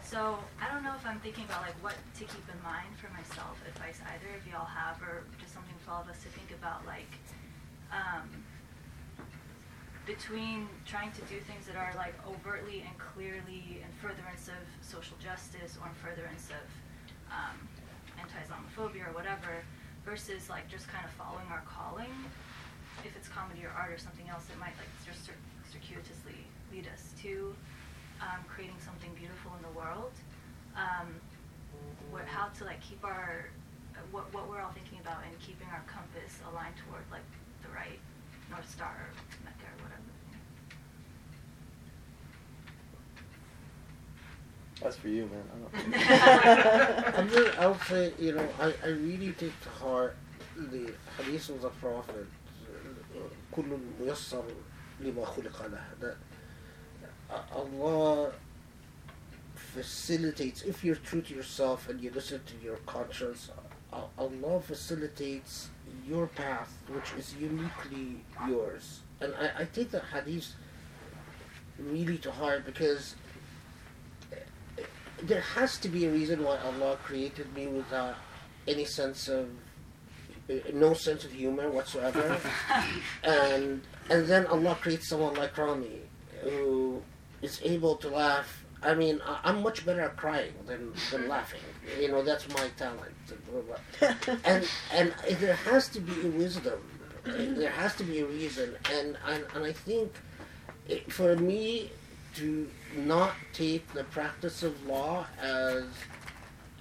S11: So I don't know if I'm thinking about like what to keep in mind for myself, advice either of y'all have, or just something for all of us to think about, like um, between trying to do things that are like overtly and clearly in furtherance of social justice or in furtherance of um, anti-Islamophobia or whatever, versus like just kind of following our calling. If it's comedy or art or something else, it might like just circuitously lead us to um, creating something beautiful in the world. Um, what, how to like keep our what what we're all thinking about and keeping our compass aligned toward like the right north star or mecca or whatever.
S2: That's for you, man. I don't
S3: I'm just, I'll say, you know, I, I really take to heart the hadith of the Prophet, كل ميسر لما خلق له, that uh, Allah facilitates, if you're true to yourself and you listen to your conscience, uh, Allah facilitates your path, which is uniquely yours. And I, I take that hadith really to heart because there has to be a reason why Allah created me without any sense of uh, no sense of humor whatsoever and and then Allah creates someone like Ramy who is able to laugh. I mean, I- I'm much better at crying than, than laughing. You know, that's my talent. And and there has to be a wisdom. There has to be a reason. And and, and I think it, for me to not take the practice of law as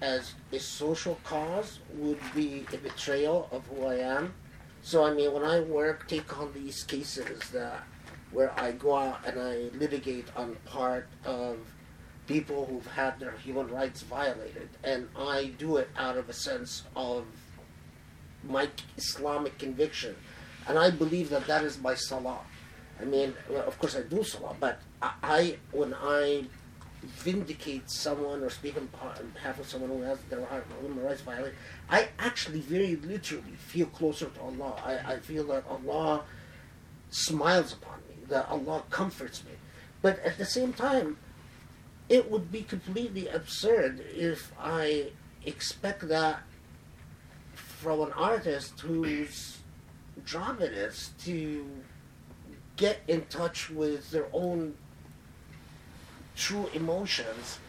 S3: as a social cause would be a betrayal of who I am. So I mean, when I work, take on these cases that where I go out and I litigate on part of people who've had their human rights violated, and I do it out of a sense of my Islamic conviction, and I believe that that is my salah. I mean, well, of course I do salah, but I, when I vindicate someone or speak on behalf of someone who has their rights violated, I actually very literally feel closer to Allah. I, I feel that Allah smiles upon me, that Allah comforts me. But at the same time, it would be completely absurd if I expect that from an artist whose job it is to get in touch with their own true emotions.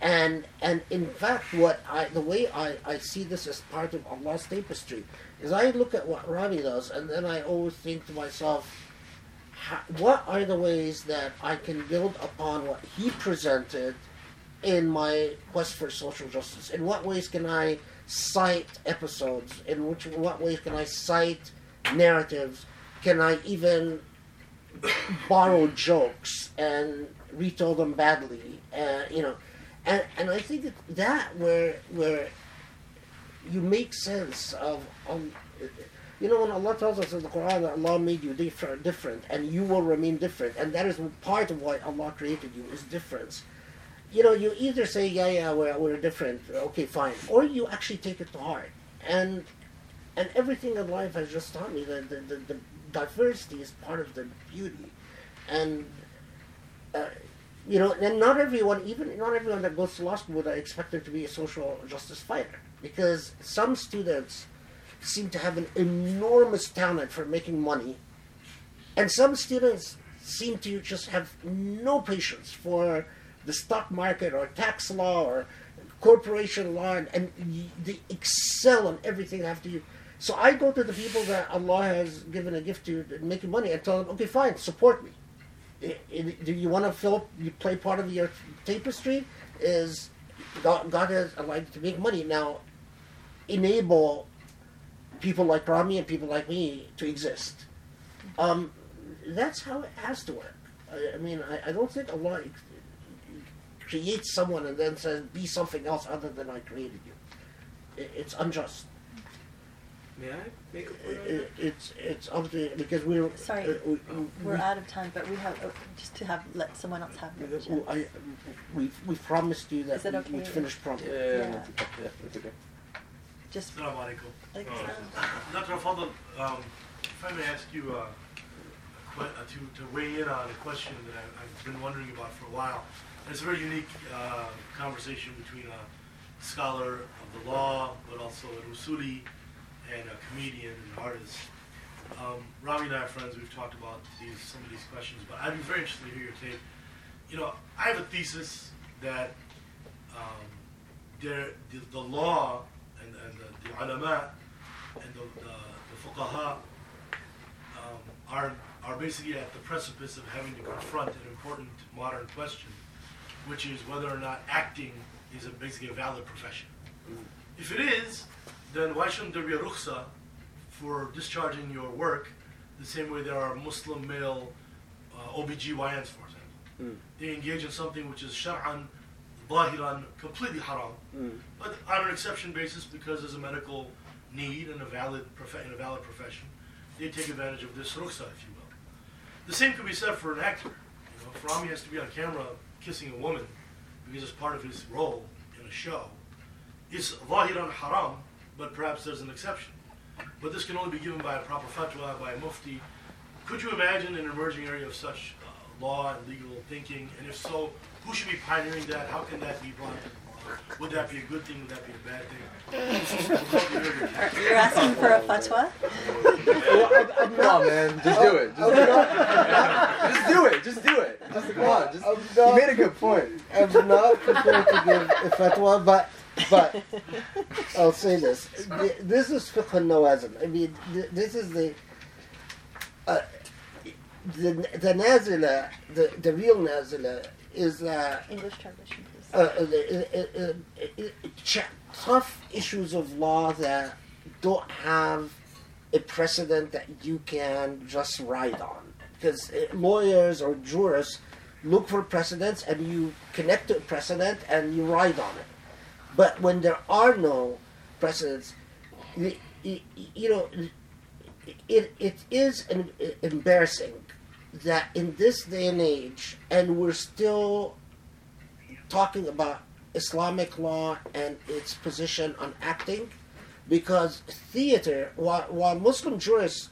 S3: And and in fact what I the way I, I see this as part of Allah's tapestry is I look at what Ramy does and then I always think to myself what are the ways that I can build upon what he presented in my quest for social justice? In what ways can I cite episodes? In which what ways can I cite narratives? Can I even borrow jokes and retell them badly, uh, you know, and and I think that, that where where you make sense of um, you know when Allah tells us in the Quran that Allah made you different, different, and you will remain different, and that is part of why Allah created you is difference. You know, you either say yeah yeah we're we're different, okay fine, or you actually take it to heart, and and everything in life has just taught me that the, the, the diversity is part of the beauty, and you know, and not everyone, even not everyone that goes to law school would expect to be a social justice fighter, because some students seem to have an enormous talent for making money, and some students seem to just have no patience for the stock market or tax law or corporation law, and, and they excel on everything after you. So I go to the people that Allah has given a gift to to making money and tell them, okay, fine, support me. Do you want to fill you play part of your tapestry? Is God, God has allowed to make money. Now, enable people like Ramy and people like me to exist. Um, that's how it has to work. I, I mean, I, I don't think Allah creates someone and then says, be something else other than I created you. It, it's unjust.
S6: May I make a point on
S3: It,
S6: that?
S3: it's it's up to because we're
S5: Sorry,
S3: uh, we,
S5: We're
S3: we,
S5: out of time, but we have, oh, just to have, let someone else have the
S3: we,
S5: chance.
S3: I, we we promised you that
S5: Is it
S3: we,
S5: okay
S3: we'd
S5: if-
S3: finish promptly.
S2: Yeah,
S5: Yeah.
S2: that's okay. Yeah, that's okay.
S5: Just,
S12: السلام عليكم.
S5: like,
S12: Uh, Dr. Fadl, um, if I may ask you uh, a que- uh, to, to weigh in on a question that I, I've been wondering about for a while. It's a very unique uh, conversation between a scholar of the law, but also an usuli and a comedian and artist. Um, Ramy and I are friends. We've talked about these some of these questions, but I'd be very interested to hear your take. You know, I have a thesis that um, there, the, the law and, and the, the ulama and the, the, the fuqaha um, are, are basically at the precipice of having to confront an important modern question, which is whether or not acting is a, basically a valid profession. If it is, then why shouldn't there be a rukhsa for discharging your work the same way there are Muslim male uh, OBGYNs, for example?
S7: Mm.
S12: They engage in something which is shar'an, zahiran, completely haram,
S7: Mm.
S12: but on an exception basis because there's a medical need and a valid prof- in a valid profession, they take advantage of this rukhsa, if you will. The same could be said for an actor. You know, if Ramy has to be on camera kissing a woman because it's part of his role in a show, it's zahiran haram, but perhaps there's an exception. But this can only be given by a proper fatwa, by a mufti. Could you imagine an emerging area of such uh, law and legal thinking? And if so, who should be pioneering that? How can that be brought into? Would that be a good thing? Would that be a bad thing? Would love to hear your take.
S5: you're asking for a fatwa?
S2: Come on, man. Just do it. Just do it. Just do it. Just do it. Just on. Just,
S3: I'm
S2: you made a good point.
S3: I'm not prepared to give a fatwa, but but I'll say this: this is fiqh al-nawazil. I mean, this is the uh, the the nazila, the the real nazila is uh,
S5: English translation, please.
S3: uh, uh, uh, uh, uh, ch- tough issues of law that don't have a precedent that you can just ride on. Because uh, lawyers or jurists look for precedents and you connect to a precedent and you ride on it. But when there are no precedents, you know, it, it is embarrassing that in this day and age, and we're still talking about Islamic law and its position on acting, because theater, while, while Muslim jurists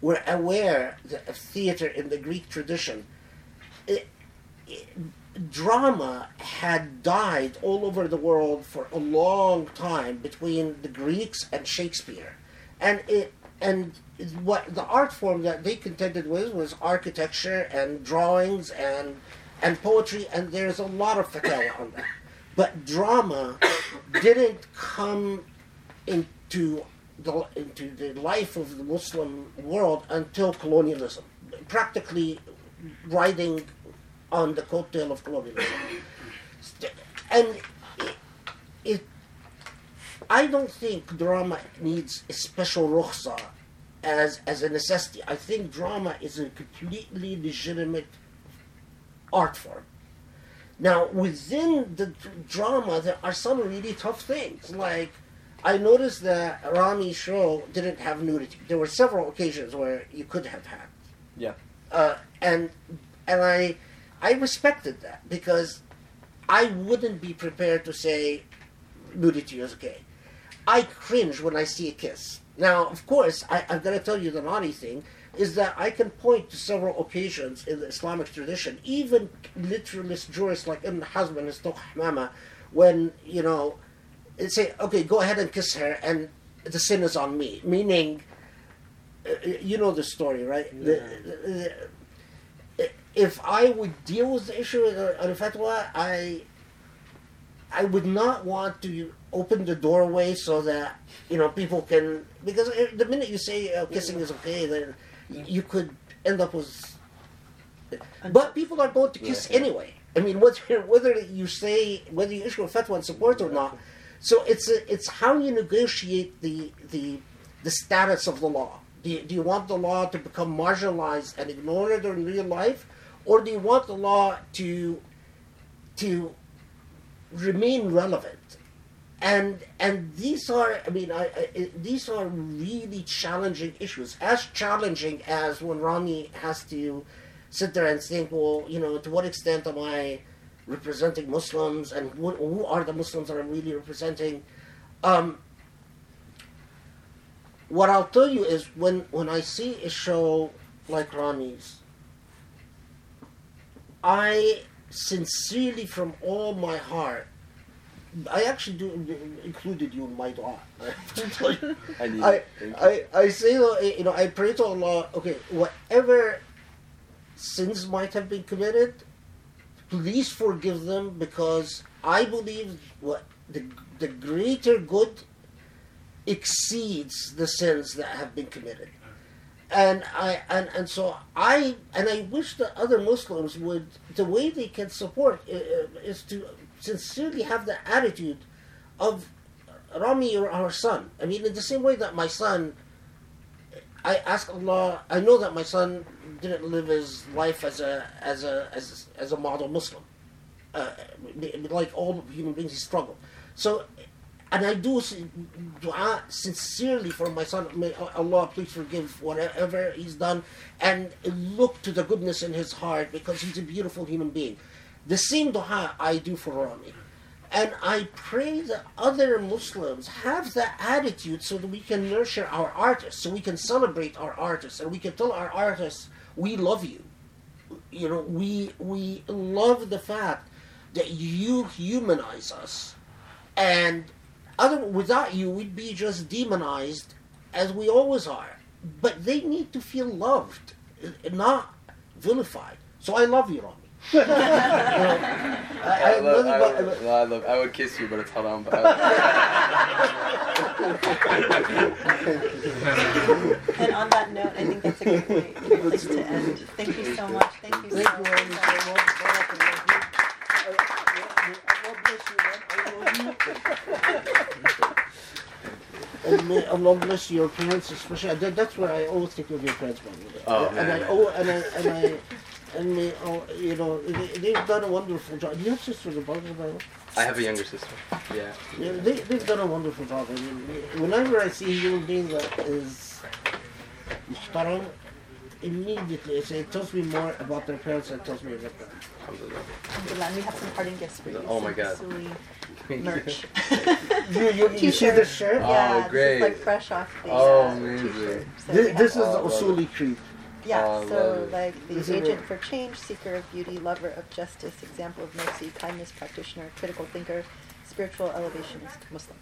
S3: were aware of theater in the Greek tradition, it, it, drama had died all over the world for a long time between the Greeks and Shakespeare, and it and what the art form that they contended with was architecture and drawings and and poetry, and there's a lot of fatwa on that. But drama didn't come into the into the life of the Muslim world until colonialism, practically riding on the coattail of colonialism. And it, it I don't think drama needs a special rukhsa as as a necessity. I think drama is a completely legitimate art form. Now, within the d- drama, there are some really tough things. Like, I noticed that Ramy's show didn't have nudity. There were several occasions where you could have had.
S2: Yeah.
S3: Uh, and and I I respected that because I wouldn't be prepared to say nudity is okay. I cringe when I see a kiss. Now, of course, I, I'm going to tell you the naughty thing is that I can point to several occasions in the Islamic tradition, even literalist jurists like Ibn Hazm and his Hamama, when, you know, they say, okay, go ahead and kiss her, and the sin is on me. Meaning, uh, you know the story, right? The- the- the- if I would deal with the issue on a fatwa, I I would not want to open the doorway so that you know people can because the minute you say uh, kissing is okay, then you could end up with. But people are going to kiss
S2: Yeah.
S3: anyway. I mean, whether whether you say whether you issue a fatwa in support or not, so it's a, it's how you negotiate the the the status of the law. Do you, do you want the law to become marginalized and ignored in real life, or do you want the law to to remain relevant? And and these are, I mean, I, I, these are really challenging issues. As challenging as when Ramy has to sit there and think, well, you know, to what extent am I representing Muslims, and who, who are the Muslims that I'm really representing? Um, what I'll tell you is when when I see a show like Ramy's, I sincerely, from all my heart, I actually do included you in my dua. I have to tell you.
S2: I need
S3: I,
S2: it. Thank you.
S3: I, I say, you know, I pray to Allah, okay, whatever sins might have been committed, please forgive them because I believe what the, the greater good exceeds the sins that have been committed. And I and, and so I and I wish that other Muslims would the way they can support is to sincerely have the attitude of Ramy or our son. I mean, in the same way that my son, I ask Allah. I know that my son didn't live his life as a as a as as a model Muslim. Uh, like all human beings, he struggled. So, and I do dua sincerely for my son. May Allah please forgive whatever he's done, and look to the goodness in his heart because he's a beautiful human being. The same dua I do for Ramy. And I pray that other Muslims have that attitude so that we can nurture our artists, so we can celebrate our artists, and we can tell our artists, we love you. You know, we we love the fact that you humanize us, and other without you, we'd be just demonized, as we always are. But they need to feel loved, uh, not vilified. So I love you, Ramy. I,
S2: I,
S3: I,
S2: love,
S3: really
S2: I,
S3: wa-
S2: would- I love, I would kiss you, but it's haram. But
S1: And on that note, I think that's a good way- good place to end. Thank you so much. Thank you so
S3: Thank
S1: much.
S3: Amy, so much. And may Allah bless your parents, especially. That, that's where I always think of your parents, by the way.
S2: Oh,
S3: and
S2: man.
S3: I, oh, and I, and I, and may, oh, you know, they, they've done a wonderful job. Do you have sisters or brothers, by the way?
S2: I have a younger sister. Yeah.
S3: Yeah, they, they've done a wonderful job. I mean, whenever I see a human being that is immediately it's, it tells me more about their parents than it tells me about them.
S2: Alhamdulillah.
S1: Alhamdulillah, we have some parting gifts for you.
S2: Oh my
S1: some
S2: God.
S1: Usuli
S2: Thank
S1: merch.
S3: You, you, you see this shirt?
S2: Oh,
S1: yeah, this
S2: great.
S1: is like fresh off the
S2: Oh,
S1: uh,
S2: amazing.
S1: So
S3: This, this is
S1: have-
S3: the
S2: I love
S3: Usuli Creed.
S1: Yeah,
S2: Oh,
S1: so like the
S3: This
S1: agent for change, seeker of beauty, lover of justice, example of mercy, kindness, practitioner, critical thinker, spiritual elevationist, Muslim.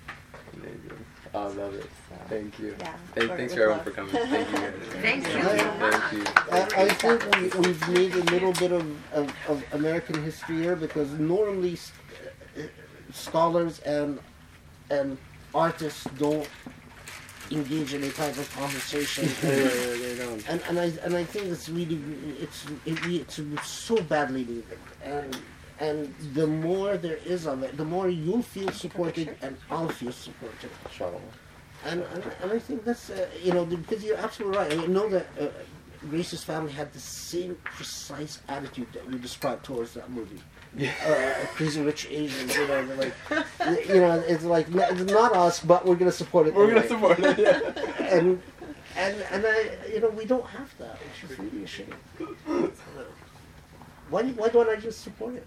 S2: Amazing. I love it. Thank you.
S1: Yeah,
S2: Thank, thanks
S1: with
S2: for everyone
S1: love.
S2: for coming. Thank you guys.
S13: Thank you.
S2: Thank you.
S3: I, I think we, we've made a little bit of, of, of American history here because normally s- uh, scholars and and artists don't engage in a type of conversation. and and I and I think it's really it's it, it's so badly needed. And and the more there is of it, the more you'll feel supported and I'll feel supported.
S2: Inshallah.
S3: And, and, and I think that's, uh, you know, because you're absolutely right. I know that uh, Grace's family had the same precise attitude that you described towards that movie.
S2: Yeah.
S3: Uh, Crazy Rich Asians, you know, like, you know, it's like, it's not us, but we're going to support it.
S2: We're gonna
S3: anyway.
S2: support it. Yeah.
S3: And, and, and I, you know, we don't have that, which is really a shame. Why, why don't I just support it?